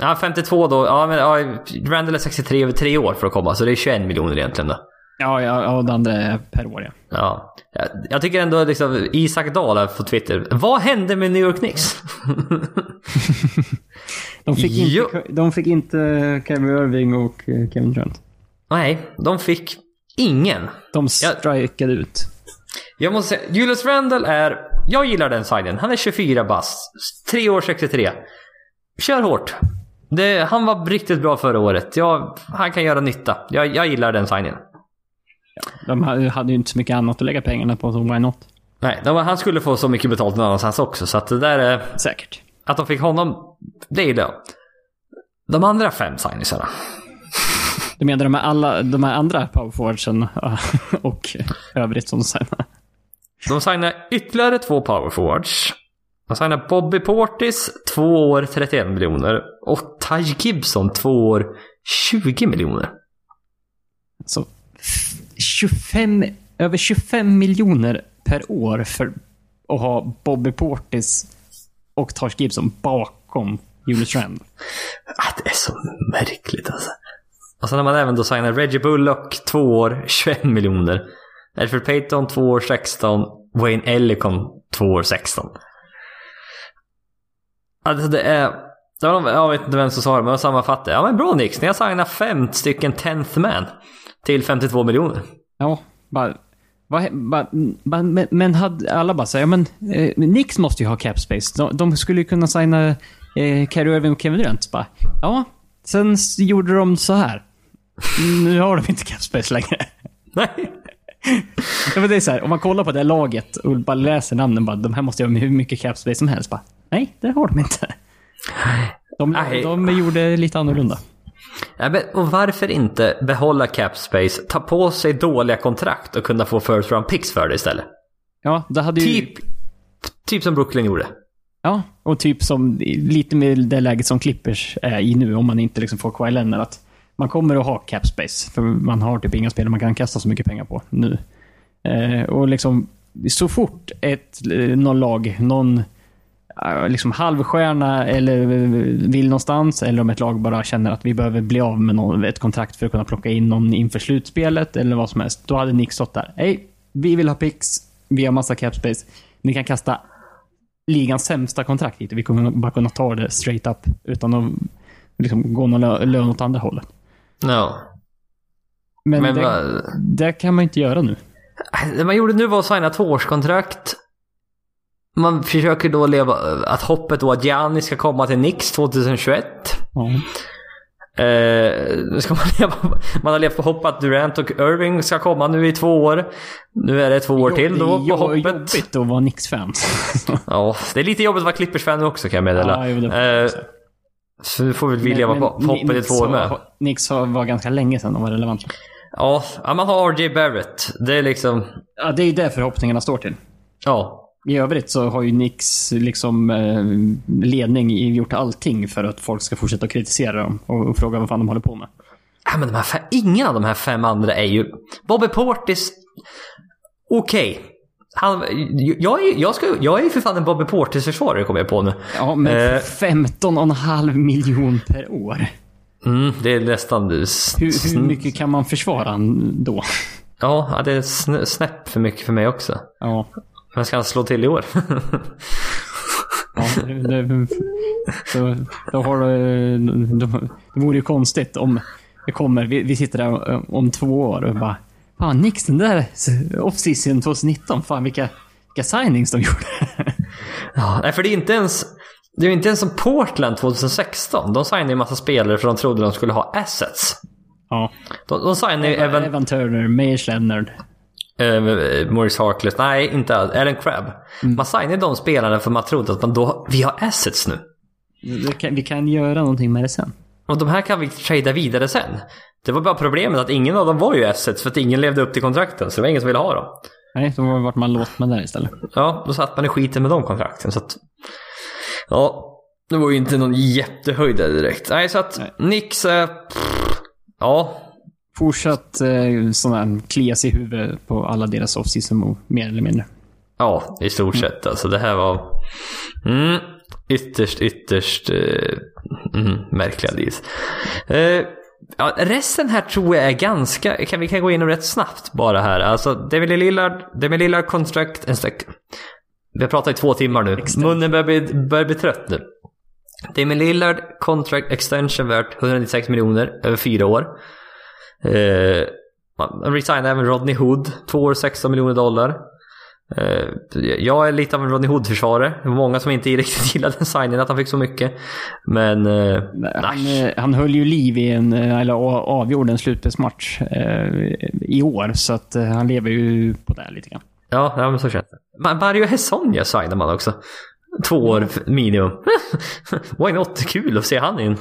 Ja, 52 då. Ja, men ja, Randall är 63 över tre år för att komma, så det är 21 miljoner egentligen då. Ja, ja, ja, det andra är per år, ja. Ja. Jag, jag tycker ändå liksom, Isak Dahl här på Twitter. Vad hände med New York Knicks? De fick, Jo. inte, de fick inte Kyrie Irving och eh, Kevin Durant. Nej, de fick ingen. De strikade ut. Jag måste säga, Julius Randle är... Jag gillar den signien. Han är 24 bast. 3 år 63. Kör hårt. Det, han var riktigt bra förra året. Jag, han kan göra nytta. Jag, jag gillar den signien. De hade ju inte så mycket annat att lägga pengarna på, så why not? Nej, de, han skulle få så mycket betalt någon annanstans också. Så att det där är... Säkert. Att de fick honom, det gillar jag. De andra fem signingsarna. Du menar de här, alla, de här andra powerforwardsen och övrigt som signar? De signar ytterligare två power De signar Bobby Portis, två år 31 miljoner. Och Taj Gibson, två år 20 miljoner. Så 25, över 25 miljoner per år för att ha Bobby Portis och Taj Gibson bakom Julius Randle. Ah, det är så märkligt alltså. Och sen har man även då signat Reggie Bullock, två år 21 miljoner. Alfred Payton, två år 16. Wayne Ellicon, två år 16. Alltså det är... det var de- Jag vet inte vem som sa det, men jag sammanfattar. Ja men bra Nix, ni har signat fem stycken 10th man. Till 52 miljoner. Ja, bara... Bara, bara, bara, men, men hade alla bara säger ja men eh, Knicks måste ju ha cap space. De, de skulle ju kunna signa eh, Irving och Kevin Durant. Bara, ja, sen gjorde de så här. Nu har de inte cap space längre. Nej. Ja, men det är så här, om man kollar på det här laget och bara läser namnen, bara, de här måste ju ha hur mycket cap space som helst. Bara, nej, det har de inte. De, Nej. de gjorde lite annorlunda. Ja, men, och varför inte behålla cap space, ta på sig dåliga kontrakt och kunna få first round picks för det istället? Ja, det hade ju... Typ, typ som Brooklyn gjorde. Ja, och typ som lite med det läget som Clippers är i nu, om man inte liksom får Kawhi Leonard. Att man kommer att ha cap space, för man har typ inga spelare man kan kasta så mycket pengar på nu. Eh, och liksom, så fort ett, eh, någon lag, någon liksom halvstjärna eller vill någonstans, eller om ett lag bara känner att vi behöver bli av med någon, ett kontrakt för att kunna plocka in någon inför slutspelet, eller vad som helst. Då hade Nick stått där. Hej, vi vill ha picks, vi har massa cap space. Ni kan kasta ligans sämsta kontrakt hit. Vi kommer bara kunna ta det straight up utan att liksom, gå någon lö- lön åt andra hållet. Ja. Men, Men det, det kan man inte göra nu. Det man gjorde nu var att signa tvåårskontrakt. Man försöker då leva, att hoppet då att Gianni ska komma till Knicks 2021. Ja. Eh, ska man, leva, man har levt på hopp att Durant och Irving ska komma nu i två år. Nu är det två år till då det är på jo- hoppet. jobbigt att vara Knicks-fan. Ja, det är lite jobbigt att vara Clippers-fan nu också kan jag meddela. Ja, jo, det eh, så nu får väl vi leva på, på hoppet i två år med. Har- var ganska länge sedan de var relevanta. Ja, ja, man har RJ Barrett. Det är liksom... Ja, det är ju det förhoppningarna står till. Ja. I övrigt så har ju Knicks liksom, eh, ledning gjort allting för att folk ska fortsätta kritisera dem och, fråga vad fan de håller på med. Ja, men de här fem, ingen av de här fem andra är ju... Bobby Portis... Okej. Han, jag, är, jag, ska, jag är ju för fan en Bobby Portis-försvarare kommer jag på nu. Ja, men Eh. 15,5 miljon per år. Mm, det är nästan... Hur, hur mycket kan man försvara då? Ja, det är sn- snäpp för mycket för mig också. Ja, Men ska han slå till i år? ja det, det, då, har du... Då, det vore ju konstigt om det kommer... Vi, vi sitter där om två år och bara... Fan, Nix, den där off-season 2019. Fan, vilka, vilka signings de gjorde. ja, nej, för det är inte ens... Det är inte ens som Portland 2016. De signade en massa spelare för de trodde de skulle ha assets. Ja. De, de signade ju Evan, även... Turner, Meyers Leonard. Eh, Maurice Harkless. Nej, inte alls. Alan Crabb. Man signade de spelarna för man trodde att man då, vi har assets nu. Vi kan, vi kan göra någonting med det sen. Och de här kan vi trada vidare sen. Det var bara problemet att ingen av dem var ju assets för att ingen levde upp till kontrakten. Så det var ingen som ville ha dem. Nej, då vart man låst med där istället. Ja, då satt man i skiten med de kontrakten. Så att, ja, det var ju inte någon jättehöjdare direkt. Nej, så att Nej. Nix... Pff, ja, Fortsatt eh, sån här klias i huvudet på alla deras off-season move, mer eller mindre. Ja, i stort sett. Alltså det här var mm, ytterst, ytterst eh, mm, märkliga deals. Eh, ja, resten här tror jag är ganska... Kan, vi kan gå in rätt snabbt bara här. Alltså, David Lillard, David Lillard contract... En stack. Vi har pratat i två timmar nu. Munnen börjar bli, börjar bli trött nu. Damien Lillard contract extension värt 196 miljoner över fyra år. Eh, man resignade även Rodney Hood, två år 16 miljoner dollar. Eh, jag är lite av en Rodney Hood-försvarare. Det var många som inte riktigt gillade den signingen, att han fick så mycket. Men... Eh, Han, eh, han höll ju liv i en, eh, eller avgjorde en slutspelsmatch i år, så att han lever ju på det lite grann. Ja, ja, men så känns det. Ma- Mario Hesonja signade man också. Två år minimum. Why not? Kul att se han i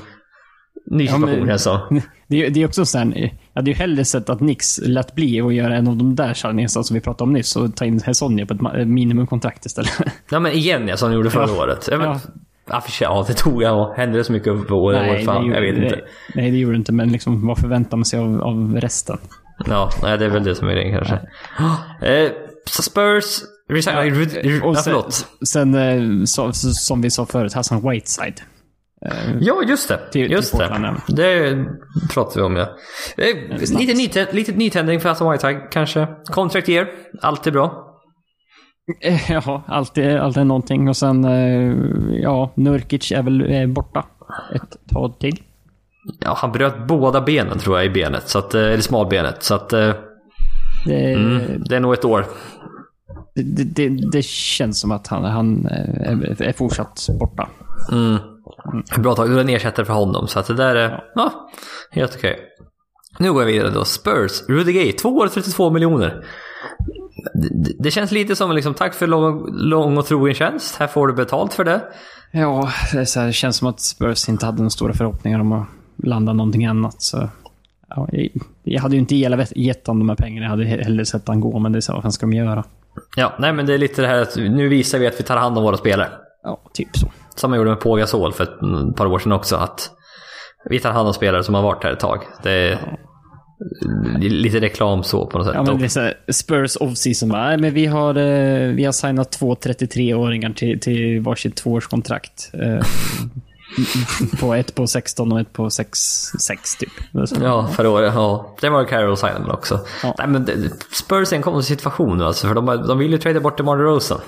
ny Ja, situation alltså. Det, är- det är också sen, jag hade ju hellre sett att Nix lät bli att göra en av de där signingsarna som vi pratade om nyss och ta in Hesonja på ett ma- minimumkontrakt istället. Ja men igen ja, som de gjorde förra Ja. året. Ja, men, Ja. ja. för sig, ja, det tog jag. Hände det så mycket på året? året fan, det jag vet gjorde- inte. Nej, nej, det gjorde det inte, men liksom, vad förväntar man sig av, av resten? Ja, nej, det är väl det som är grejen kanske. Eh, så Spurs. Ja, ja, Och sen, förlåt. sen eh, så, så, som vi sa förut, Hassan Whiteside. Eh, Ja, just det. Till- till just det. Portland, ja. Det pratade vi om ja. Eh, lite, nytä- lite nytändning för Hassan Whiteside kanske. Contract year, alltid bra. Eh, Ja, alltid, alltid någonting. Och sen, ja, Nurkic är väl borta ett tag till. Ja, han bröt båda benen tror jag i benet, så att, eller smalbenet. Så att Det, mm, det är nog ett år. det, det, det känns som att han, han är, är fortsatt borta. Mm. Bra tag. Du är en ersättare för honom, så att det där är ja. helt okej. Nu går jag vidare då. Spurs, Rudy Gay, 2 år 32 miljoner. Det, det känns lite som liksom, tack för lång, lång och trogen tjänst. Här får du betalt för det. Ja, det här, det känns som att Spurs inte hade några stora förhoppningar om att landa någonting annat. Så, ja, jag, jag hade ju inte gett honom de här pengarna. Jag hade hellre sett han gå, men det är så. Vad fan ska de göra? Ja, nej men det är lite det här att nu visar vi att vi tar hand om våra spelare. Ja, typ så. Som man gjorde med Pågasol för ett par år sedan också. Att vi tar hand om spelare som har varit här ett tag. Det är lite reklam så på något sätt. Ja, men det är så här, Spurs off-season bara, nej, men vi har, eh, vi har signat två 33-åringar till, till varsitt tvåårskontrakt. Eh, på ett på 16 och ett på 6, 6 typ. Ja, förra året. Ja. Det var Carroll Simon också. Ja. Nej, men Spurs är en konstig situation nu alltså. För de, de vill ju trada bort DeMar DeRozan.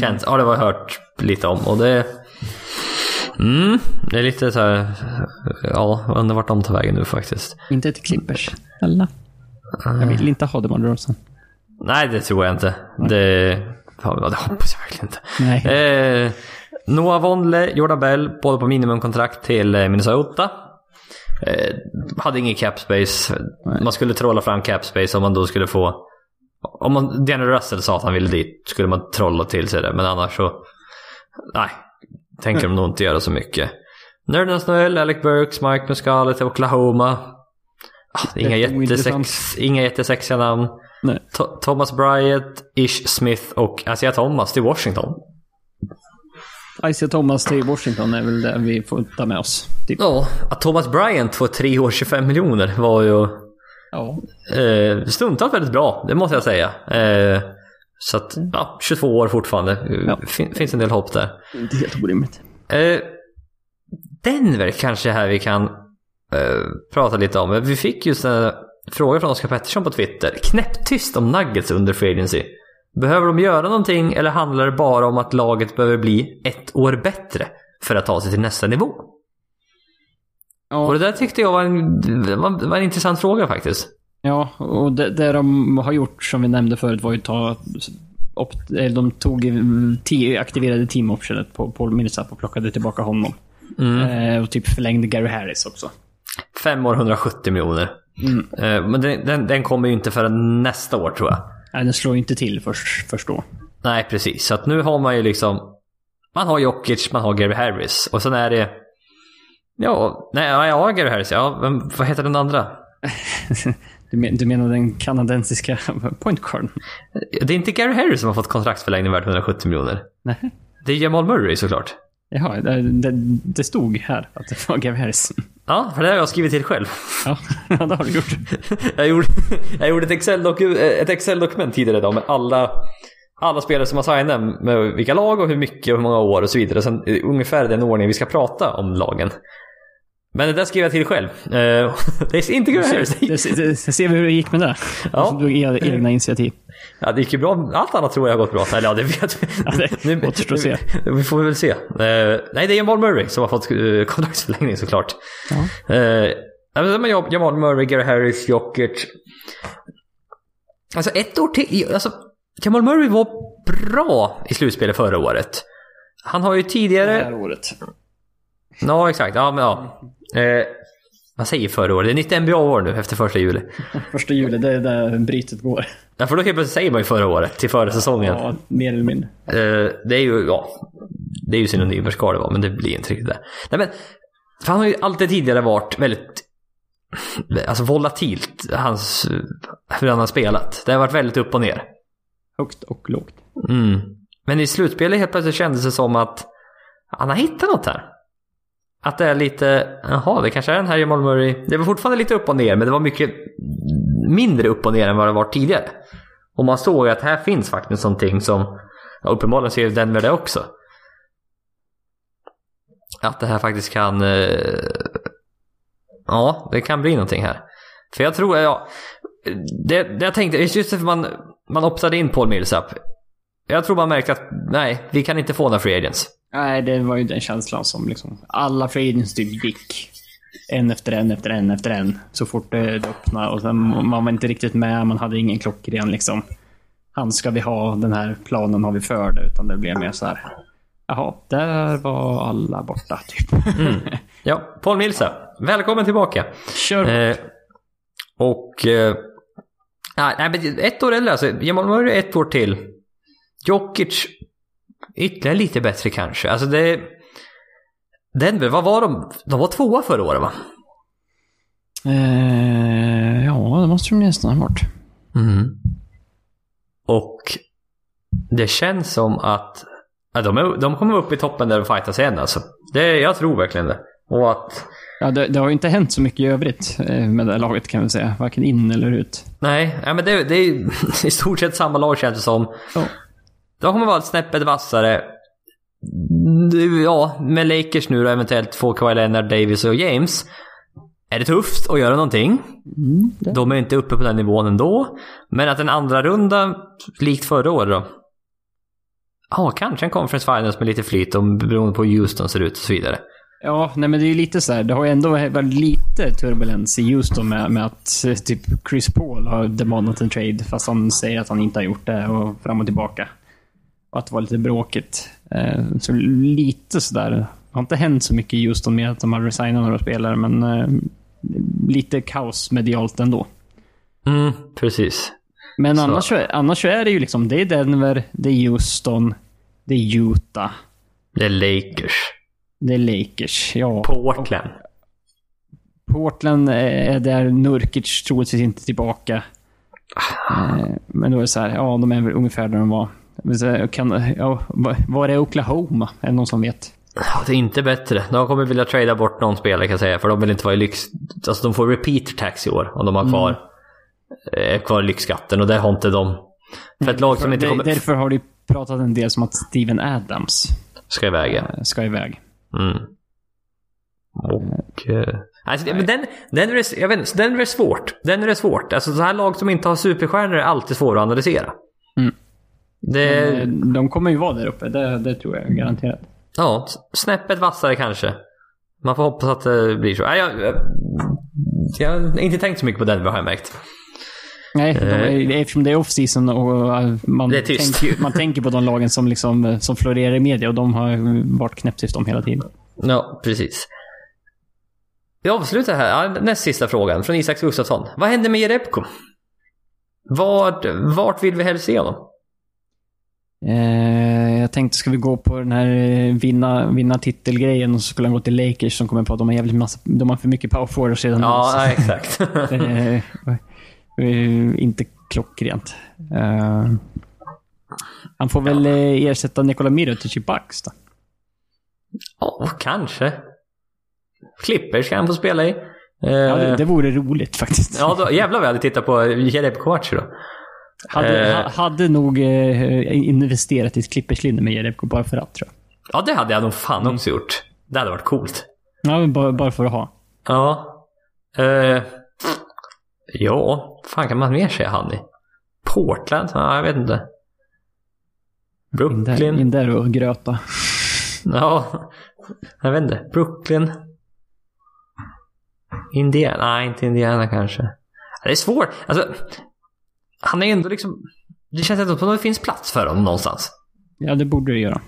Känns, ja, det har jag hört lite om. Och det... Mm, det är lite så här... Ja, undrar vart de tar vägen nu faktiskt. Inte till Clippers. Eller? Jag vill inte ha DeMar DeRozan. Nej, det tror jag inte. Det, fan, ja, det hoppas jag verkligen inte. Nej. Eh, Noah Vonleh, Jordan Bell, båda på minimumkontrakt till eh, Minnesota. Eh, hade ingen cap space. Man skulle trolla fram cap space om man då skulle få... Om man, Daniel Russell sa att han ville dit skulle man trolla till sig det. Men annars så... Nej, tänker de nog inte göra så mycket. Nerdas Noel, Alec Burks, Mike Muscala till Oklahoma. Ah, inga, jättesex, inga jättesexiga namn. Nej. To- Thomas Bryant, Ish Smith och Isaiah Thomas till Washington. Isaiah Thomas till Washington är väl det vi får ta med oss. Typ. Ja, att Thomas Bryant får tre år 25 miljoner var ju Ja. eh, stundtals väldigt bra, det måste jag säga. Eh, så att, ja, 22 år fortfarande. Ja. Fin- finns en del hopp där. Inte helt orimligt. Eh, Denver kanske här vi kan eh, prata lite om. Vi fick just en fråga från Oskar Pettersson på Twitter. Knäpptyst om Nuggets under Free Agency. Behöver de göra någonting eller handlar det bara om att laget behöver bli ett år bättre för att ta sig till nästa nivå? Ja. Och det där tyckte jag var en, var, det var en intressant fråga faktiskt. Ja, och det, det de har gjort som vi nämnde förut var ju ta... Op, eller de tog mm, aktiverade team optionet på Paul Millsap och plockade tillbaka honom. Eh, och typ förlängde Gary Harris också. Fem år, 170 miljoner. Mm. Eh, men den, den, den kommer ju inte förrän nästa år tror jag. Nej, den slår ju inte till först, först då. Nej, precis. Så att nu har man ju liksom... Man har Jokic, man har Gary Harris. Och sen är det... Ja, nej, ja, Gary Harris. Ja, men vad heter den andra? Du, men, du menar den kanadensiska point guarden? Det är inte Gary Harris som har fått kontraktsförlängning värd 170 miljoner. Nej. Det är Jamal Murray såklart. Jaha, det, det, det stod här att det var Gary Harris. Ja, för det har jag skrivit till själv. Ja, det har du gjort. Jag gjorde, jag gjorde ett Excel-doku- ett Excel-dokument tidigare idag med alla, alla spelare som har signat med vilka lag och hur mycket och hur många år och så vidare. Sen eh, ungefär den ordningen vi ska prata om lagen. Men det där skrev jag till själv. Eh, det är inte. Det, det, det, ser vi hur det gick med det. Ja. Du tog egna initiativ. Ja, det gick ju bra. Allt annat tror jag har gått bra. Eller ja, det vet vi. Ja, det återstår att se. Vi, får väl se. Eh, nej, det är Jamal Murray som har fått uh, kontraktsförlängning såklart. Ja. Uh, Jamal Murray, Gary Harris, Jokic. Alltså ett år till. Alltså, Jamal Murray var bra i slutspelet förra året. Han har ju tidigare... året. Ja, exakt. Ja, men ja. Eh, vad säger förra året? Det är nytt NBA-år nu efter första juli. Första juli, det är där brytet går. Ja, för då helt plötsligt säger man ju förra året till förra säsongen. Ja, mer eller mindre. Eh, det är ju, ja, det är ju synonymer ska det vara, men det blir inte riktigt det. Nej men, för han har ju alltid tidigare varit väldigt, alltså volatilt, hans, hur han har spelat. Det har varit väldigt upp och ner. Högt och lågt. Mm. Men i slutspelet helt plötsligt kändes det som att han har hittat något här. Att det är lite, jaha, det kanske är den här Jamal Murray. Det var fortfarande lite upp och ner, men det var mycket mindre upp och ner än vad det var tidigare. Och man såg att här finns faktiskt någonting som, ja, uppenbarligen ser Denver det också. Att det här faktiskt kan, eh, ja, det kan bli någonting här. För jag tror, ja, det, det jag tänkte, just för man, man optade in Paul Millsap. Jag tror man märkte att, nej, vi kan inte få några free agents. Nej, det var ju den känslan som liksom... Alla free agents typ gick. En efter en efter en efter en. Så fort det, öppnade. Och sen man var inte riktigt med, man hade ingen klockren liksom. Han ska vi ha, den här planen har vi för det. Utan det blev mer så här. Jaha, där var alla borta typ. Ja, Paul Millsap, välkommen tillbaka. Kör. Eh, och... Eh, nej, nej, men ett år äldre alltså. Jamal Murray ett år till. Jokic ytterligare lite bättre kanske. Alltså det... Denver, vad var de? De var tvåa förra året va? Eh, ja, det måste de nästan ha varit. Mm. Och det känns som att Ja, de, är, de kommer upp i toppen där och fightas igen alltså. Det, jag tror verkligen det. Och att... Ja, det, det har ju inte hänt så mycket i övrigt eh, med det här laget kan vi säga. Varken in eller ut. Nej, ja, men det, det är i stort sett samma lag känns det som. Ja. De kommer vara ett snäppet vassare. Ja, med Lakers nu då eventuellt få Kawhi Leonard, Davis och James. Är det tufft att göra någonting? Mm, det. De är inte uppe på den nivån ändå. Men att en andra runda likt förra året då. Ja, kanske en conference finals med lite flyt om beroende på hur Houston ser ut och så vidare. Ja, nej men det är ju lite så här. Det har ju ändå varit lite turbulens i Houston med, med att eh, typ Chris Paul har demandat en trade fast han säger att han inte har gjort det och fram och tillbaka. Och att det var lite bråkigt. Eh, så lite sådär. Det har inte hänt så mycket i Houston med att de har resignat några spelare, men eh, lite kaos medialt ändå. Mm, precis. Men Så- annars, annars är det ju liksom, det är Denver, det är Houston, det är Utah, Det är Lakers. det är Lakers. Ja. Portland. Portland är där Nurkic troligtvis inte tillbaka. Eh, Men då är det så här, ja de är väl ungefär där de var. Kan, ja, var är Oklahoma? Är det någon som vet? Det är inte bättre. De kommer vilja trada bort någon spelare kan jag säga. För de vill inte vara i lyx... Alltså de får repeater tax i år. Om de har kvar, eh, kvar lyxskatten. Och det har inte de. För ett lag som inte kommer... Därför har det pratat en del som att Steven Adams Ska iväg ja. eh, ska iväg. Mm. Och... Eh, alltså, men den, den, är, jag vet, inte, den är svårt. Den är svårt. Alltså så här lag som inte har superstjärnor är alltid svåra att analysera. Mm. Det, Eh, De kommer ju vara där uppe, det, det tror jag garanterat. Ja, snäppet vassare kanske. Man får hoppas att det blir så. Nej, jag, jag, jag har inte tänkt så mycket på den har jag märkt. Nej, de Eh. är, eftersom det är off-season och eh, man, tänker, man tänker på de lagen som, liksom, eh, som florerar i media och de har varit knäpptyst om hela tiden. Ja, precis. Vi avslutar här. Näst sista frågan från Isak Gustafsson. Vad händer med Jerebko? Vart, vart vill vi helst se honom? Eh, jag tänkte, ska vi gå på den här eh, vinna, vinna titelgrejen och så skulle han gå till Lakers som kommer på att de har jävligt massa, de har för mycket power forwards redan Ja, nu. ja, exakt. Eh, inte klockrent. Eh, han får väl eh, ersätta Nikola Mirotic i Bucks då. Ja, kanske. Clippers kan han få spela i. Eh, Ja, det, det vore roligt faktiskt. ja, då, jävlar vad jag hade tittat på Jerebko-matcher då. Hade, Eh. ha, hade nog eh, investerat i ett Clippers-linne med Jerebko bara för att, tror jag. Ja, det hade jag nog fan också gjort. Det hade varit coolt. Ja, men bara, bara för att ha. Ja. Eh, ja, fan kan man mer säga han i? Portland? Ja, jag vet inte. In där, Brooklyn? in där och gröta. Ja, jag vet inte. Brooklyn? Indiana? Nej, inte Indiana kanske. Det är svårt. Alltså, han är ändå liksom... Det känns ändå som att det finns plats för honom någonstans. Ja, det borde du göra.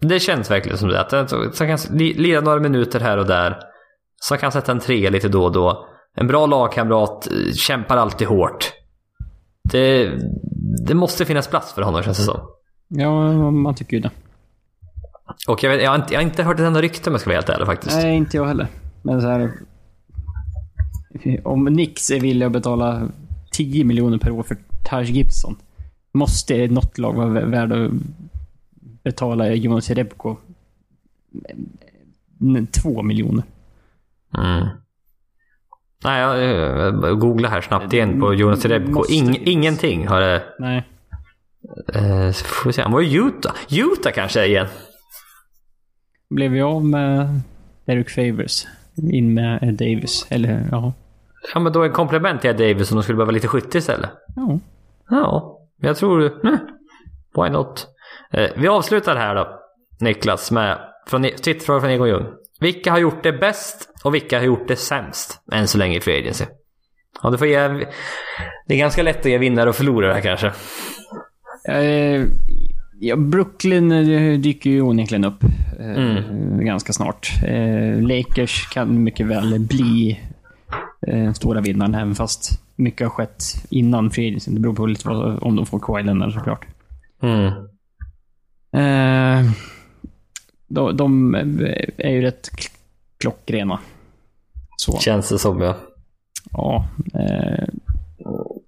Det känns verkligen som det. Att han så kan li- lira några minuter här och där. Så kan han sätta en trea lite då och då. En bra lagkamrat, eh, kämpar alltid hårt. Det, det måste finnas plats för honom känns det som. Ja, man tycker ju det. Och jag, vet, jag, har, inte, jag har inte hört ett enda rykte om jag ska vara helt ärlig faktiskt. Nej, inte jag heller. Men så här... Om Nix är villiga att betala 10 miljoner per år för Taj Gibson. Måste något lag vara vä- värd att betala Jonas Jerebko 2 miljoner. Mm. Nej, jag, googlar här snabbt igen på Jonas Jerebko. Måste Ing, ingenting har det... Nej. Eh, får vi se, han var i Utah. Utah kanske igen. Blev vi av med Derek Favors. In med Ed Davis. Eller ja. Ja, men då en komplement till Davis om de skulle behöva lite skytte istället. Ja. Ja, jag tror... Mm, why not? Eh, vi avslutar här då, Niklas, med från, Twitterfråga från Egon Ljung. Vilka har gjort det bäst och vilka har gjort det sämst än så länge i Free Agency? Ja, du får ge... Det är ganska lätt att ge vinnare och förlorare här kanske. Eh, ja, Brooklyn eh, dyker ju onekligen upp eh, ganska snart. Eh, Lakers kan mycket väl bli eh, stora vinnaren, även fast mycket har skett innan free agency. Det beror på lite vad, om de får Kawhi Leonard såklart. Mm. Eh, de, de är ju rätt klockrena. Så, Känns det som ja. ja. Eh,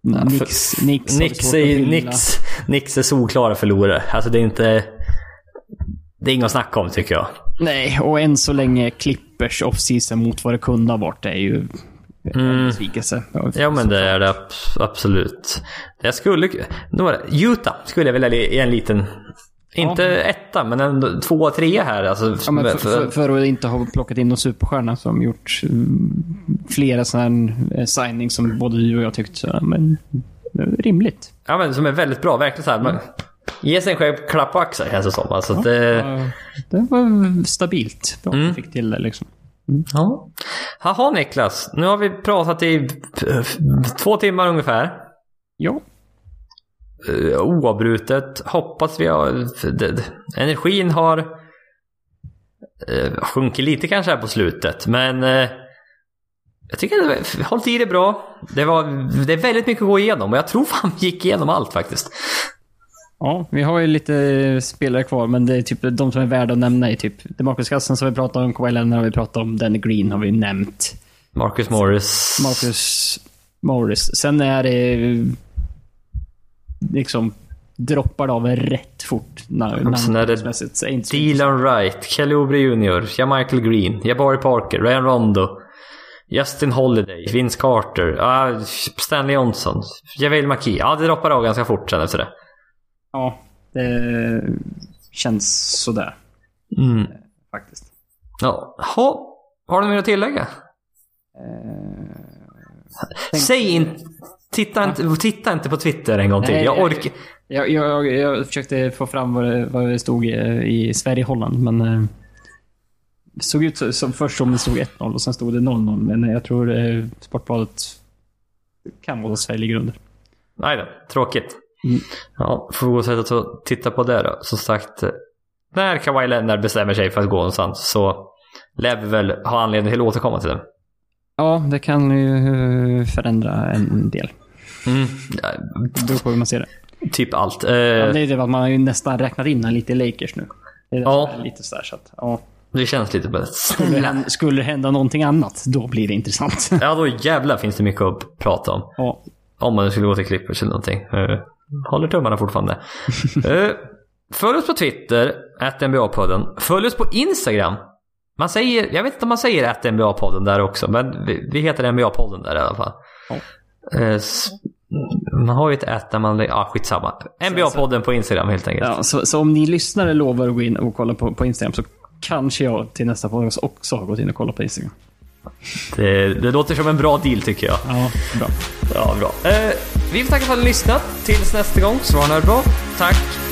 för- Nix, Nix, Nix är, Nix är solklara förlorare. Alltså det är inte... det är inget att snacka om tycker jag. Nej, och än så länge Clippers off-season mot vad det kunde ha varit är ju besvikelse. Ja men det är det abs- absolut. Jag skulle... Några, Utah skulle jag vilja ge en liten... Inte etta, men en tvåa, trea här. Alltså, Ja, men för, för, för att inte ha plockat in någon superstjärna som gjort mm, flera sådana här signings som både du och jag tyckte så, men är rimligt. ja, men som är väldigt bra. Verkligen så här. Man, ge sig en själv klapp på axeln känns det som. Alltså, att det, Ja, Det var stabilt. Bra att vi fick till det liksom. Ja. Jaha Niklas, nu har vi pratat i eh, två timmar ungefär. Ja. uh, oavbrutet. Hoppas vi har... Energin har uh, sjunkit lite kanske här på slutet, men uh, jag tycker att vi har hållit i det bra. Det, var, det är väldigt mycket att gå igenom och jag tror fan vi gick igenom allt faktiskt. Ja, vi har ju lite spelare kvar, men det är typ de som är värda att nämna är typ Demarcus Cousins har vi pratat om, Kawhi Leonard har vi pratat om, Danny Green har vi nämnt. Marcus Morris. Marcus Morris. Sen är det liksom droppar av rätt fort. Namnmässigt, Dylan Wright, Kelly Oubre Jr, ja Michael Green, Jabari Parker, Ryan Rondo, Justin Holiday, Vince Carter, ah, Stanley Johnson, Javel McKee. Ja, det droppar av ganska fort sen efter det. Ja, det känns sådär Mm. faktiskt. Ja, ha, har du mer att tillägga? Säg inte... Titta inte, titta inte på Twitter en gång till. Nej, jag jag- orkar... Jag, jag, jag försökte få fram vad det, vad det stod i, i Sverige-Holland, men eh, det såg ut som först som det stod 1-0 och sen stod det 0-0. Men jag tror eh, Sportbladet kan vara Sverige ligger under. Nej då, tråkigt. Mm. Ja, gå sätt att titta på det då. Som sagt, eh, när Kawhi Leonard bestämmer sig för att gå någonstans så lär vi väl ha anledning till att återkomma till det. Ja, det kan ju eh, förändra en del. Mm. Det beror på hur man ser det. typ allt. Eh, Ja, det är det att man har ju nästan räknat in lite i Lakers nu. Det är Ja. lite sådär så att, ja. det känns lite bättre. Skulle skulle hända någonting annat, då blir det intressant. Ja, då jävlar finns det mycket att prata om. ja. Om man skulle gå till Clippers eller någonting. Håller tummarna fortfarande. uh, följ oss på Twitter, NBA-podden. Följ oss på Instagram. Man säger, jag vet inte om man säger att NBA-podden där också, men vi, vi heter NBA-podden där i alla fall. S- man har ju ett ät där man... Ja, ah, skitsamma. NBA-podden på Instagram helt enkelt. Ja, så, så om ni lyssnare lovar att gå in och kolla på, på Instagram så kanske jag till nästa podcast också har gått in och kollat på Instagram. Det, det låter som en bra deal tycker jag. Ja, bra. Ja, bra. Eh, vi får tacka för att ni har lyssnat. Tills nästa gång, så var ni bra. Tack